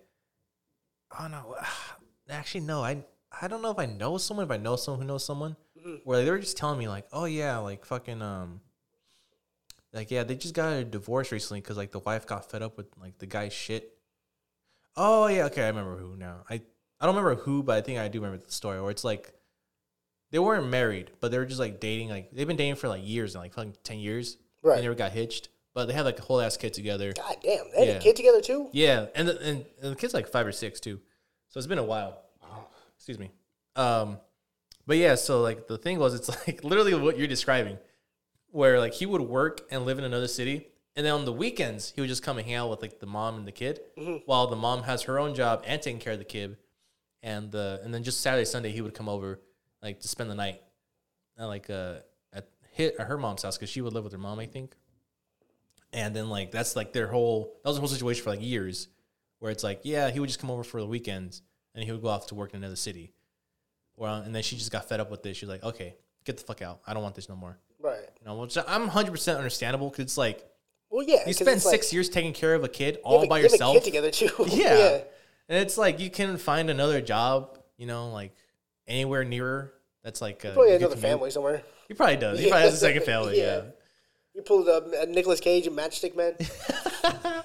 S2: oh no, actually no, I I don't know if I know someone. If I know someone who knows someone, where they were just telling me like, oh yeah, like fucking um. Like yeah, they just got a divorce recently because like the wife got fed up with like the guy's shit. Oh yeah, okay, I remember who now. I I don't remember who, but I think I do remember the story where it's like they weren't married, but they were just like dating. Like they've been dating for like years, and like fucking ten years.
S3: Right.
S2: They never got hitched, but they had like a whole ass kid together.
S3: God damn, they had
S2: Yeah.
S3: a kid together too.
S2: Yeah, and the, and, and the kid's like five or six too, so it's been a while. Excuse me. Um, but yeah, so like the thing was, it's like literally what you're describing, where like he would work and live in another city, and then on the weekends he would just come and hang out with like the mom and the kid, while the mom has her own job and taking care of the kid, and the and then just Saturday Sunday he would come over like to spend the night, at like uh at hit at her mom's house because she would live with her mom I think, and then like that's like their whole that was the whole situation for like years, where it's like yeah he would just come over for the weekends and he would go off to work in another city, well and then she just got fed up with this she's like okay get the fuck out I don't want this no more
S3: Right.
S2: you know which I'm 100 percent understandable because it's like
S3: Well, yeah.
S2: you spend
S3: it's like-
S2: six years taking care of a kid all
S3: a-
S2: by
S3: a
S2: yourself
S3: kid together too.
S2: yeah. And it's like you can find another job, you know, like anywhere nearer. That's like uh,
S3: Probably another family somewhere.
S2: He probably does. He probably has a second family. yeah.
S3: Yeah. You pulled up uh, Nicolas Cage and Matchstick Man.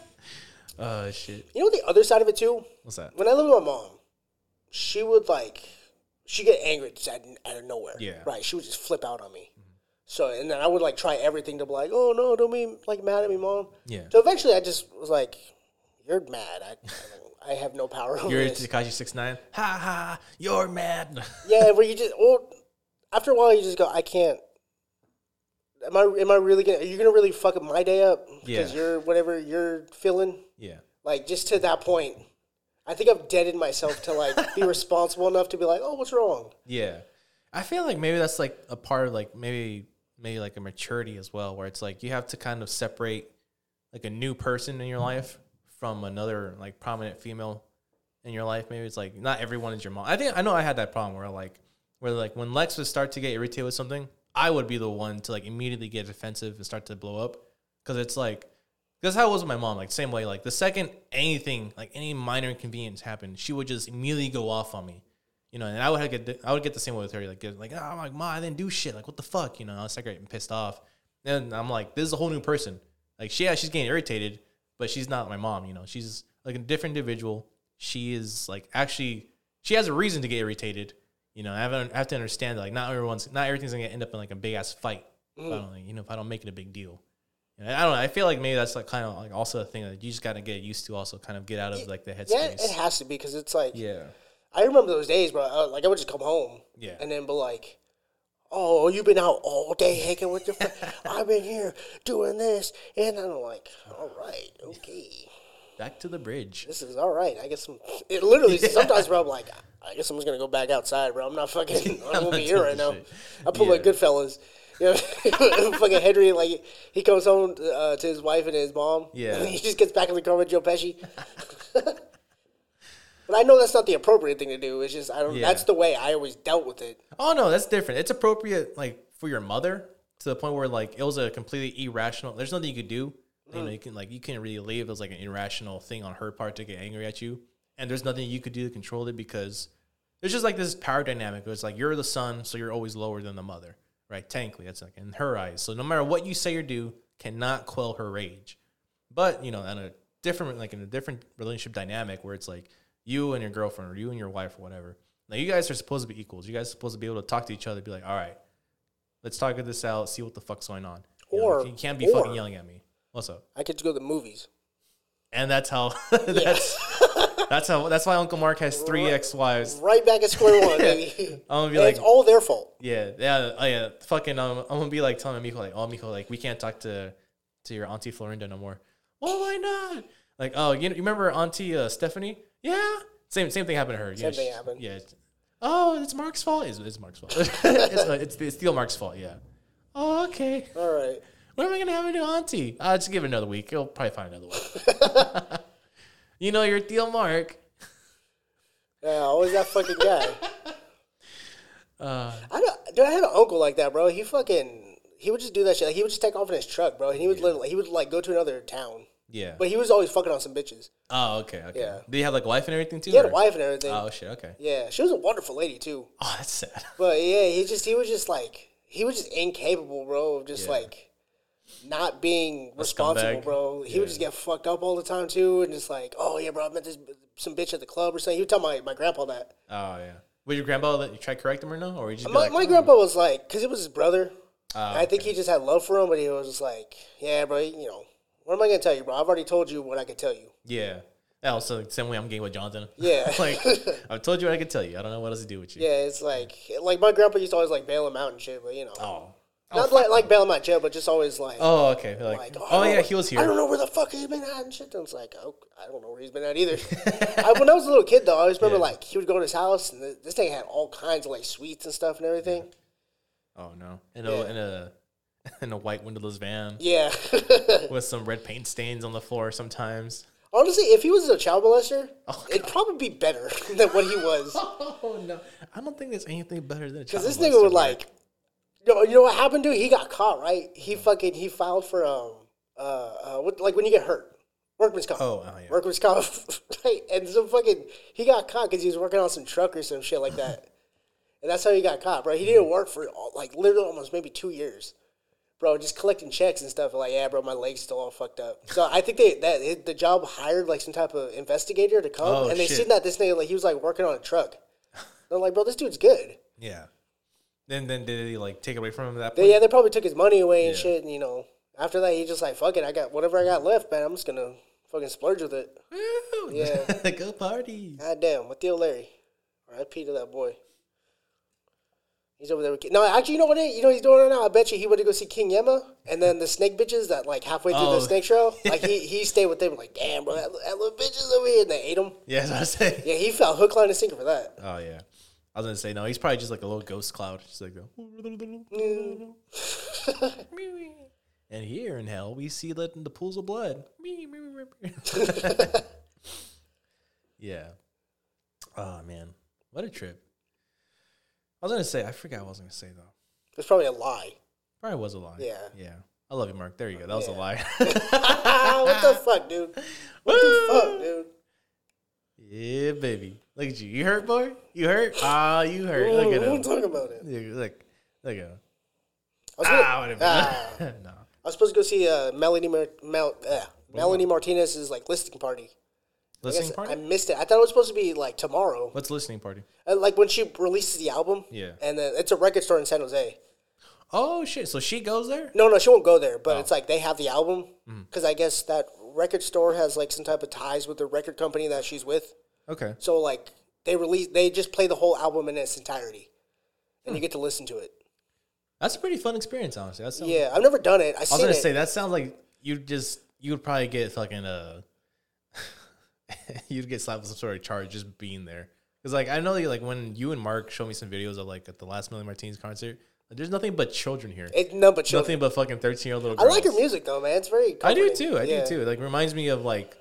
S2: Oh shit.
S3: you know the other side of it too.
S2: What's that?
S3: When I lived with my mom, she would like she get angry just out, out of nowhere.
S2: Yeah. Mm-hmm.
S3: Right. She would just flip out on me. So and then I would like try everything to be like, oh no, don't be like mad at me, mom.
S2: Yeah.
S3: So eventually I just was like, you're mad. I, I, have no power over
S2: You're. Tekashi six nine. Ha ha. You're mad.
S3: Yeah, where you just well, after a while you just go, I can't. Am I am I really gonna? Are you gonna really fuck up my day up? Because
S2: Yeah.
S3: you're whatever you're feeling.
S2: yeah.
S3: Like just to that point, I think I've deaded myself to like be responsible enough to be like, oh, what's wrong?
S2: Yeah. I feel like maybe that's like a part of like maybe maybe like a maturity as well, where it's like you have to kind of separate like a new person in your mm-hmm. life from another like prominent female in your life. Maybe it's like not everyone is your mom. I think I know I had that problem where like where like when Lex would start to get irritated with something, I would be the one to like immediately get defensive and start to blow up because it's like that's how it was with my mom. Like same way, like the second anything like any minor inconvenience happened, she would just immediately go off on me. You know, and I would get I would get the same way with her. Like, get, like, oh, I'm like, ma, I didn't do shit. Like, what the fuck? You know, I was like getting pissed off. And I'm like, this is a whole new person. Like, she, yeah, she's getting irritated, but she's not my mom. You know, she's like a different individual. She is like actually, she has a reason to get irritated. You know, I have, to- I have to understand that like not everyone's, not everything's gonna end up in like a big ass fight. If I don't, like, you know, if I don't make it a big deal. And I don't know. I feel like maybe that's like kind of like also a thing that you just gotta get used to. Also, kind of get out of like the headspace.
S3: Yeah, it has to be because it's like
S2: Yeah.
S3: I remember those days, bro. Like I would just come home,
S2: Yeah.
S3: and then be like, "Oh, you've been out all day hanging with your friend. I've been here doing this," and I'm like, "All right, okay,
S2: Back to the bridge.
S3: this is all right." I guess I'm, it literally sometimes, bro. I'm like, I guess I'm just gonna go back outside, bro. I'm not fucking. I
S2: I'm
S3: won't
S2: not
S3: be here right now.
S2: shit.
S3: I my
S2: Yeah.
S3: Goodfellas. You know, fucking Henry, like he comes home uh, to his wife and his mom.
S2: Yeah.
S3: and he just gets back in the car with Joe Pesci. but I know that's not the appropriate thing to do. It's just I don't.
S2: Yeah.
S3: That's the way I always dealt with it.
S2: Oh no, that's different. It's appropriate like for your mother to the point where like it was a completely irrational. There's nothing you could do. You know, mm. you can like you can't really leave. It was like an irrational thing on her part to get angry at you, and there's nothing you could do to control it because there's just like this power dynamic. Where it's like you're the son, so you're always lower than the mother, right? Technically, that's like in her eyes. So no matter what you say or do, cannot quell her rage. But you know, in a different like in a different relationship dynamic where it's like you and your girlfriend or you and your wife or whatever. Now you guys are supposed to be equals. You guys are supposed to be able to talk to each other, be like, all right, let's talk this out, see what the fuck's going on. You know,
S3: Or-
S2: you can't be
S3: or-
S2: fucking yelling at me. What's up?
S3: I could just go to the movies.
S2: And that's how that's that's how that's why Uncle Mark has three ex wives.
S3: Right back at square one, baby.
S2: I'm gonna be
S3: And
S2: like,
S3: it's all their fault.
S2: yeah, yeah, oh yeah, fucking. Um, I'm gonna be like telling Miko like, oh Miko, like we can't talk to to your auntie Florinda no more. Well, why not? Like, oh, you, you remember Auntie uh, Stephanie? Yeah, same same thing happened to her.
S3: Same
S2: yeah,
S3: thing
S2: she-
S3: happened.
S2: Yeah. it's- Oh, it's Mark's fault. It's, it's Mark's fault. it's, uh, it's it's still Mark's fault. Yeah. Oh, okay.
S3: All right.
S2: When am I gonna have a new auntie? Uh, just give it another week. You'll probably find another one. you know your deal, Mark.
S3: Yeah, always that fucking guy.
S2: Uh,
S3: I don't, dude, I had an uncle like that, bro. He fucking he would just do that shit. Like he would just take off in his truck, bro. And he would literally he would like go to another town.
S2: yeah.
S3: But he was always fucking on some bitches.
S2: Oh, okay, okay.
S3: Yeah.
S2: Did he have like a wife and everything too?
S3: He had a wife and everything.
S2: Oh shit. Okay.
S3: Yeah, she was a wonderful lady too.
S2: Oh, that's sad.
S3: But yeah, he just he was just like he was just incapable, bro, of just
S2: Yeah.
S3: like not being responsible,
S2: scumbag.
S3: bro. He
S2: Yeah.
S3: would just get fucked up all the time too, and just like, oh yeah, bro, I met this some bitch at the club or something. He would tell my, my grandpa that.
S2: Oh yeah. Would your grandpa that you try to correct him or no, or you just
S3: My,
S2: like,
S3: my
S2: "Oh."
S3: grandpa was like, because it was his brother.
S2: Oh,
S3: I think he just had love for him, but he was just like, yeah, bro, you know, what am I gonna tell you, bro? I've already told you what I could tell you.
S2: Yeah. Oh, also the same way I'm getting with Jonathan.
S3: Yeah.
S2: like I've told you what I could tell you. I don't know what else to do with you.
S3: Yeah, it's like like my grandpa used to always like bail him out and shit, but you know,
S2: Oh.
S3: Not oh, like like bail him out of jail, but just always like.
S2: Oh, okay. Like,
S3: Like,
S2: oh,
S3: I
S2: yeah,
S3: oh,
S2: he was here.
S3: I don't know where the fuck he's been at and shit. And it's like, oh, I don't know where he's been at either. I, when I was a little kid, though, I always remember
S2: Yeah.
S3: like he would go to his house and th- this thing had all kinds of like sweets and stuff and everything.
S2: Oh no. In a in a in a white windowless van
S3: Yeah.
S2: with some red paint stains on the floor sometimes.
S3: Honestly, if he was a child molester,
S2: Oh,
S3: it'd probably be better than what he was.
S2: Oh no. I don't think there's anything better than a
S3: Because this nigga would like, you know, you know what happened to? him? He got caught, right? He fucking he filed for um uh, uh what, like when you get hurt, workman's comp.
S2: Oh, oh, yeah.
S3: workman's comp. right? And some fucking he got caught because he was working on some truck or some shit like that, and that's how he got caught, bro. He didn't work for like literally almost maybe two years. Bro, just collecting checks and stuff. Like, yeah, bro, my leg's still all fucked up. So I think they that it, the job hired like some type of investigator to come,
S2: Oh,
S3: and they
S2: shit.
S3: seen that this nigga like he was like working on a truck. They're like, bro, this dude's good.
S2: Yeah. Then then did he like take away from him at that point?
S3: yeah, they probably took his money away and
S2: Yeah.
S3: shit. And you know, after that, he just like, fuck it, I got whatever I got left, man. I'm just gonna fucking splurge with it.
S2: Woo!
S3: Yeah.
S2: Go party.
S3: God damn, with Theo Larry. R.I.P. to that boy. He's over there. With, no, actually, you know what? You know what he's doing right now. I bet you he went to go see King Yemma, and then the snake bitches that like halfway through
S2: Oh.
S3: the snake trail, like he he stayed with them. Like, damn, bro, that, that little bitch is over here, and they ate him.
S2: Yeah, that's what I say.
S3: Yeah, he fell hook, line, and sinker for that.
S2: Oh yeah. I was gonna say no. He's probably just like a little ghost cloud, just like the. Mm. and here in hell, we see the, the pools of blood. yeah. Oh man, what a trip! I was gonna say I forgot what I was gonna say though.
S3: It's probably a lie.
S2: Probably was a lie.
S3: Yeah.
S2: yeah. I love you, Mark. There you go. That was a lie.
S3: what the fuck, dude? What the fuck, dude?
S2: Yeah, baby. Look at you. You hurt, boy? You hurt? Ah, you hurt. Look at
S3: I'm
S2: him.
S3: talking about it.
S2: Look, look, look at him.
S3: I
S2: Ah, whatever.
S3: Ah.
S2: no.
S3: I was supposed to go see uh, Melanie Mar- Mel- uh, Melanie Martinez's like listening party. I,
S2: Listening party?
S3: I missed it. I thought it was supposed to be like tomorrow,
S2: What's listening party?
S3: Uh, like when she releases the album.
S2: Yeah.
S3: And then it's a record store in San Jose.
S2: Oh shit! So she goes there?
S3: No, no, she won't go there.
S2: Oh.
S3: But it's like they have the album
S2: Mm-hmm.
S3: because I guess that record store has like some type of ties with the record company that she's with.
S2: Okay.
S3: So like they release, they just play the whole album in its entirety, and
S2: Hmm.
S3: you get to listen to it.
S2: That's a pretty fun experience, honestly. That sounds,
S3: Yeah, I've never done it. I
S2: I was gonna
S3: it.
S2: say that sounds like you just you would probably get fucking uh you'd get slapped with some sort of charge just being there. Because like I know you like when you and Mark showed me some videos of like at the last Millie Martinez concert, like, there's nothing but children here.
S3: It's no, but children.
S2: nothing but fucking thirteen year old little
S3: I like your music though, man. It's very.
S2: I do too. I
S3: Yeah.
S2: do too. Like reminds me of like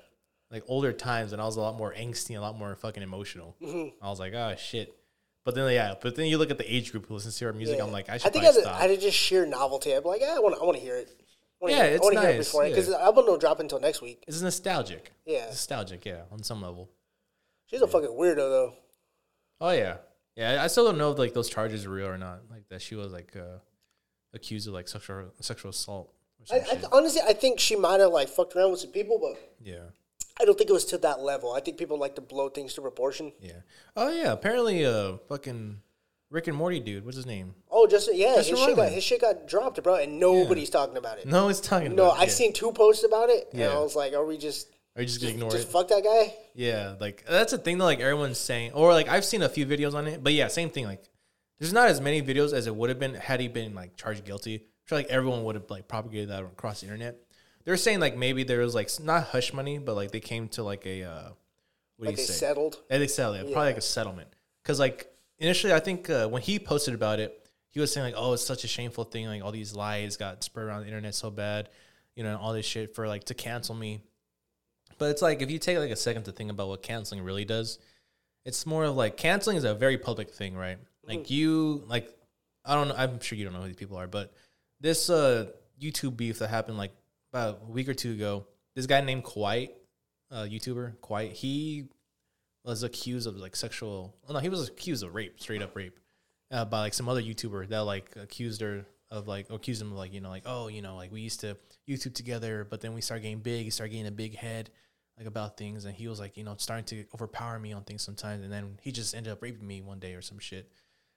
S2: like older times when I was a lot more angsty and a lot more fucking emotional.
S3: Mm-hmm.
S2: I was like, oh shit. But then yeah, but then you look at the age group who listens to her music.
S3: Yeah.
S2: I'm like, I
S3: I think a,
S2: stop.
S3: out of just sheer novelty, I'd be like, yeah, I want, I want to hear it. I
S2: Yeah,
S3: hear,
S2: it's
S3: I want to hear it
S2: nice,
S3: before because
S2: yeah.
S3: the album don't drop until next week.
S2: it's nostalgic.
S3: Yeah.
S2: It's nostalgic. Yeah, on some level.
S3: She's a fucking weirdo though.
S2: Oh yeah, yeah. I still don't know if like those charges are real or not. Like that she was like uh, accused of like sexual sexual assault.
S3: I, I,
S2: shit.
S3: honestly, I think she might have like fucked around with some people, but
S2: yeah,
S3: I don't think it was to that level. I think people like to blow things to proportion.
S2: yeah. Oh yeah. Apparently, uh, fucking Rick and Morty dude. What's his name?
S3: Oh, just yeah,
S2: Justin
S3: his shit, got, his shit got dropped, bro, and nobody's talking about it.
S2: No, it's talking.
S3: No, I've
S2: yeah.
S3: seen two posts about it, and
S2: Yeah.
S3: I was like, are we just
S2: Are you just gonna ignore
S3: just
S2: it?
S3: fuck that guy?
S2: Yeah, like that's the thing that like everyone's saying, or like I've seen a few videos on it, but yeah, same thing. Like, there's not as many videos as it would have been had he been like charged guilty. I feel like everyone would have like propagated that across the internet. They're saying like maybe there was like not hush money, but like they came to like a uh, what
S3: Like
S2: do
S3: they
S2: you say?
S3: settled.
S2: Yeah, they settled it. Probably like a settlement. Because like initially, I think uh, when he posted about it, he was saying like, "Oh, it's such a shameful thing. Like all these lies got spread around the internet so bad, you know, and all this shit for like to cancel me." But it's like if you take like a second to think about what canceling really does, it's more of like canceling is a very public thing, right? Like you like I don't know. I'm sure you don't know who these people are, but this uh YouTube beef that happened like about a week or two ago. This guy named Quiet, uh, YouTuber Quiet, he was accused of like sexual. Oh no, he was accused of rape, straight up rape, uh, by like some other YouTuber that like accused her of like accused him of like you know like oh you know like we used to YouTube together, but then we started getting big, he started getting a big head like about things, and he was like you know starting to overpower me on things sometimes, and then he just ended up raping me one day or some shit.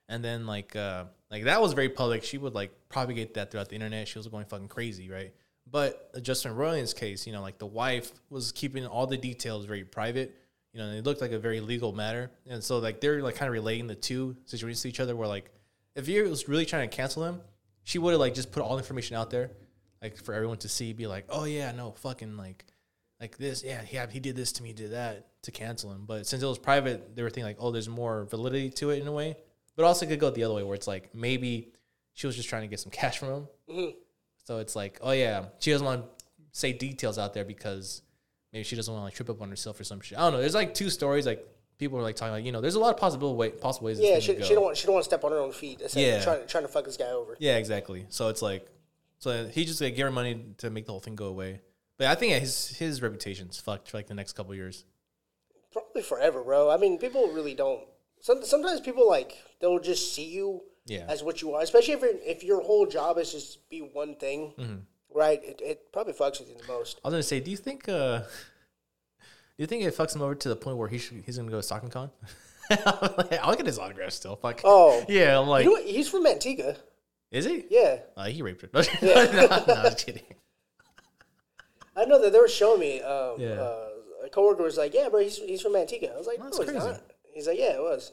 S2: And then like uh like that was very public. She would like propagate that throughout the internet. She was going fucking crazy, right? But Justin Roiland's case, you know, like the wife was keeping all the details very private. You know, and it looked like a very legal matter. And so like they're like kind of relating the two situations to each other. Where like if you was really trying to cancel him, she would have like just put all information out there, like for everyone to see. Be like, oh yeah, no, fucking like like this, yeah, yeah, he did this to me, did that to cancel him. But since it was private, they were thinking like, oh, there's more validity to it in a way. But also could go the other way where it's like maybe she was just trying to get some cash from him.
S3: Mm-hmm.
S2: So it's like, oh yeah, she doesn't want to say details out there because maybe she doesn't want to like trip up on herself or some shit. I don't know. There's like two stories like people are like talking like you know there's a lot of possible way possible ways.
S3: Yeah, she, she don't want she don't want to step on her own feet.
S2: Yeah.
S3: trying trying to fuck this guy over.
S2: Yeah, exactly. So it's like, so he just like gave her money to make the whole thing go away. But I think yeah, his his reputation's fucked for like the next couple years.
S3: Probably forever, bro. I mean, people really don't. Some, sometimes people like they'll just see you
S2: Yeah.
S3: as what you are, especially if you're, if your whole job is just be one thing,
S2: Mm-hmm.
S3: right? It, it probably fucks with you the most.
S2: I was gonna say, do you think uh do you think it fucks him over to the point where he should, he's gonna go to Stockton Con? I'll get his autograph still. Fuck.
S3: Oh.
S2: yeah. I'm like,
S3: You know? He's from Manteca.
S2: is he?
S3: Yeah,
S2: Uh, he raped her. no, no, I'm kidding.
S3: I know that they were showing me. Um,
S2: Yeah.
S3: uh, a coworker was like, "Yeah, bro, he's, he's from Manteca." I was like,
S2: That's
S3: "No, he's not." He's like, "Yeah, it was."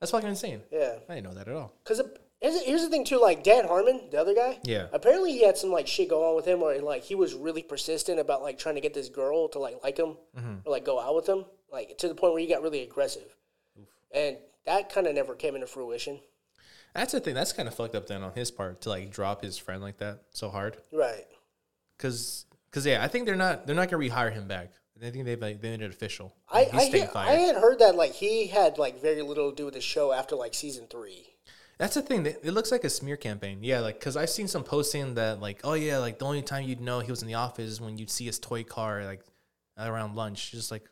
S2: That's fucking insane.
S3: Yeah,
S2: I didn't know that at all.
S3: because here's, the thing too. Like Dan Harmon, the other guy.
S2: Yeah.
S3: Apparently, he had some like shit going on with him, where like he was really persistent about like trying to get this girl to like like him
S2: Mm-hmm.
S3: or like go out with him, like to the point where he got really aggressive, and that kind of never came into fruition.
S2: That's the thing. That's kind of fucked up then on his part to like drop his friend like that so hard.
S3: Right.
S2: Cause, cause yeah, I think they're not they're not gonna rehire him back. I think they like, they made it official.
S3: I I,
S2: staying.
S3: I had heard that like he had like very little to do with the show after like season three.
S2: That's the thing. It looks like a smear campaign. Yeah, like because I've seen some posting that like, oh yeah, like the only time you'd know he was in the office is when you'd see his toy car like around lunch, just like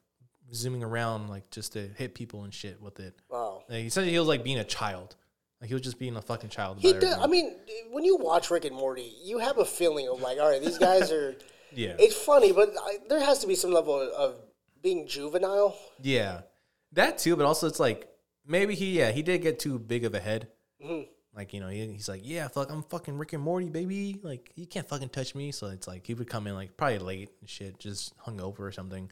S2: zooming around like just to hit people and shit with it.
S3: Wow.
S2: Like, he said he was like being a child. Like he was just being a fucking child.
S3: He does. I mean, when you watch Rick and Morty, you have a feeling of like, all right, these guys are.
S2: yeah,
S3: It's funny, but I, there has to be some level of, being juvenile.
S2: yeah, that too. But also, it's like maybe he yeah he did get too big of a head.
S3: Mm-hmm.
S2: Like you know he, he's like yeah fuck I'm fucking Rick and Morty baby like you can't fucking touch me. So it's like he would come in like probably late and shit, just hungover or something.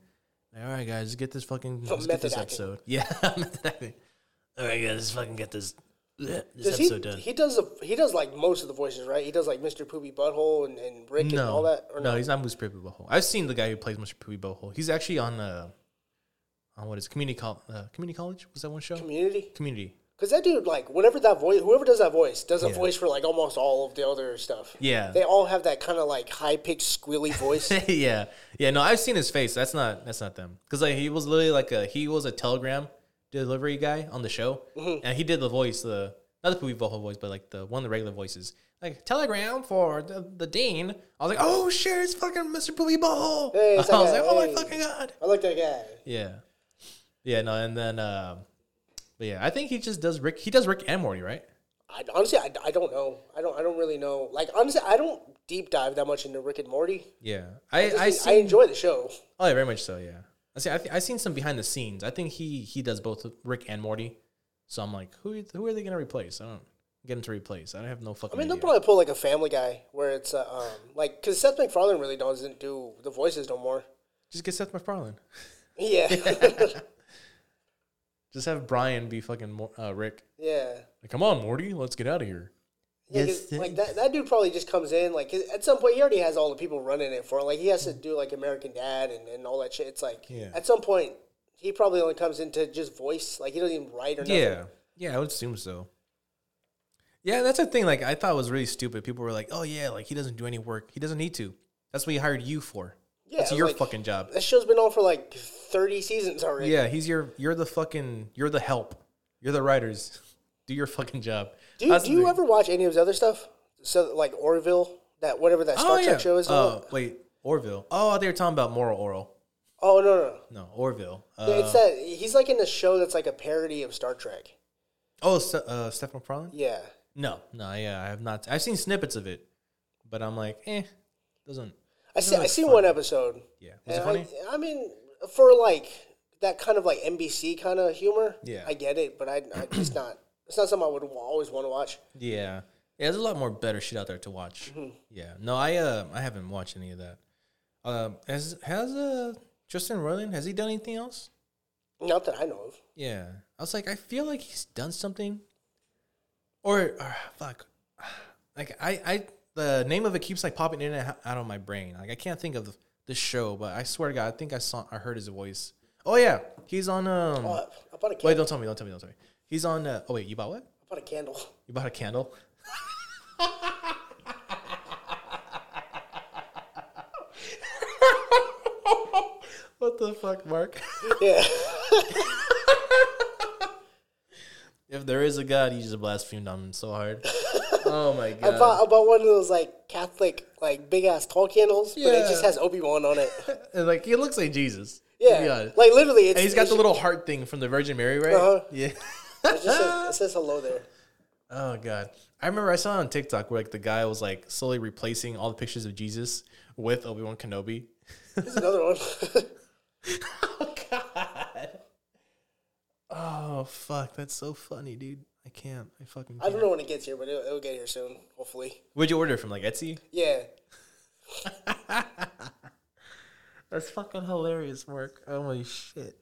S2: Like, all right guys, get this fucking let's get this
S3: acting.
S2: episode. Yeah. All right guys, let's fucking get this this
S3: Does he?
S2: done.
S3: He does. The, he does like most of the voices, right? He does like Mr. Poopy Butthole and, and Rick and all that. Or
S2: no, he's not Mr. Poopy Butthole. I've seen the guy who plays Mr. Poopy Butthole. He's actually on uh, on what is it, community col- uh, community college? Was that one show?
S3: Community.
S2: community.
S3: Because that dude, like, whenever that voice, whoever does that voice, does a
S2: Yeah.
S3: voice for like almost all of the other stuff.
S2: Yeah.
S3: They all have that kind of like high pitched squealy voice.
S2: yeah, yeah. No, I've seen his face. That's not that's not them. Because like he was literally like a he was a telegram delivery guy on the show,
S3: Mm-hmm.
S2: and he did the voice the not the Poopy Butthole voice, but like the one of the regular voices. Like telegram for the, the dean. I was like, oh shit, it's fucking Mr. Poopy Butthole.
S3: Hey,
S2: I was like, oh my fucking god.
S3: I like that guy.
S2: Yeah. Yeah, no, and then um but yeah, I think he just does Rick he does Rick and Morty, right?
S3: I, honestly, I, I don't know. I don't. I don't really know. Like honestly, I don't deep dive that much into Rick and Morty.
S2: Yeah. I I,
S3: I,
S2: seen,
S3: enjoy the show.
S2: Oh yeah, very much so, yeah. I see I I seen some behind the scenes. I think he he does both Rick and Morty. So I'm like, who who are they going to replace? I don't get him to replace. I don't have no fucking
S3: I mean, they'll probably pull like a Family Guy where it's uh, um like because Seth MacFarlane really doesn't do the voices no more.
S2: Just get Seth MacFarlane.
S3: Yeah,
S2: Just have Brian be fucking uh, Rick.
S3: yeah.
S2: Like, come on, Morty, let's get out of here.
S3: Yeah, 'cause, like that, that dude probably just comes in like at some point he already has all the people running it for him. Like he has to mm. do like American Dad and, and all that shit. It's like
S2: Yeah.
S3: at some point he probably only comes in to just voice. Like he doesn't even write or nothing.
S2: Yeah, yeah, I would assume so. Yeah, that's the thing. Like, I thought was really stupid. People were like, "Oh yeah, like he doesn't do any work. He doesn't need to. That's what he hired you for.
S3: Yeah,
S2: that's your
S3: like-
S2: fucking job."
S3: That show's been on for like thirty seasons already.
S2: Yeah, he's your. You're the fucking. You're the help. You're the writers. Do your fucking job.
S3: Do, you- do you ever watch any of his other stuff? So like Orville, that whatever that Star
S2: Oh,
S3: Trek show is.
S2: Uh, wait, Orville. Oh, they were talking about Moral Orel.
S3: oh no no. no.
S2: No, Orville. Uh,
S3: it's that he's like in a show that's like a parody of Star Trek.
S2: oh, uh, Stephen McFarlane.
S3: Yeah.
S2: No, no, yeah, I have not. I've seen snippets of it, but I'm like, eh, doesn't.
S3: I see. I seen
S2: funny.
S3: one episode.
S2: Yeah, was it funny?
S3: I, I mean, for like that kind of like NBC kind of humor.
S2: Yeah.
S3: I get it, but I, I it's not. It's not something I would always want to watch.
S2: Yeah, yeah. There's a lot more better shit out there to watch.
S3: Mm-hmm.
S2: Yeah, no, I uh, I haven't watched any of that. Um, has has uh Tristan Roiland has he done anything else?
S3: Not that I know of.
S2: Yeah, I was like, I feel like he's done something, or, or fuck, like I I the name of it keeps like popping in and out out of my brain. Like I can't think of the show, but I swear to God, I think I saw I heard his voice. Oh yeah, he's on um.
S3: Oh, I, I
S2: Wait, don't tell me, don't tell me, don't tell me. He's on. Uh, oh wait, you bought what?
S3: I bought a candle.
S2: You bought a candle. what the fuck, Mark?
S3: Yeah.
S2: if there is a God, you just blasphemed on him so hard. Oh my
S3: I
S2: god.
S3: bought I bought one of those like Catholic like big ass tall candles, but it just has Obi Wan on it.
S2: And, like he looks like Jesus.
S3: Yeah, like literally, it's,
S2: and he's got the little heart thing from the Virgin Mary, right?
S3: Uh-huh.
S2: Yeah.
S3: It just says, it says hello there.
S2: Oh god. I remember I saw it on TikTok where like the guy was like slowly replacing all the pictures of Jesus with Obi Wan Kenobi.
S3: There's another one.
S2: Oh god. Oh fuck, that's so funny, dude. I can't. I fucking. Can't.
S3: I don't know when it gets here, but it'll, it'll get here soon, hopefully.
S2: Where'd you order from? Like Etsy?
S3: Yeah.
S2: That's fucking hilarious, Mark. Oh my shit.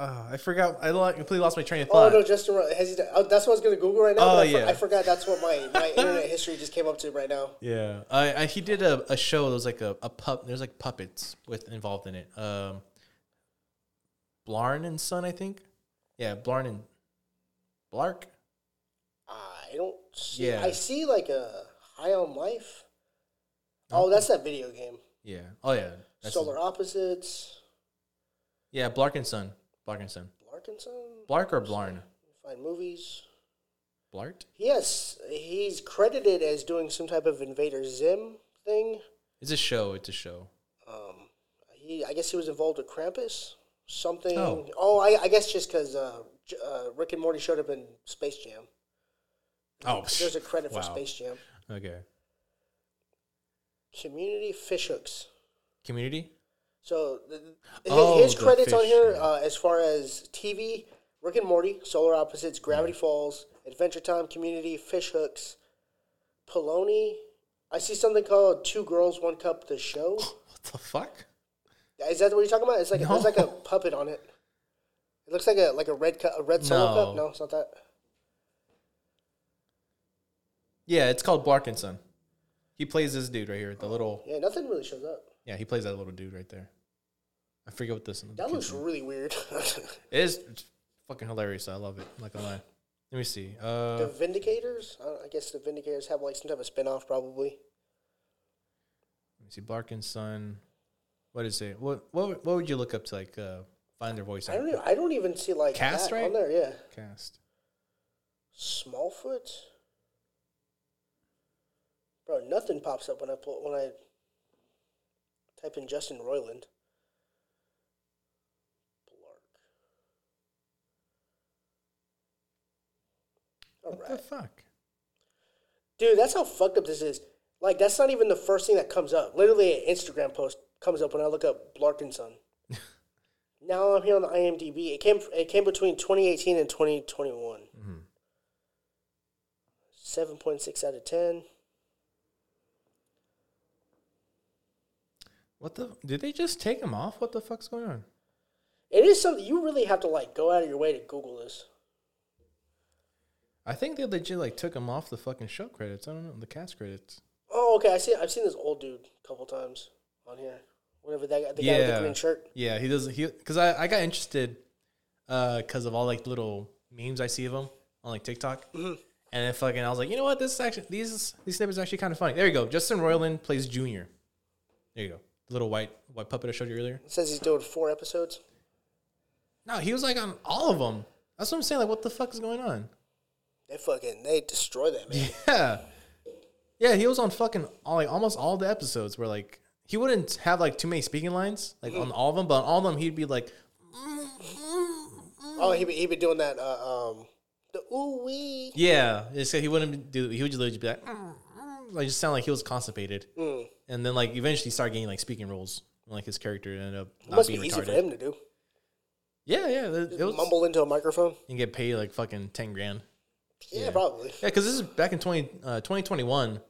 S2: Oh, I forgot. I completely lost my train of thought.
S3: Oh no, Justin. Has he, oh, that's what I was gonna Google right now.
S2: Oh,
S3: I, for-
S2: yeah.
S3: I forgot. That's what my, my internet history just came up to right now.
S2: Yeah, I, I he did a, a show. There was like a, a pup. There's like puppets with involved in it. Um, Blarn and Son, I think. Yeah, Blarn and Blark.
S3: I don't. See,
S2: Yeah.
S3: I see like a High on Life. Oh, that's that video game.
S2: Yeah. Oh yeah.
S3: Solar Opposites.
S2: Yeah, Blark and Son. Blark and Son. Blark or Blarn?
S3: Find movies.
S2: Blart?
S3: Yes, he's credited as doing some type of Invader Zim thing.
S2: It's a show. It's a show.
S3: Um, he, I guess he was involved with Krampus. Something.
S2: Oh.
S3: Oh, I, I guess just because uh, uh, Rick and Morty showed up in Space Jam.
S2: Oh,
S3: There's a credit for
S2: wow.
S3: Space Jam.
S2: Okay.
S3: Community Fishhooks.
S2: Community?
S3: So the, the-
S2: Oh,
S3: his credits on here,
S2: yeah.
S3: uh, as far as TV, Rick and Morty, Solar Opposites, Gravity Falls, Adventure Time, Community, Fish Hooks, Poloni. I see something called Two Girls, One Cup, the show.
S2: What the fuck?
S3: Is that what you're talking about? It's like there's like a puppet on it. It looks like a like a red cup, a red solo
S2: No.
S3: cup. No, it's not that.
S2: Yeah, it's called Blark and Son. He plays this dude right here. The little.
S3: Yeah, nothing really shows up.
S2: Yeah, he plays that little dude right there. I forget what this.
S3: That looks really weird.
S2: It is it's fucking hilarious. I love it. I'm not gonna lie. Let me see. Uh,
S3: the Vindicators. Uh, I guess the Vindicators have like some type of spinoff, probably.
S2: let me see. Blark and Son. What is it? What what what would you look up to like uh, find their voice
S3: I don't. Even, I don't even see like
S2: Cast,
S3: that
S2: right?
S3: on there. Yeah,
S2: Cast.
S3: Smallfoot. Bro, nothing pops up when I pull when I type in Justin Roiland. Blark. All
S2: What
S3: right.
S2: the fuck?
S3: Dude, that's how fucked up this is. Like, that's not even the first thing that comes up. Literally, an Instagram post comes up when I look up Blarkinson. now I'm here on the IMDb. It came. It came between 2018 and 2021. Mm-hmm. Seven point six out of ten.
S2: What the? Did they just take him off? What the fuck's going on?
S3: It is something you really have to like go out of your way to Google this.
S2: I think they legit like took him off the fucking show credits. I don't know the cast credits.
S3: Oh, okay. I see. I've seen this old dude a couple times on here. Whatever that guy, the guy with the green shirt.
S2: Yeah, he does. He because I, I got interested because of all like little memes I see of him on like TikTok,
S3: Mm-hmm.
S2: and then fucking I was like, you know what, this is actually these these snippets are actually kind of funny. There you go. Justin Roiland plays Junior. There you go. The little white white puppet I showed you earlier.
S3: It says he's doing four episodes.
S2: No, he was like on all of them. That's what I'm saying. Like, what the fuck is going on?
S3: They fucking they destroy that man.
S2: Yeah, yeah. He was on fucking all, like almost all the episodes where like he wouldn't have like too many speaking lines like on all of them, but on all of them he'd be like,
S3: Oh, he be, he be doing that. Uh, um, the ooh wee.
S2: Yeah, it's, he wouldn't do. He would just literally be like, "Mm, mm," like just sound like he was constipated,
S3: Mm.
S2: and then like eventually he started getting like speaking roles. and, Like his character ended up
S3: It
S2: not
S3: must be
S2: being
S3: easy
S2: retarded.
S3: for him to do.
S2: Yeah, yeah, it, it was.
S3: Mumble into a microphone.
S2: And get paid like fucking ten grand.
S3: Yeah,
S2: Yeah.
S3: probably.
S2: Yeah, because this is back in 20, uh, 2021.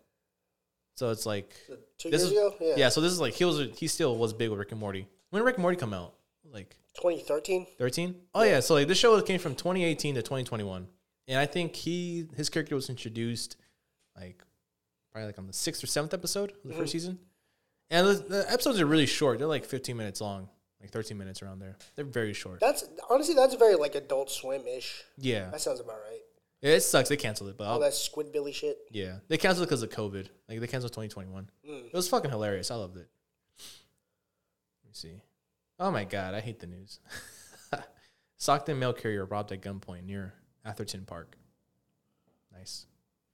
S2: so it's like
S3: Two
S2: this
S3: years
S2: is
S3: ago. Yeah.
S2: yeah. So this is like he was he still was big with Rick and Morty. When did Rick and Morty come out? Like
S3: 2013.
S2: 13 oh yeah so like this show came from 2018 to 2021 and i think he his character was introduced like probably like on the sixth or seventh episode of the first season and the, the episodes are really short they're like 15 minutes long like 13 minutes around there they're very short
S3: That's honestly that's very like Adult Swim ish.
S2: yeah
S3: That sounds about right.
S2: It sucks they canceled it but
S3: All
S2: I'll,
S3: that Squidbilly shit.
S2: yeah they canceled it because of covid like they canceled 2021 it was fucking hilarious i loved it let me see oh my god i hate the news stockton mail carrier robbed at gunpoint near atherton park nice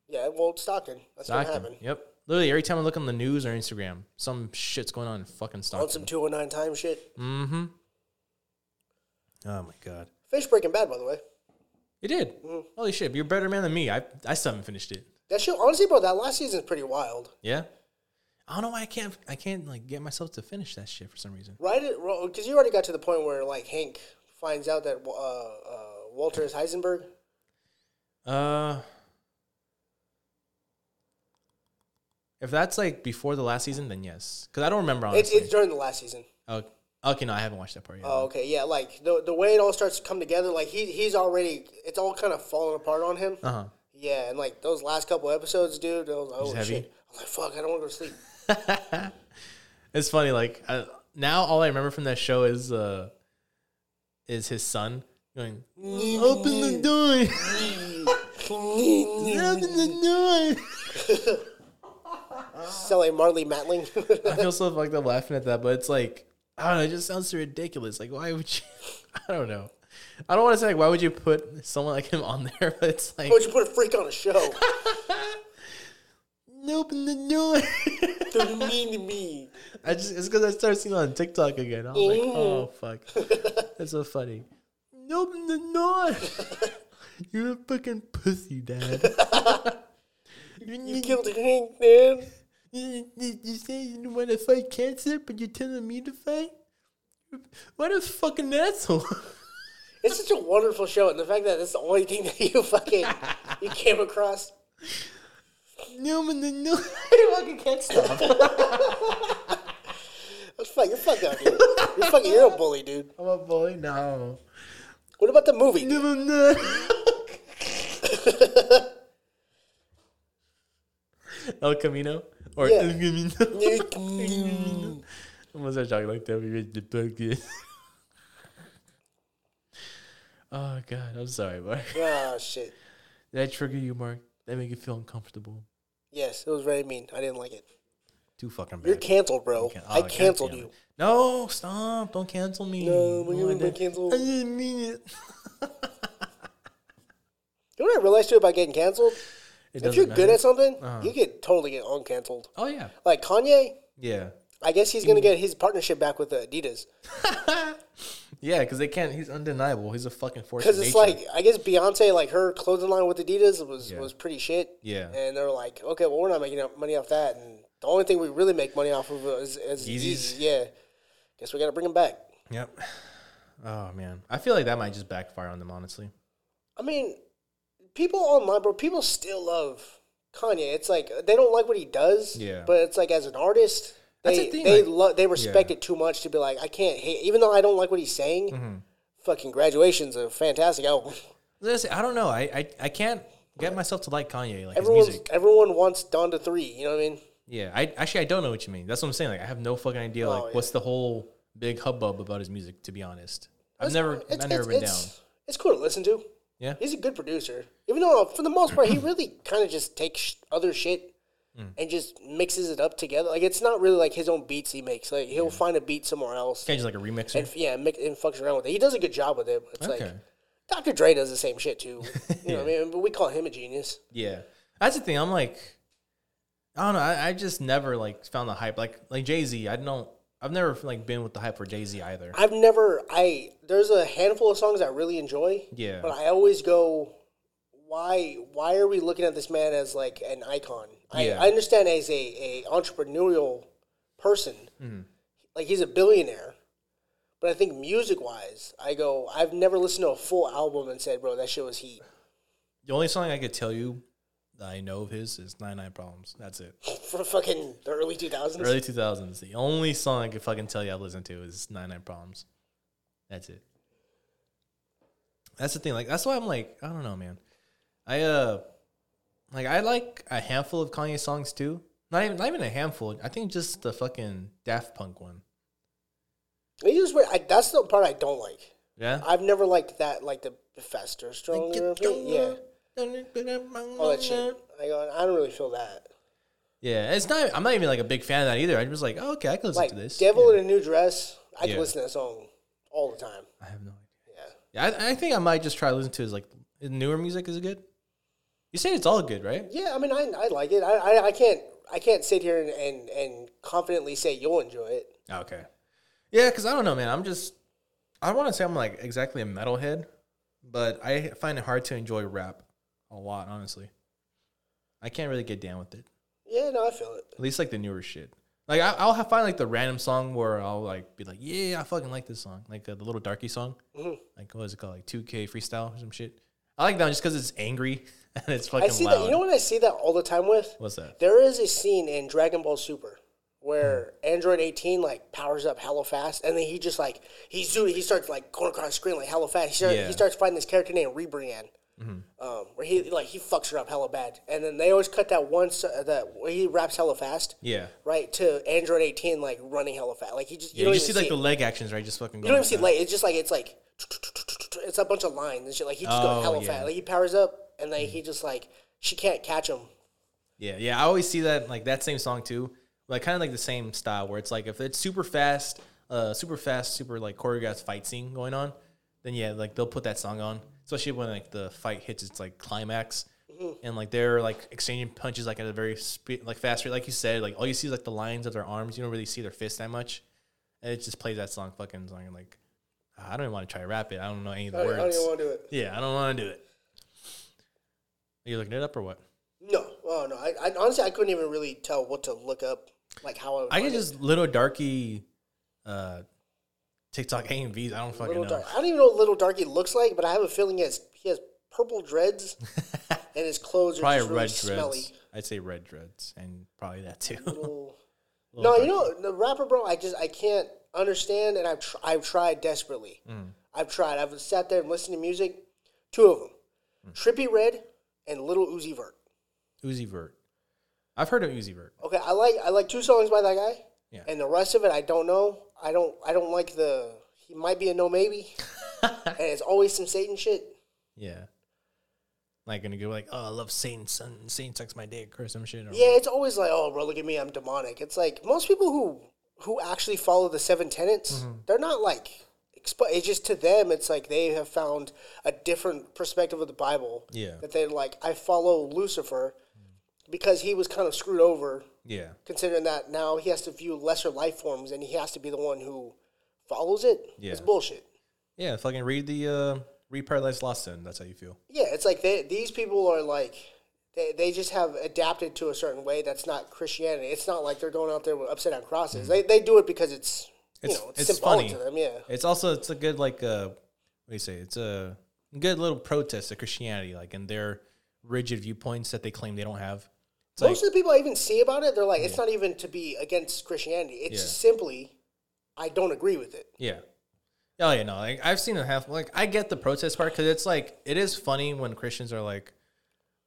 S3: Yeah, well, Stockton. That's what
S2: Stockton.
S3: happened.
S2: Yep. Literally every time I look on the news or Instagram, some shit's going on in fucking
S3: On
S2: Stockton.
S3: some 209 time shit.
S2: mm-hmm. Oh my god.
S3: Fish Breaking Bad, by the way.
S2: It did. Holy shit, you're a better man than me. I I still haven't finished it.
S3: That shit, honestly, bro, that last season's pretty wild.
S2: Yeah. I don't know why I can't I can't like get myself to finish that shit for some reason.
S3: Right? Because you already got to the point where, like, Hank finds out that uh, uh, Walter is Heisenberg.
S2: Uh if that's like before the last season, then yes. Because I don't remember
S3: It's,
S2: honestly.
S3: it's during the last season.
S2: oh, okay, no, I haven't watched that part yet.
S3: Oh, okay. Yeah, like, the, the way it all starts to come together, like, he, he's already, it's all kind of falling apart on him.
S2: Uh huh.
S3: Yeah, and, like, those last couple episodes, dude, I was like, oh, shit. I'm like, fuck, I don't want to go to sleep.
S2: It's funny, like uh, now all I remember from that show is uh is his son going, Open the door. Open the door.
S3: Sound like Marlee Matlin.
S2: I feel so fucked up laughing at that, but it's like I don't know. It just sounds so ridiculous. Like, why would you? I don't know. I don't want to say like, why would you put someone like him on there? But it's like,
S3: Why would you put a freak on a show?
S2: open the door.
S3: Don't mean to me.
S2: I just it's because I started seeing it on TikTok again. I was like, oh fuck, that's so funny. Open the door. You're a fucking pussy, dad.
S3: You killed Hank, man.
S2: You, you, say you want to fight cancer, but you're telling me to fight? What a fucking asshole.
S3: It's such a wonderful show, and the fact that it's the only thing that you fucking you came across.
S2: no, man, no, no. I fucking can't stop.
S3: That's fuck, you're fucked up, dude. You're fucking, you're a bully, dude.
S2: I'm a bully, now.
S3: What about the movie?
S2: No, I'm not. El Camino? Or
S3: Yeah.
S2: Camino?
S3: Mm.
S2: I'm gonna like that. We read the book. oh, God. I'm sorry, Mark.
S3: Ah, shit.
S2: Did I trigger you, Mark? That I make you feel uncomfortable?
S3: Yes, it was very mean. I didn't like it.
S2: Too fucking bad.
S3: You're canceled, bro.
S2: Can-
S3: I
S2: oh,
S3: canceled
S2: goddamn
S3: you.
S2: No, stop. Don't cancel me.
S3: No, we're
S2: I didn't-
S3: cancel.
S2: I didn't mean it.
S3: You know what I realized too about getting canceled? If you're good at something, uh-huh. you could totally get uncanceled.
S2: Oh, yeah.
S3: Like Kanye,
S2: Yeah.
S3: I guess he's gonna hmm. get his partnership back with Adidas
S2: Yeah, because they can't. He's undeniable. He's a fucking force.
S3: because it's like I guess Beyonce, like her clothing line with Adidas was
S2: Yeah.
S3: was pretty shit.
S2: Yeah.
S3: and they're like, okay, well we're not making money off that, and the only thing we really make money off of is, is
S2: Yeezys.
S3: Yeezys. Yeah, guess we got to bring them back.
S2: Yep. Oh man, I feel like that might just backfire on them. Honestly.
S3: I mean, people online, bro, people still love Kanye. It's like they don't like what he does.
S2: Yeah.
S3: But it's like as an artist, they
S2: the
S3: they
S2: like-
S3: lo- they respect
S2: Yeah.
S3: it too much to be like, I can't hate, even though I don't like what he's saying.
S2: Mm-hmm.
S3: Fucking graduation's a fantastic album.
S2: Listen, I don't know. I, I I can't get myself to like Kanye, like his music.
S3: everyone wants to three. You know what I mean?
S2: Yeah. I actually I don't know what you mean. That's what I'm saying. Like I have no fucking idea. Like
S3: Oh, yeah.
S2: what's the whole big hubbub about his music? To be honest, I've never
S3: It's,
S2: I've never
S3: it's,
S2: been
S3: it's,
S2: down.
S3: It's cool to listen to.
S2: Yeah.
S3: He's a good producer. Even though, for the most part, he really kind of just takes sh- other shit
S2: Mm.
S3: and just mixes it up together. Like, it's not really like his own beats he makes. Like, he'll find a beat somewhere else.
S2: Can't like a remixer.
S3: And, yeah, mix, and fucks around with it. He does a good job with it. But it's
S2: Okay.
S3: like, Dr. Dre does the same shit, too. You know what I mean? But we call him a genius.
S2: Yeah, that's the thing. I'm like, I don't know. I, I just never like found the hype. Like like Jay Z. I don't. I've never like been with the hype for Jay Z either.
S3: I've never, I, there's a handful of songs I really enjoy.
S2: Yeah.
S3: But I always go, why why are we looking at this man as like an icon?
S2: Yeah.
S3: I, I understand as a, a entrepreneurial person,
S2: Mm-hmm.
S3: like he's a billionaire. But I think music wise, I go, I've never listened to a full album and said, bro, that shit was heat.
S2: The only song I could tell you that I know of his is 99 Problems. That's it.
S3: For fucking the early 2000s.
S2: Early 2000s. The only song I could fucking tell you I've listened to is 99 Problems. That's it. That's the thing. Like that's why I'm like, I don't know, man. I uh like I like a handful of Kanye songs too. Not even not even a handful. I think just the fucking Daft Punk one.
S3: It is weird. I, that's the part I don't like.
S2: Yeah.
S3: I've never liked that, like the faster, stronger. yeah. All that shit. I go, I don't really feel that.
S2: Yeah, it's not. I'm not even like a big fan of that either. I'm just like, oh, okay, I can listen
S3: Like
S2: to this.
S3: Devil
S2: Yeah.
S3: in a New Dress, I
S2: Yeah.
S3: can listen to that song all the time.
S2: I have no idea.
S3: Yeah.
S2: Yeah, I, I think I might just try to listen to his like his newer music. Is it good? You say it's all good, right?
S3: Yeah, I mean, I, I like it. I, I, I can't I can't sit here and, and, and confidently say you'll enjoy it.
S2: Oh, okay. Yeah, because I don't know, man. I'm just. I don't want to say I'm like exactly a metalhead, but I find it hard to enjoy rap a lot. Honestly, I can't really get down with it.
S3: Yeah, no, I feel it.
S2: At least like the newer shit. Like I, I'll find like the random song where I'll like be like, yeah, I fucking like this song, like uh, the Lil Darkie song.
S3: Mm-hmm.
S2: Like what is it called? Like 2K freestyle or some shit. I like that one just because it's angry and it's fucking
S3: I see
S2: loud.
S3: that. You know what I see that all the time with?
S2: What's that?
S3: There is a scene in Dragon Ball Super where
S2: Hmm.
S3: Android 18 like powers up hella fast, and then he just like he's doing he starts like going across the screen like hella fast. He starts,
S2: Yeah. Mm-hmm.
S3: he starts fighting this character named Ribrianne. Um, where he like he fucks her up hella bad, and then they always cut that one uh, that where he raps hella fast,
S2: Yeah.
S3: right to Android 18 like running hella fast. Like he just you
S2: Yeah,
S3: don't
S2: you just see like the leg actions, right? Just fucking.
S3: You don't even see light. It's just like it's like it's a bunch of lines and shit. Like he just
S2: Oh,
S3: goes hella
S2: yeah.
S3: fast. Like he powers up and then he just like she can't catch him.
S2: Yeah, yeah. I always see that like that same song too. Like kind of like the same style where it's like if it's super fast, a super fast, super like choreographed fight scene going on, then yeah, like they'll put that song on, especially when like the fight hits its like climax, and like they're like exchanging punches like at a very spe- like fast rate, like you said, like all you see is like the lines of their arms. You don't really see their fists that much, and it just plays that song, fucking song, and like I don't even want to try to rap it. I don't know any of the
S3: I don't, I don't even want to do it.
S2: Yeah, I don't want to do it. Are you looking it up or what?
S3: No, oh no. I, I honestly I couldn't even really tell what to look up, like how I.
S2: I can just Lil Darkie, uh, TikTok AMVs. I don't fucking
S3: Little
S2: know.
S3: Dark. I don't even know what Lil Darkie looks like, but I have a feeling he has he has purple dreads, and his clothes are
S2: Probably
S3: just really
S2: red
S3: smelly.
S2: dreads. I'd say red dreads, and probably that too.
S3: Little-
S2: Little
S3: no, you
S2: darky.
S3: know the rapper, bro. I just I can't understand, and I've tr- I've tried desperately.
S2: Mm.
S3: I've tried. I've sat there and listened to music. Two of them,
S2: Mm.
S3: Trippie Redd and Lil Uzi Vert.
S2: Uzi Vert. I've heard of Uzi Vert.
S3: Okay, I like I like two songs by that guy,
S2: Yeah.
S3: and the rest of it I don't know. I don't I don't like the. He might be a no maybe, and it's always some Satan shit.
S2: Yeah. Like gonna go like, oh, I love Satan, son. Satan sucks my dick or some shit. Or
S3: Yeah, it's always like, oh, bro, look at me, I'm demonic. It's like most people who who actually follow the seven tenets,
S2: Mm-hmm.
S3: they're not like. expo- It's just to them, it's like they have found a different perspective of the Bible.
S2: Yeah.
S3: that they're like, I follow Lucifer because he was kind of screwed over,
S2: Yeah.
S3: considering that now he has to view lesser life forms and he has to be the one who follows it.
S2: Yeah.
S3: It's bullshit.
S2: Yeah. Fucking read the uh, read Paradise Lost. Then that's how you feel.
S3: Yeah, it's like they, these people are like they, they just have adapted to a certain way that's not Christianity. It's not like they're going out there with upside down crosses. They, they do it because it's you
S2: Mm-hmm. It's-
S3: know it's,
S2: it's
S3: symbolic
S2: funny.
S3: to them. Yeah,
S2: It's also it's a good like uh, what do you say? It's a good little protest to Christianity, like in their rigid viewpoints that they claim they don't have. It's like,
S3: most of the people I even see about it, they're like, it's not even to be against Christianity. It's
S2: Yeah.
S3: simply I don't agree with it.
S2: Yeah. Oh yeah, no. Like I've seen it have like I get the protest part because it's like it is funny when Christians are like,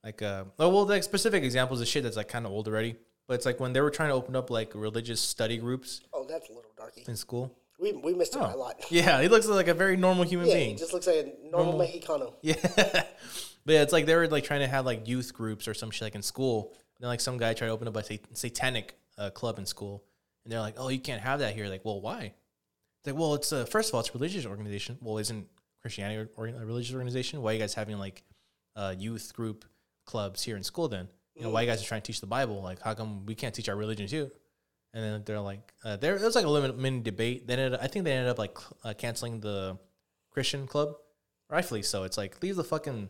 S2: like uh, oh well, like specific examples of shit that's like kind of old already. But it's like when they were trying to open up like religious study groups
S3: Oh, that's a Lil Darkie.
S2: in school.
S3: We, we missed by a
S2: Oh.
S3: lot.
S2: Yeah, he looks like a very normal human
S3: Yeah, he
S2: being.
S3: just looks like a normal, Mexicano.
S2: Yeah. but yeah, it's like they were like trying to have like youth groups or some shit like in school. Then like some guy tried to open up a sat- satanic uh, club in school, and they're like, "Oh, you can't have that here." Like, well, why? It's like, well, it's uh, first of all, it's a religious organization. Well, isn't Christianity or, a religious organization? Why are you guys having like uh, youth group clubs here in school? Then you know why you guys are trying to teach the Bible? Like, how come we can't teach our religion too? And then they're like, uh, there it was like a little mini debate. Then I think they ended up like uh, canceling the Christian club, rightfully so. It's like leave the fucking.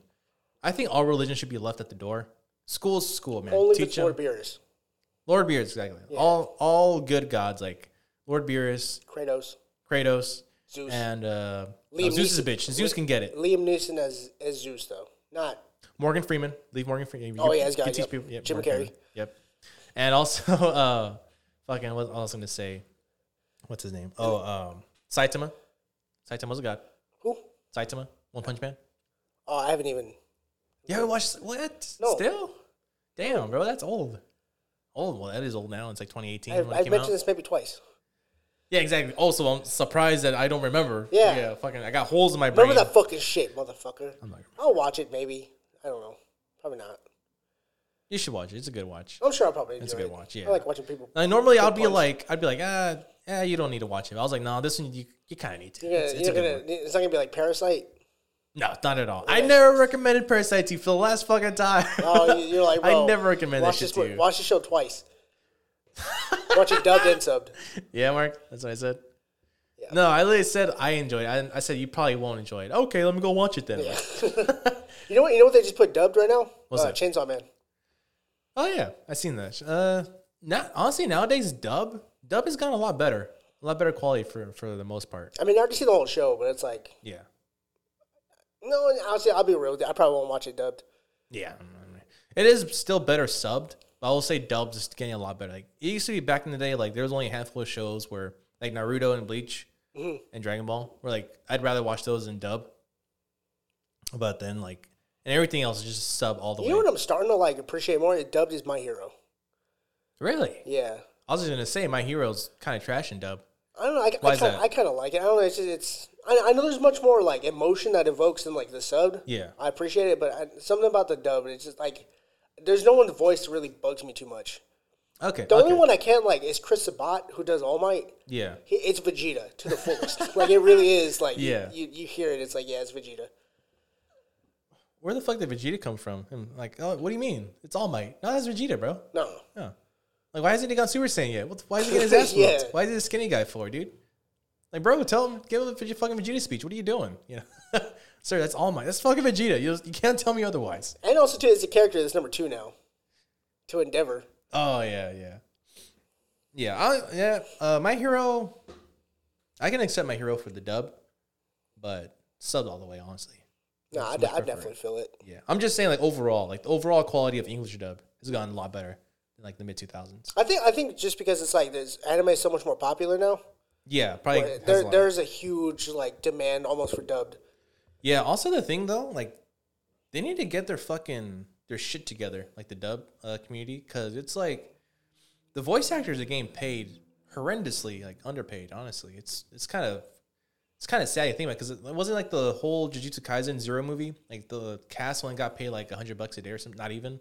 S2: I think all religion should be left at the door. School's school, man.
S3: Only
S2: Teach
S3: with Lord
S2: them.
S3: Beers,
S2: Lord Beerus, exactly. All all good gods like Lord Beerus,
S3: Kratos,
S2: Kratos,
S3: Zeus.
S2: and uh, no, Zeus is a bitch. Zeus can get it.
S3: Liam Neeson as as Zeus though, not
S2: Morgan Freeman. Leave Morgan Freeman.
S3: Oh, yeah, he's
S2: you
S3: got
S2: teach
S3: yep.
S2: people. Yep,
S3: Jim
S2: Morgan
S3: Carrey.
S2: Freeman. Yep. And also, uh, fucking, what I was going to say? What's his name? Oh, um, Saitama. Saitama's a god.
S3: who?
S2: Saitama, One Punch Man.
S3: Oh, I haven't even.
S2: You haven't watched what?
S3: No.
S2: Still? Damn, bro, that's old. Old. Well, that is old now. It's like 2018
S3: I've,
S2: when it
S3: I've
S2: came
S3: mentioned
S2: out.
S3: this maybe twice.
S2: Yeah, exactly. Also, I'm surprised that I don't remember.
S3: Yeah.
S2: Yeah, fucking, I got holes in my brain.
S3: Remember that fucking shit, motherfucker.
S2: I'm not,
S3: I'll watch it maybe. I don't know. Probably not.
S2: you should watch it. It's a good watch.
S3: I'm sure I'll probably
S2: It's a good
S3: it.
S2: watch, yeah.
S3: I like watching people.
S2: Like, normally, I'd be
S3: punch.
S2: like, I'd be like, ah, yeah, you don't need to watch it. I was like, no, this one you, you kind of need to.
S3: You're
S2: It's, it's a
S3: you're
S2: good
S3: gonna, it's not gonna be like Parasite.
S2: No, not at all. I never recommended Parasite to you for the last fucking time.
S3: Oh, you- you're like,
S2: I never recommend
S3: watch
S2: shit
S3: this,
S2: to you.
S3: Watch the show twice. watch it dubbed and subbed.
S2: yeah, Mark, that's what I said.
S3: Yeah.
S2: No, I literally said I enjoyed it. I, I said you probably won't enjoy it. Okay, let me go watch it then.
S3: Yeah. you know what? You know what they just put dubbed right now?
S2: What's
S3: uh,
S2: that?
S3: Chainsaw Man.
S2: Oh yeah, I seen that. Uh, not honestly nowadays dub dub has gotten a lot better, a lot better quality for for the most part.
S3: I mean, I already seen the whole show, but it's like,
S2: Yeah,
S3: no. Honestly, I'll be real. with you. I probably won't watch it dubbed.
S2: yeah. It is still better subbed, but I will say dubbed is getting a lot better. Like it used to be back in the day, like there was only a handful of shows where like Naruto and Bleach
S3: Mm-hmm.
S2: and Dragon Ball, where like I'd rather watch those in dub. But then like and everything else is just sub all the
S3: You
S2: way.
S3: You know what I'm starting to like appreciate more? It dubbed is my hero.
S2: really?
S3: Yeah.
S2: I was just gonna say my hero's kind of trash in dub.
S3: I don't know. I,
S2: Why
S3: I
S2: is
S3: kind
S2: that?
S3: I kind of like it. I don't know. It's just, it's. I, I know there's much more like emotion that evokes in like the sub.
S2: Yeah.
S3: I appreciate it, but I, something about the dub, it's just like there's no one's voice that really bugs me too much.
S2: Okay.
S3: The only
S2: okay.
S3: one I can't like is Chris Sabat, who does All Might.
S2: Yeah.
S3: He, it's Vegeta to the fullest. like it really is. Like
S2: Yeah.
S3: you, you hear it, it's like yeah, it's Vegeta.
S2: Where the fuck did Vegeta come from? I'm like, oh, what do you mean? It's All Might. No, that's Vegeta, bro.
S3: No,
S2: Yeah. Like, why hasn't he got Super Saiyan yet? What, why is he getting his ass whooped?
S3: Yeah.
S2: Why is he a skinny guy for, dude? Like, bro, tell him, give him the fucking Vegeta speech. What are you doing? You know, sir, that's All Might. That's fucking Vegeta. You, you can't tell me otherwise.
S3: and also too, it's a character that's number two now. To Endeavor.
S2: Oh yeah, yeah, yeah. I, yeah, uh, my hero. I can accept my hero for the dub, but subbed all the way, honestly.
S3: No, I,
S2: much
S3: I definitely
S2: it.
S3: feel it.
S2: Yeah, I'm just saying, like overall, like the overall quality of English dub has gotten a lot better like the mid 2000s.
S3: I think I think just because it's like this anime is so much more popular now.
S2: Yeah, probably. a
S3: There,
S2: lot.
S3: there's a huge like demand almost for dubbed.
S2: Yeah. Also, the thing though, like they need to get their fucking their shit together, like the dub uh, community, because it's like the voice actors are getting paid horrendously, like underpaid. Honestly, it's it's kind of it's kind of sad to think about because it wasn't like the whole Jujutsu Kaisen Zero movie. Like the cast only got paid like hundred bucks a day or something, not even.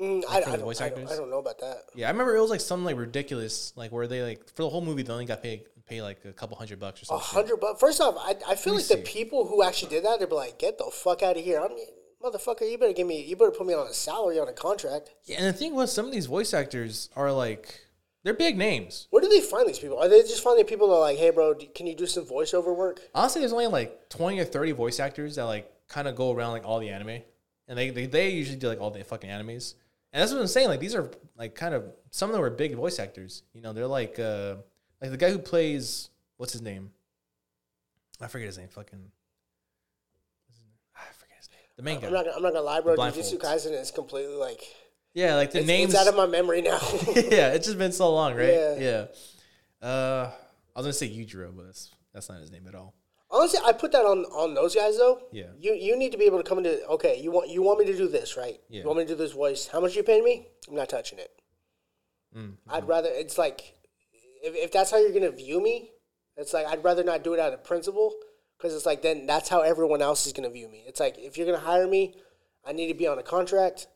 S3: Mm, I,
S2: for
S3: I,
S2: the
S3: don't,
S2: voice
S3: I, don't. I don't know about that.
S2: Yeah, I remember it was like something like ridiculous, like where they like for the whole movie they only got paid pay like a couple hundred bucks or something.
S3: A hundred bucks. First off, I, I feel like
S2: me
S3: the people who actually did that, they'd be like, "Get the fuck out of here!" I'm motherfucker. You better give me. You better put me on a salary on a contract.
S2: Yeah, and the thing was, some of these voice actors are like they're big names.
S3: Where do they find these people? Are they just finding people that are like, "Hey, bro, can you do some voiceover work?"
S2: Honestly, there's only like twenty or thirty voice actors that like kind of go around like all the anime, and they, they they usually do like all the fucking animes. And that's what I'm saying. Like these are like kind of some of them are big voice actors. You know, they're like uh like the guy who plays what's his name? I forget his name. Fucking. I forget his name. The main guy.
S3: I'm not. gonna- I'm not gonna lie, bro. Jujutsu. Kaisen is completely like
S2: yeah, like the
S3: it's,
S2: names.
S3: it's out of my memory now.
S2: yeah, it's just been so long, right?
S3: Yeah.
S2: Yeah. Uh, I was gonna say Yujiro, but that's that's not his name at all.
S3: Honestly, I put that on on those guys though.
S2: Yeah.
S3: You you need to be able to come into okay. You want you want me to do this right?
S2: Yeah.
S3: You want me to do this voice? How much you paying me? I'm not touching it.
S2: Mm,
S3: I'd rather it's like if if that's how you're gonna view me, it's like I'd rather not do it out of principle because it's like then that's how everyone else is gonna view me. It's like if you're gonna hire me, I need to be on a contract.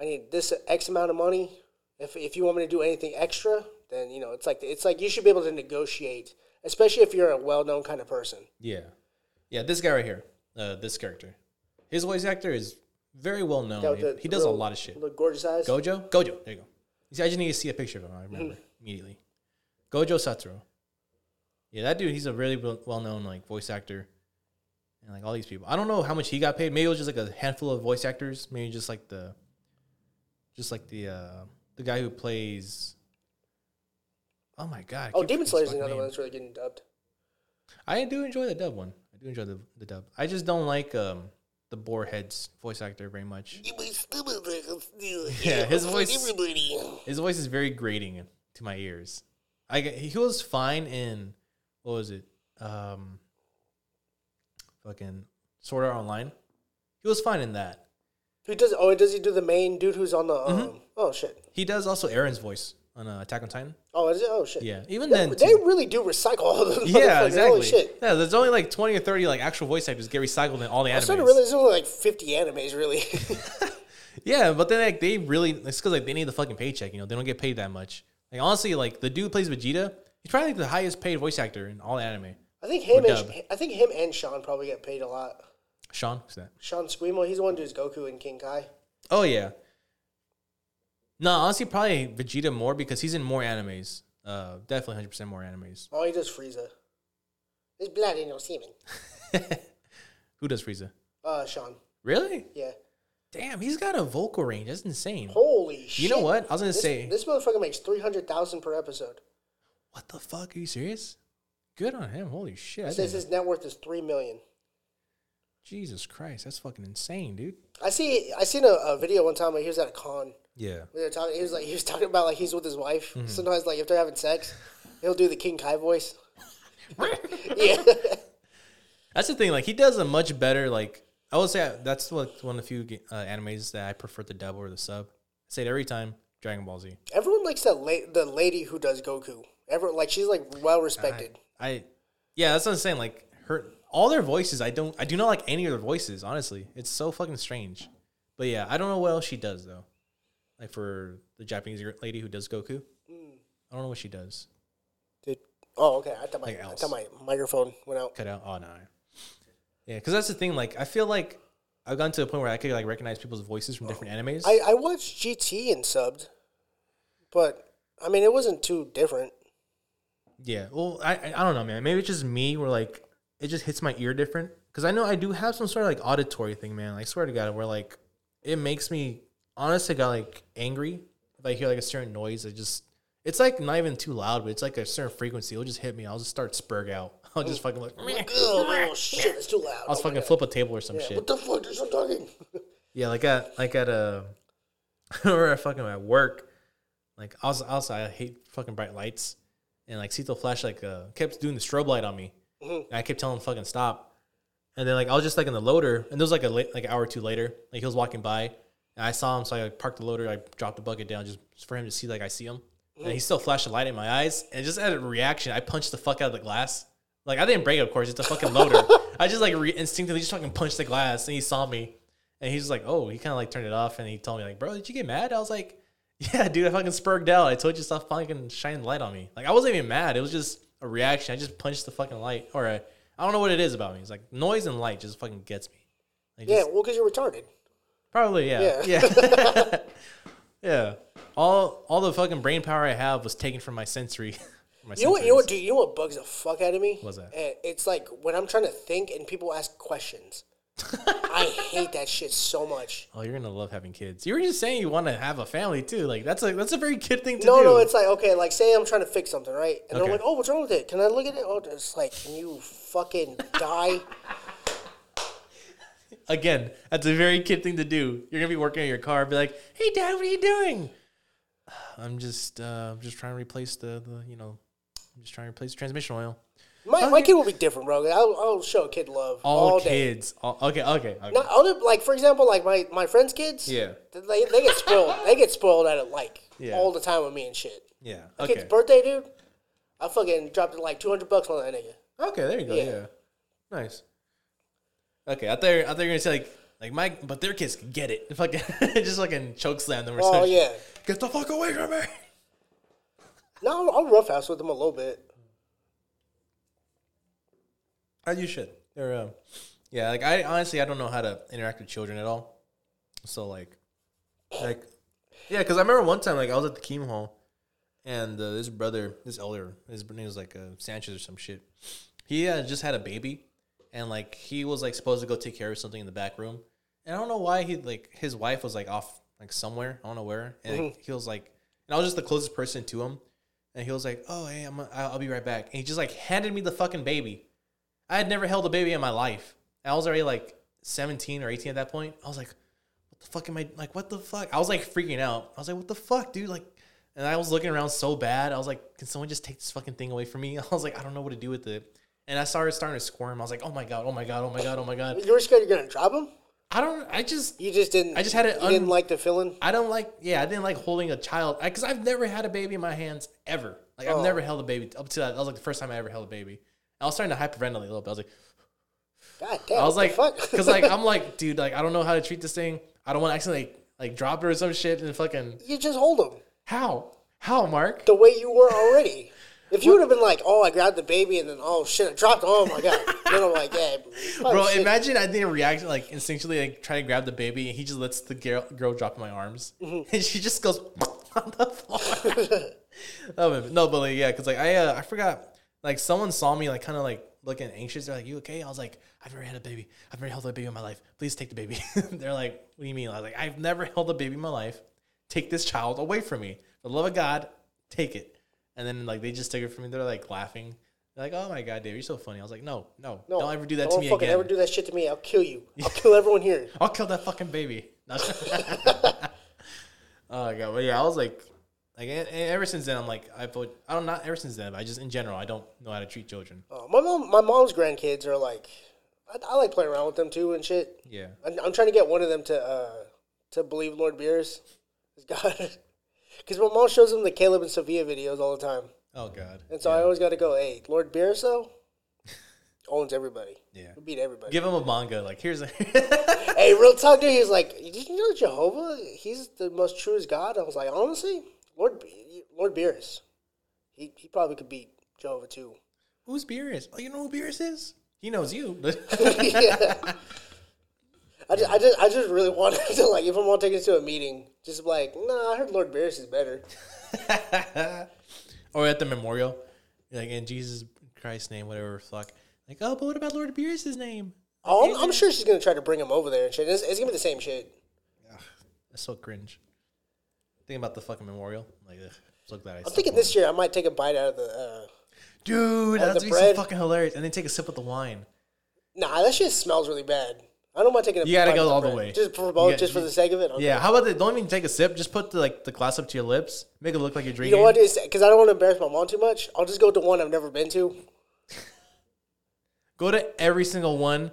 S3: I need this X amount of money. If if you want me to do anything extra, then you know it's like it's like you should be able to negotiate, especially if you're a well known kind of person.
S2: Yeah, yeah. This guy right here, uh, this character, his voice actor is very well known. He, he does a lot of shit.
S3: The gorgeous eyes.
S2: Gojo, Gojo, there you go. You see, I just need to see a picture of him. I remember immediately. Gojo Satoru. Yeah, that dude. He's a really well known like voice actor, and like all these people. I don't know how much he got paid. Maybe it was just like a handful of voice actors. Maybe just like the, just like the uh the guy who plays. Oh my god!
S3: Oh, Demon Slayer is another
S2: name.
S3: one that's really getting dubbed.
S2: I do enjoy the dub one. I do enjoy the, the dub. I just don't like um the Boarhead's voice actor very much. Yeah, his voice-
S3: Everybody.
S2: His voice is very grating to my ears. I he was fine in what was it? Um, fucking Sword Art Online. He was fine in that.
S3: Who does? Oh, does he do the main dude who's on the? Um,
S2: Mm-hmm.
S3: Oh shit.
S2: He does also Eren's voice on uh, Attack on Titan.
S3: Oh, is it? Oh shit.
S2: Yeah, even
S3: They,
S2: then.
S3: they
S2: too.
S3: really do recycle all those.
S2: yeah, exactly.
S3: Holy shit.
S2: Yeah, there's only like twenty or thirty like actual voice actors get recycled in all the
S3: I
S2: animes.
S3: started there's only like 50 animes, really.
S2: Yeah, but then like they really it's because like they need the fucking paycheck. You know, they don't get paid that much. Like honestly, like the dude who plays Vegeta, he's probably like the highest paid voice actor in all anime.
S3: I think him and. I think him and Sean probably get paid a lot.
S2: Sean, who's that?
S3: Sean Schemmel, he's the one who does Goku and King Kai.
S2: Oh yeah. No, honestly, probably Vegeta more because he's in more animes. Uh, definitely hundred percent more animes.
S3: Oh, he does Frieza. There's blood in your semen.
S2: Who does Frieza?
S3: Uh, Sean.
S2: Really?
S3: Yeah.
S2: Damn, he's got a vocal range. That's insane.
S3: Holy shit.
S2: You know what? I was gonna
S3: This,
S2: say,
S3: this motherfucker makes 300000 per episode.
S2: what the fuck? Are you serious? Good on him. Holy shit! I
S3: says
S2: didn't-
S3: his net worth is 3 million.
S2: Jesus Christ, that's fucking insane, dude.
S3: I see. I seen a, a video one time where he was at a con.
S2: Yeah.
S3: We were talking. He was like, he was talking about like he's with his wife.
S2: Mm-hmm.
S3: Sometimes like if they're having sex, he'll do the King Kai voice. yeah,
S2: That's the thing. Like he does a much better. Like I would say that's what one of the few uh, animes that I prefer the dub or the sub. I say it every time. Dragon Ball Z.
S3: everyone likes that la- the lady who does Goku. Everyone like she's like well respected.
S2: I, yeah, that's what I'm saying. Like her, all their voices. I don't. I do not like any of their voices. Honestly, it's so fucking strange. But yeah, I don't know what else she does though. Like for the Japanese lady who does Goku. Mm. I don't know what she does.
S3: Did oh okay? I thought my
S2: Like
S3: I thought my microphone went out.
S2: Cut out. Oh no. Yeah, because that's the thing. Like, I feel like I've gotten to a point where I could like recognize people's voices from different oh. animes.
S3: I I watched GT and subbed, but I mean it wasn't too different.
S2: Yeah. Well, I I I don't know, man. Maybe it's just me where like it just hits my ear different. Because I know I do have some sort of like auditory thing, man. I swear to God, where like it makes me honestly got like angry if I hear like a certain noise. It just it's like not even too loud, but it's like a certain frequency. It'll just hit me. I'll just start spurg out. I'll just fucking like
S3: Like, oh, oh shit, it's too loud.
S2: I'll
S3: Oh
S2: fucking flip a table or some
S3: Yeah,
S2: shit.
S3: What the fuck? There's no talking.
S2: Yeah, like at like at a or at fucking at work. Like I was I hate fucking bright lights, and like Cito Flash like uh, kept doing the strobe light on me. And I kept telling him fucking stop, and then like I was just like in the loader, and there was like a late, like an hour or two later, like he was walking by, and I saw him, so I like, parked the loader, I dropped the bucket down just for him to see like I see him, and he still flashed a light in my eyes, and just had a reaction, I punched the fuck out of the glass. Like I didn't break it, of course, it's a fucking loader. I just like re- instinctively just fucking punched the glass, and he saw me. And he's like, oh, he kind of like turned it off and he told me, like, bro, did you get mad? I was like, yeah, dude, I fucking spurged out. I told you to stop fucking shining light on me. Like, I wasn't even mad. It was just a reaction. I just punched the fucking light. Or I I don't know what it is about me. It's like noise and light just fucking gets me. Like,
S3: Yeah,
S2: just-
S3: well, because you're retarded.
S2: Probably, yeah.
S3: Yeah.
S2: Yeah. yeah. All all the fucking brain power I have was taken from my sensory. my
S3: You know what? You know what? Dude, you know what bugs the fuck out of me?
S2: What's that?
S3: And it's like when I'm trying to think and people ask questions. I hate that shit so much.
S2: Oh, you're gonna love having kids. You were just saying you want to have a family too. Like that's a that's a very kid thing to
S3: No,
S2: do.
S3: no, no, it's like okay, like say I'm trying to fix something, right? And
S2: Okay.
S3: I'm like, oh, what's wrong with it? Can I look at it? Oh, it's like, can you fucking die?
S2: Again, that's a very kid thing to do. You're gonna be working on your car, and be like, "Hey, Dad, what are you doing?" I'm just, uh, I'm just trying to replace the, the, you know, I'm just trying to replace the transmission oil.
S3: My, my kid will be different, bro. I'll, I'll show a kid love
S2: All,
S3: all, day.
S2: kids, all, okay, okay, okay.
S3: Not other like for example, like my my friends' kids.
S2: Yeah.
S3: They, they get spoiled. they get spoiled at it like
S2: Yeah.
S3: all the time with me and shit.
S2: yeah,
S3: My
S2: okay,
S3: kid's birthday, dude. I fucking dropped like two hundred bucks on that nigga.
S2: okay. There you go.
S3: Yeah.
S2: Yeah, nice. Okay, I thought, I thought you were gonna say like, like my, but their kids can get it. Fucking, just fucking choke slam them or
S3: Oh
S2: something.
S3: yeah.
S2: get the fuck away from me.
S3: No, I'll, I'll roughhouse with them a little bit.
S2: As you should. They're, um, yeah, like I honestly I don't know how to interact with children at all. So like, like, yeah, because I remember one time like I was at the Kingdom Hall, and uh, this brother, this elder, his name was like uh, Sanchez or some shit. He uh, just had a baby, and like he was like supposed to go take care of something in the back room, and I don't know why he like his wife was like off like somewhere I don't know where, and like, mm-hmm. he was like, and I was just the closest person to him, and he was like, oh hey I'm I'll I'll be right back, and he just like handed me the fucking baby. I had never held a baby in my life. I was already like 17 or 18 at that point. I was like, what the fuck am I like? What the fuck? I was like freaking out. I was like, what the fuck, dude? Like, and I was looking around so bad. I was like, can someone just take this fucking thing away from me? I was like, I don't know what to do with it. And I started starting to squirm. I was like, oh my god, oh my god, oh my god, oh my god.
S3: You were scared you're gonna drop him.
S2: I don't. I just.
S3: You just didn't.
S2: I just had it
S3: You didn't like the feeling.
S2: I don't like. Yeah, I didn't like holding a child because I've never had a baby in my hands ever. Like I've
S3: Oh.
S2: never held a baby up to that. That was like the first time I ever held a baby. I was starting to hyperventilate a little bit. I was like,
S3: God damn.
S2: I was like, because like I'm like, dude, like I don't know how to treat this thing. I don't want to accidentally like, like drop it or some shit and fucking
S3: you just hold him
S2: how how Mark,
S3: the way you were already. If you would have been like, oh, I grabbed the baby and then, oh shit, I dropped. Oh my god. then I'm like, yeah,
S2: bro.
S3: shit.
S2: Imagine I didn't react like instinctually like try to grab the baby and he just lets the girl girl drop in my arms
S3: Mm-hmm.
S2: and she just goes on the floor. no, but, no, but like yeah, because like I uh, I forgot like someone saw me like kind of like looking anxious. They're like, "You okay?" I was like, "I've never had a baby. I've never held a baby in my life. Please take the baby." They're like, "What do you mean?" I was like, "I've never held a baby in my life. Take this child away from me. For the love of God, take it." And then like they just took it from me. They're like laughing. They're like, "Oh my God, Dave, you're so funny." I was like, "No, no,
S3: No,
S2: don't ever do that to me again.
S3: ever do that shit to me. I'll kill you. I'll kill everyone here.
S2: I'll kill that fucking baby." Oh my God, but yeah, I was like. Like and, and ever since then, I'm like I thought I don't not ever since then, but I just in general I don't know how to treat children.
S3: Uh, my mom, my mom's grandkids are like, I, I like playing around with them too and shit.
S2: Yeah,
S3: I'm, I'm trying to get one of them to uh, to believe Lord Beerus is God, because my mom shows them the Caleb and Sophia videos all the time,
S2: Oh God.
S3: and so I always got to go, hey, Lord Beerus though. owns everybody.
S2: Yeah.
S3: We beat everybody.
S2: Give him a manga. Like here's a
S3: hey, real talk, dude. He was like, "Did you know Jehovah? He's the most truest God." I was like, honestly, Lord, Lord Beerus, he he probably could beat Jehovah too.
S2: who's Beerus? Oh, you know who Beerus is? He knows you.
S3: yeah. I just, I just, I just really wanted to like, if I'm gonna take it to a meeting, just like, nah, I heard Lord Beerus is better.
S2: or at the memorial, like in Jesus Christ's name, whatever fuck. Like, oh, but what about Lord Beerus' name?
S3: Oh, I'm, I'm sure she's gonna try to bring him over there and shit. It's, it's gonna be the same shit.
S2: That's so cringe. Thinking about the fucking memorial, like, ugh, so glad I.
S3: I'm thinking this year I might take a bite out of the. Uh,
S2: dude,
S3: the
S2: that's be so fucking hilarious. And then take a sip of the wine.
S3: nah, that shit smells really bad. I don't mind taking a. Sip.
S2: You gotta
S3: bite
S2: go
S3: of
S2: all the
S3: bread.
S2: way.
S3: just for
S2: You
S3: both,
S2: got-
S3: just for the sake of it.
S2: Yeah, how about the? Don't even take a sip. Just put the like the glass up to your lips. Make it look like you're drinking.
S3: You
S2: drinking.
S3: know what? Because I don't want to embarrass my mom too much. I'll just go to one I've never been to.
S2: Go to every single one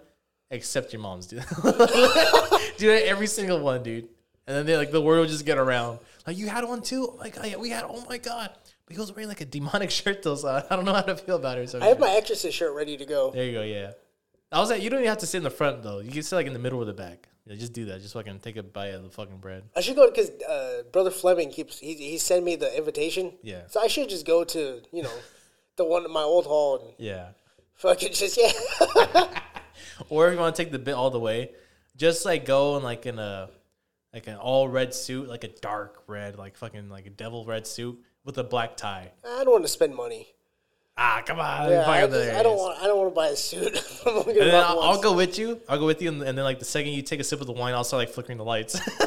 S2: except your mom's, dude. do that every single one, dude. And then they like the word will just get around. Like you had one too. Like oh, yeah, we had. Oh my god. But he was wearing like a demonic shirt though, so I don't know how to feel about it. So
S3: I have my Exorcist shirt ready to go.
S2: there you go. Yeah. I was like, you don't even have to sit in the front though. You can sit like in the middle or the back. Yeah, just do that. Just fucking take a bite of the fucking bread.
S3: I should go because uh, brother Fleming keeps he he sent me the invitation.
S2: Yeah.
S3: So I should just go to you know the one my old hall and
S2: Yeah.
S3: fucking just yeah.
S2: Or if you want to take the bit all the way, just like go in like in a like an all red suit, like a dark red, like fucking like a devil red suit with a black tie.
S3: I don't want to spend money.
S2: Ah, come on.
S3: Yeah, I, just, I don't want I don't want to buy a suit. I'm only gonna
S2: And then I'll. I'll go with you. I'll go with you, and, and then like the second you take a sip of the wine, I'll start like flickering the lights.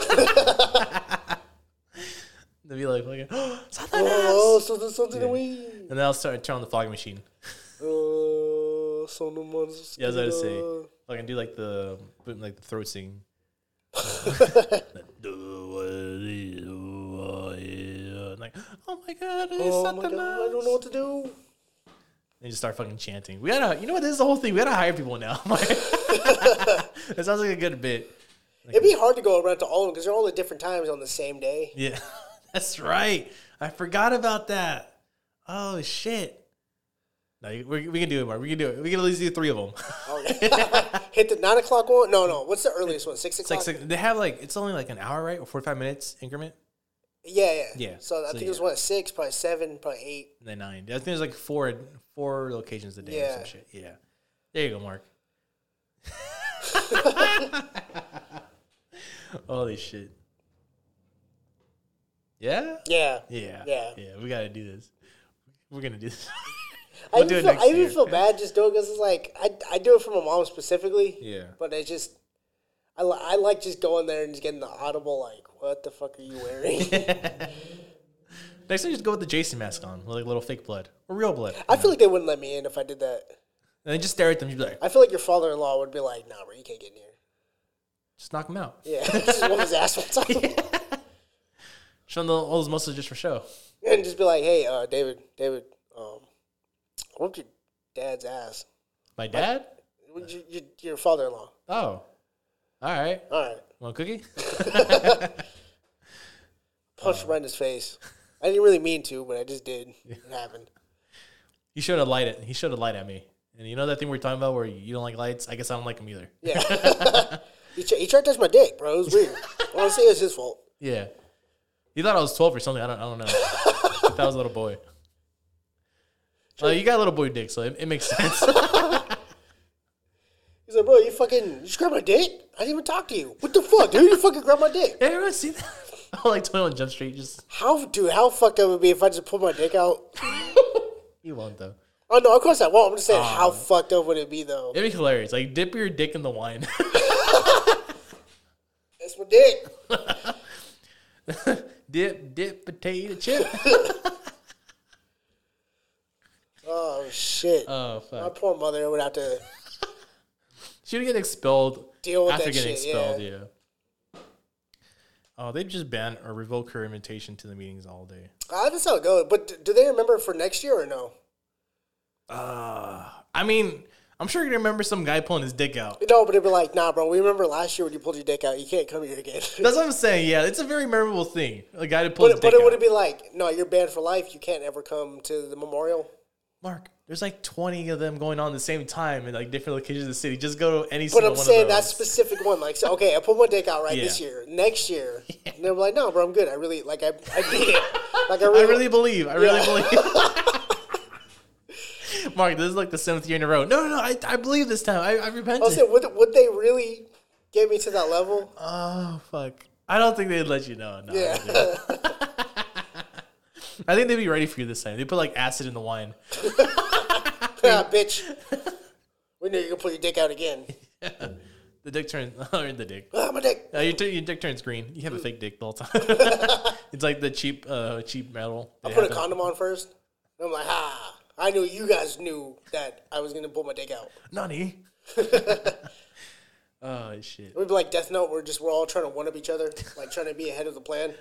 S2: They'll be like, fucking, oh,
S3: Oh, something something to we.
S2: and then I'll start turn on the fog machine.
S3: Uh, someone's
S2: Yeah, as I was say, fucking do like the like the throat singing. like, oh my god,
S3: Oh my god, I don't know what to do.
S2: And just start fucking chanting. We gotta, you know what? This is the whole thing. We gotta hire people now. that sounds like a good bit.
S3: It'd be hard to go around to all of them because they're all at different times on the same day.
S2: Yeah, that's right. I forgot about that. Oh shit. No, we, we can do it, Mark. We can do it. We can at least do three of them.
S3: Oh, Hit the nine o'clock one. No, no. What's the earliest one? Six o'clock.
S2: like, six- they have like it's only like an hour, right, or forty five minutes increment,
S3: Yeah, yeah.
S2: Yeah,
S3: So I
S2: so
S3: think
S2: yeah.
S3: it was one at six, probably seven, probably eight.
S2: and then nine. I think there's like four four locations a day or some
S3: Yeah.
S2: shit. Yeah, there you go, Mark. Holy shit. Yeah.
S3: Yeah.
S2: Yeah.
S3: Yeah.
S2: Yeah. We gotta do this. We're gonna do this.
S3: I
S2: We'll
S3: even,
S2: do it
S3: feel, I even feel bad just doing this. it's like I, I do it for my mom specifically.
S2: Yeah.
S3: But I just I, I like just going there and just getting the audible like what the fuck are you wearing?
S2: Next time, just go with the Jason mask on, with like little fake blood or real blood.
S3: I feel like they wouldn't let me in if I did that.
S2: And then just stare at them. You'd be like,
S3: I feel like your father-in-law would be like, "Nah, bro, you can't get in here."
S2: just knock them out.
S3: Yeah, just whoop his ass one time,
S2: Show the, all those muscles just for show.
S3: and just be like, "Hey, uh, David, David, um, whooped your dad's ass.
S2: My dad?
S3: Your, your, your father-in-law.
S2: Oh. All right.
S3: All right,
S2: Want a cookie?
S3: punch him right in his face. I didn't really mean to, but I just did. It happened.
S2: He showed a light at he showed a light at me. And you know that thing we are talking about where you don't like lights? I guess I don't like them either.
S3: Yeah. he, tr- he tried to touch my dick, bro. It was weird. I want to say it was his fault.
S2: Yeah. He thought I was 12 or something. I don't, I don't know. I thought I was a little boy. Uh, you got a little boy dick, so it, it makes sense.
S3: He's like, bro, you fucking you just grabbed my dick? I didn't even talk to you. What the fuck, dude? You fucking grabbed my dick.
S2: Hey, everyone see that? Oh, like 21 Jump Street. Just
S3: How, dude? How fucked up would it be if I just pulled my dick out?
S2: you won't though.
S3: Oh no, of course I won't. I'm just saying, oh. how fucked up would it be though?
S2: It'd be hilarious. Like dip your dick in the wine.
S3: That's my dick.
S2: dip, dip, potato chip.
S3: Oh shit.
S2: Oh fuck.
S3: my
S2: fuck.
S3: poor mother would have to.
S2: She would get expelled
S3: Deal with
S2: after
S3: that
S2: getting
S3: shit,
S2: expelled.
S3: yeah.
S2: Oh, they just ban or revoke her invitation to the meetings all day.
S3: Uh, that's how it goes. But do they remember for next year or no?
S2: Uh, I mean, I'm sure you remember some guy pulling his dick out.
S3: No, but they'd be like, nah, bro. We remember last year when you pulled your dick out. You can't come here again.
S2: That's what I'm saying. Yeah, it's a very memorable thing. A guy to pull
S3: but
S2: his
S3: but
S2: dick
S3: it would be like, no, you're banned for life. You can't ever come to the memorial.
S2: Mark, There's like 20 of them going on at the same time in like different locations of the city. Just go to any
S3: But I'm
S2: one
S3: saying that specific one, like, so, okay, I put my dick out right this year. Next year, and they're like, no, bro, I'm good. I really like, I, I beat it. Like, I really,
S2: I
S3: really,
S2: believe. I really
S3: Yeah.
S2: believe. Mark, this is like the seventh year in a row. No, no, no. I, I believe this time. I, I repented.
S3: Oh, saying, would, would they really get me to that level?
S2: oh fuck! I don't think they'd let you know. No,
S3: Yeah.
S2: I think they'd be ready for you this time. They put like acid in the wine.
S3: yeah, bitch. We knew you could pull your dick out again.
S2: The dick turns. Or the dick.
S3: Ah, my dick.
S2: Uh, your, t- your dick turns green. You have a fake dick the whole time. it's like the cheap, uh, cheap metal.
S3: I put a condom on first. I'm like, ha. I knew you guys knew that I was going to pull my dick out.
S2: Nani? oh shit!
S3: We'd be like Death Note. We're just, we're all trying to one up each other, like trying to be ahead of the plan.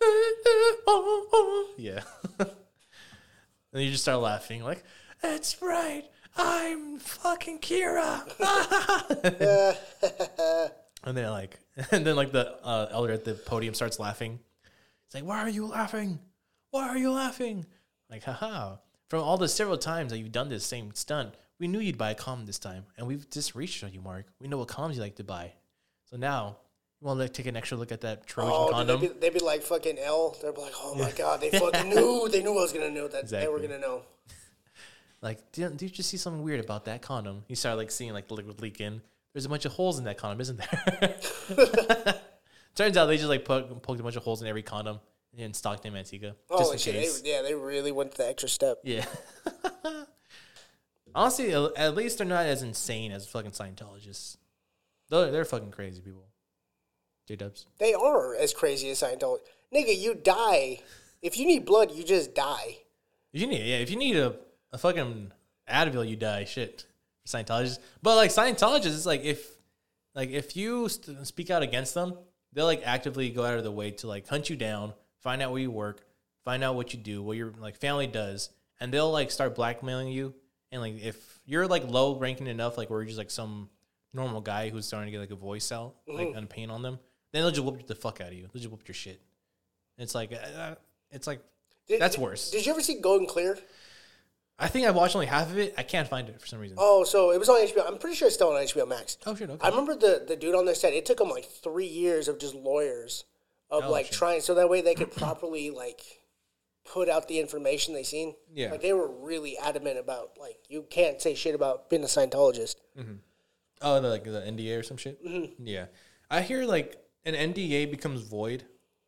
S2: yeah. and you just start laughing, like, "That's right, I'm fucking Kira." and then like, and then like the uh, elder at the podium starts laughing. It's like, "Why are you laughing? Why are you laughing?" Like, haha. From all the several times that you've done this same stunt, we knew you'd buy a column this time, and we've just reached on you, Mark. We know what columns you like to buy. So now, you want to like, take an extra look at that Trojan
S3: Oh,
S2: condom?
S3: they'd, be, they'd be like fucking L. They'd be like, oh my god, they fucking knew. They knew I was gonna know that. They were gonna know.
S2: Like, did, you just see something weird about that condom? You start like seeing like the liquid leak in. There's a bunch of holes in that condom, isn't there? Turns out they just like put, poked a bunch of holes in every condom and stocked them Antigua just in
S3: shit!
S2: case.
S3: They, yeah, they really went the extra step.
S2: Yeah. Honestly, at at least they're not as insane as fucking Scientologists. They're, they're fucking crazy people. J Dubs.
S3: They are as crazy as Scientology. Nigga, you die. If you need blood, you just die.
S2: If you need, yeah, if you need a, a fucking Advil, you die. Shit, Scientologists. But like Scientologists, it's like if, like if you st- speak out against them, they'll like actively go out of the way to like hunt you down, find out where you work, find out what you do, what your like family does, and they'll like start blackmailing you. And like if you're like low ranking enough, like where you're just like some normal guy who's starting to get like a voice out, like mm-hmm. and pain on them, then they'll just whoop the fuck out of you. They'll just whoop your shit. It's like, uh, uh it's like
S3: Did-
S2: that's worse.
S3: Did you ever see Going Clear?
S2: I think I watched only half of it. I can't find it for some reason.
S3: Oh, so it was on HBO. I'm pretty sure it's still on HBO Max.
S2: Oh, shit, okay.
S3: I remember the the dude on there said it took him like three years of just lawyers of
S2: Oh,
S3: like
S2: shit.
S3: trying so that way they could properly like put out the information they seen.
S2: Yeah.
S3: like they were really adamant about like you can't say shit about being a Scientologist. Mm-hmm.
S2: Oh, the, like the NDA or some shit. Mm-hmm. Yeah, I hear like an NDA becomes void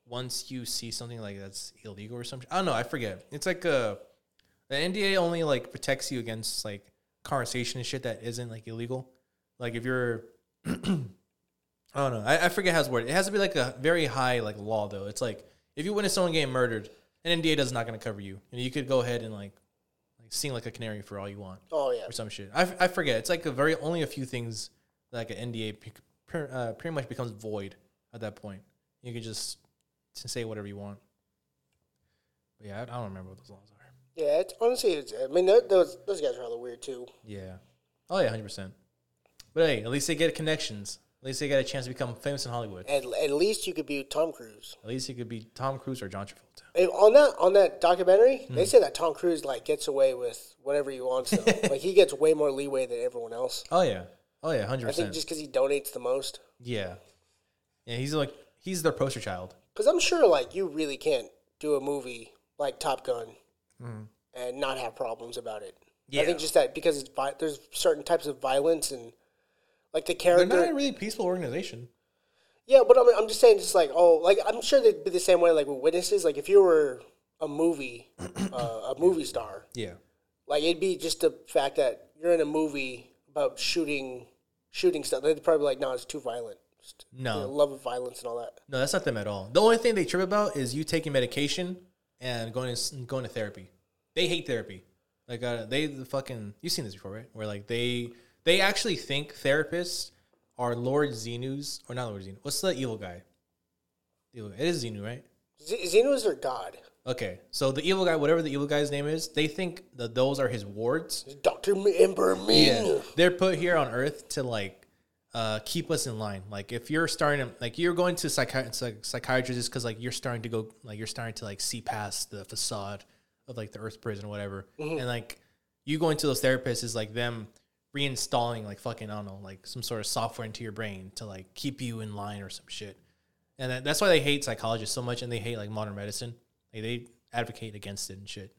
S2: once you see something like that's illegal or something. I don't know. I forget. It's like uh the NDA only like protects you against like conversation and shit that isn't like illegal. Like if you're, I don't know. I, I forget how it's worded. It has to be like a very high like law though. It's like if you witness someone getting murdered, an NDA does not going to cover you, and you could go ahead and like like sing like a canary for all you want
S3: Oh yeah,
S2: or some shit. I, I forget. It's like a very only a few things like an NDA uh, pretty much becomes void at that point. You can just say whatever you want. But yeah, I, I don't remember what those laws are.
S3: yeah. It's, honestly, it's, I mean those those guys are hella weird too.
S2: Yeah. Oh yeah, hundred percent. But hey, at least they get connections. At least they get a chance to become famous in Hollywood.
S3: At, at least you could be Tom Cruise.
S2: At least it could be Tom Cruise or John Travolta.
S3: And on that on that documentary,
S2: Hmm.
S3: they say that Tom Cruise like gets away with whatever he wants. Though. like he gets way more leeway than everyone else.
S2: Oh yeah. Oh yeah, hundred percent.
S3: I think just because he donates the most.
S2: Yeah. Yeah, he's like he's their poster child.
S3: Because I'm sure like you really can't do a movie like Top Gun and not have problems about it.
S2: Yeah. I.
S3: Think just that because it's vi- there's certain types of violence and like the character.
S2: They're not a really peaceful organization.
S3: Yeah, but I'm, I'm just saying, just like oh, like I'm sure they'd be the same way like with witnesses. Like if you were a movie, uh, a movie star,
S2: Yeah.
S3: like it'd be just the fact that you're in a movie about shooting, shooting stuff. They'd probably be like, no, it's too violent. Just,
S2: No.
S3: love of violence and all that.
S2: No, that's not them at all. The only thing they trip about is you taking medication and going to, going to therapy. They hate therapy. Like uh, they the fucking you've seen this before, right? Where like they they actually think therapists are Lord Xenu's or not Lord Xenu. What's the evil guy? It is Xenu, right?
S3: Z- Xenu is their god.
S2: Okay, so the evil guy, whatever the evil guy's name is, they think that those are his wards.
S3: Doctor Emperor Ming.
S2: They're put here on Earth to like uh, keep us in line. Like if you're starting to like you're going to psychi- psych- psychiatrists because like you're starting to go like you're starting to like see past the facade of like the Earth prison or whatever, and like you going to those therapists is like them reinstalling like fucking I don't know like some sort of software into your brain to like keep you in line or some shit, and that, that's why they hate psychologists so much and they hate like modern medicine. Like they advocate against it and shit.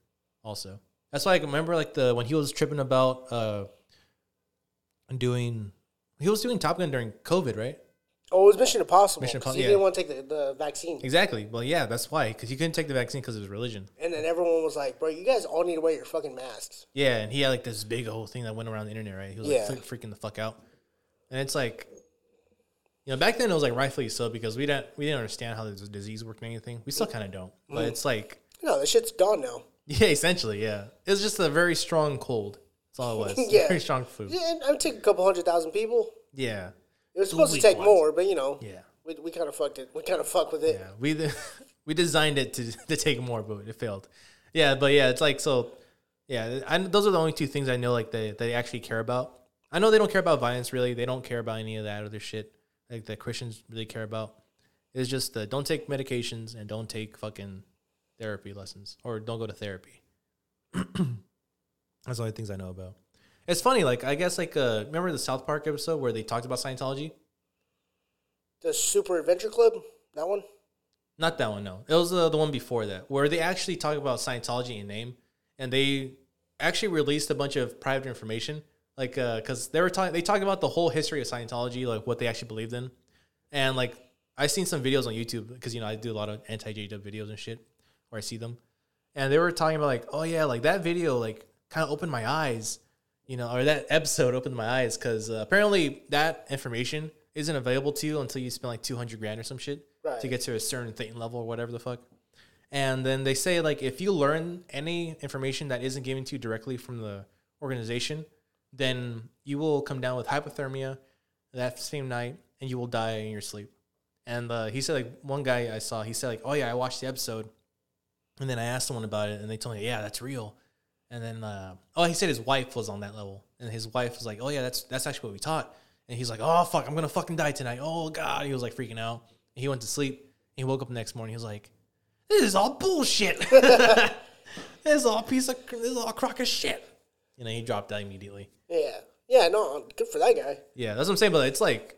S2: Also, that's why I remember like the when he was tripping about uh doing he was doing Top Gun during COVID, right?
S3: Oh, it was Mission Impossible.
S2: Mission
S3: 'cause
S2: Impo-
S3: he
S2: yeah.
S3: didn't want to take the, the vaccine.
S2: Exactly. Well, yeah, that's why because he couldn't take the vaccine because of his religion.
S3: And then everyone was like, bro, you guys all need to wear your fucking masks.
S2: Yeah, and he had like this big old thing that went around the internet, right? He was like
S3: Yeah.
S2: freak- freaking the fuck out, and it's like, you know, back then it was like rightfully so because we didn't we didn't understand how this disease worked and anything. We still kind of don't, but mm-hmm. it's like,
S3: No, that shit's gone now.
S2: yeah, essentially, yeah, it was just a very strong cold. That's all it was.
S3: Yeah.
S2: very strong food.
S3: Yeah, and I would take a couple hundred thousand people.
S2: Yeah,
S3: It was supposed to take
S2: ones.
S3: more, but you know,
S2: yeah,
S3: we, we kind of fucked it. We kind of fucked with it.
S2: yeah. We we designed it to to take more, but it failed. Yeah, but yeah, it's like so. Yeah, I, those are the only two things I know like they they actually care about. I know they don't care about violence really. They don't care about any of that other shit like that Christians really care about. It's just uh, don't take medications and don't take fucking therapy lessons or don't go to therapy. That's all the only things I know about. It's funny, like I guess like uh remember the South Park episode where they talked about Scientology?
S3: The Super Adventure Club, that one.
S2: Not that one, no. It was uh, the one before that, where they actually talk about Scientology in name, and they actually released a bunch of private information, like uh because they were talking, they talked about the whole history of Scientology, like what they actually believed in, and like i've seen some videos on YouTube because you know I do a lot of anti JW videos and shit, where I see them, and they were talking about like, oh yeah, like that video like kind of opened my eyes, you know, or that episode opened my eyes because uh, apparently that information isn't available to you until you spend like two hundred grand or some shit
S3: Right.
S2: to get to a certain thing level or whatever the fuck. And then they say like if you learn any information that isn't given to you directly from the organization, then you will come down with hypothermia that same night and you will die in your sleep. And uh, he said like one guy I saw, he said like, "Oh yeah, I watched the episode," and then I asked someone about it, and they told me, "Yeah, that's real." And then uh, oh, he said his wife was on that level, and his wife was like, "Oh yeah, that's that's actually what we taught." And he's like, "Oh fuck, I'm gonna fucking die tonight." Oh god, he was like freaking out. He went to sleep. He woke up the next morning. He was like, "This is all bullshit. this is all piece of this is all crock of shit." And then he dropped out immediately.
S3: Yeah. Yeah, no, good for that guy.
S2: Yeah, that's what I'm saying. But it's like,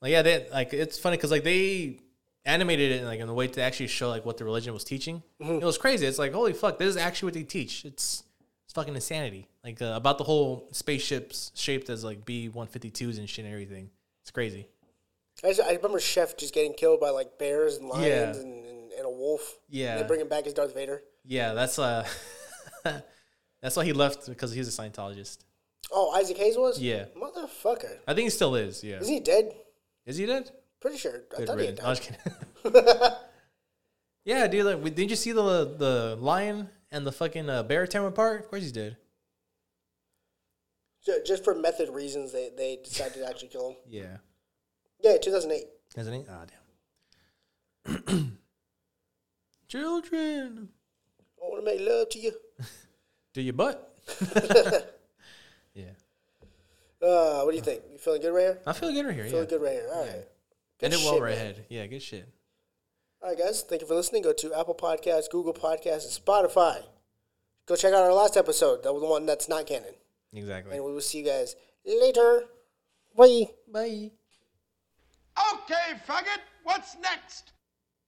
S2: like yeah, they like it's funny because like they animated it like in the way to actually show like what the religion was teaching. It was crazy. It's like holy fuck, this is actually what they teach. It's it's fucking insanity. Like uh, about the whole spaceships shaped as like B 152s and shit and everything. It's crazy.
S3: I, just, I remember Chef just getting killed by like bears and lions
S2: Yeah.
S3: and, and, and a wolf.
S2: Yeah.
S3: And they bring him back as Darth Vader.
S2: Yeah, that's uh, that's why he left because he's a Scientologist.
S3: Oh, Isaac Hayes was?
S2: Yeah.
S3: Motherfucker.
S2: I think he still is. Yeah,
S3: Isn't he dead?
S2: is he dead?
S3: Pretty sure. I
S2: Good
S3: thought he had
S2: riddance. I was
S3: died.
S2: yeah, dude. Like, didn't you see the the lion and the fucking uh, him apart? Of course he's dead.
S3: Ju- Just for method reasons, they, they decided to actually kill him.
S2: Yeah,
S3: Yeah, 2008.
S2: isn't he? Ah, damn. Children,
S3: I want to make love to you.
S2: do your butt. yeah,
S3: Uh, what do you think? You feeling good right here?
S2: I feel good right here.
S3: Feeling
S2: Yeah,
S3: good right here. All right.
S2: and it
S3: Good
S2: well
S3: shit,
S2: right
S3: man.
S2: ahead. Yeah, good shit.
S3: All right, guys. Thank you for listening. Go to Apple Podcasts, Google Podcasts, and Spotify. Go check out our last episode. That was the one that's not canon.
S2: Exactly.
S3: And we will see you guys later. Bye.
S2: Bye.
S4: Okay, faggot, what's next?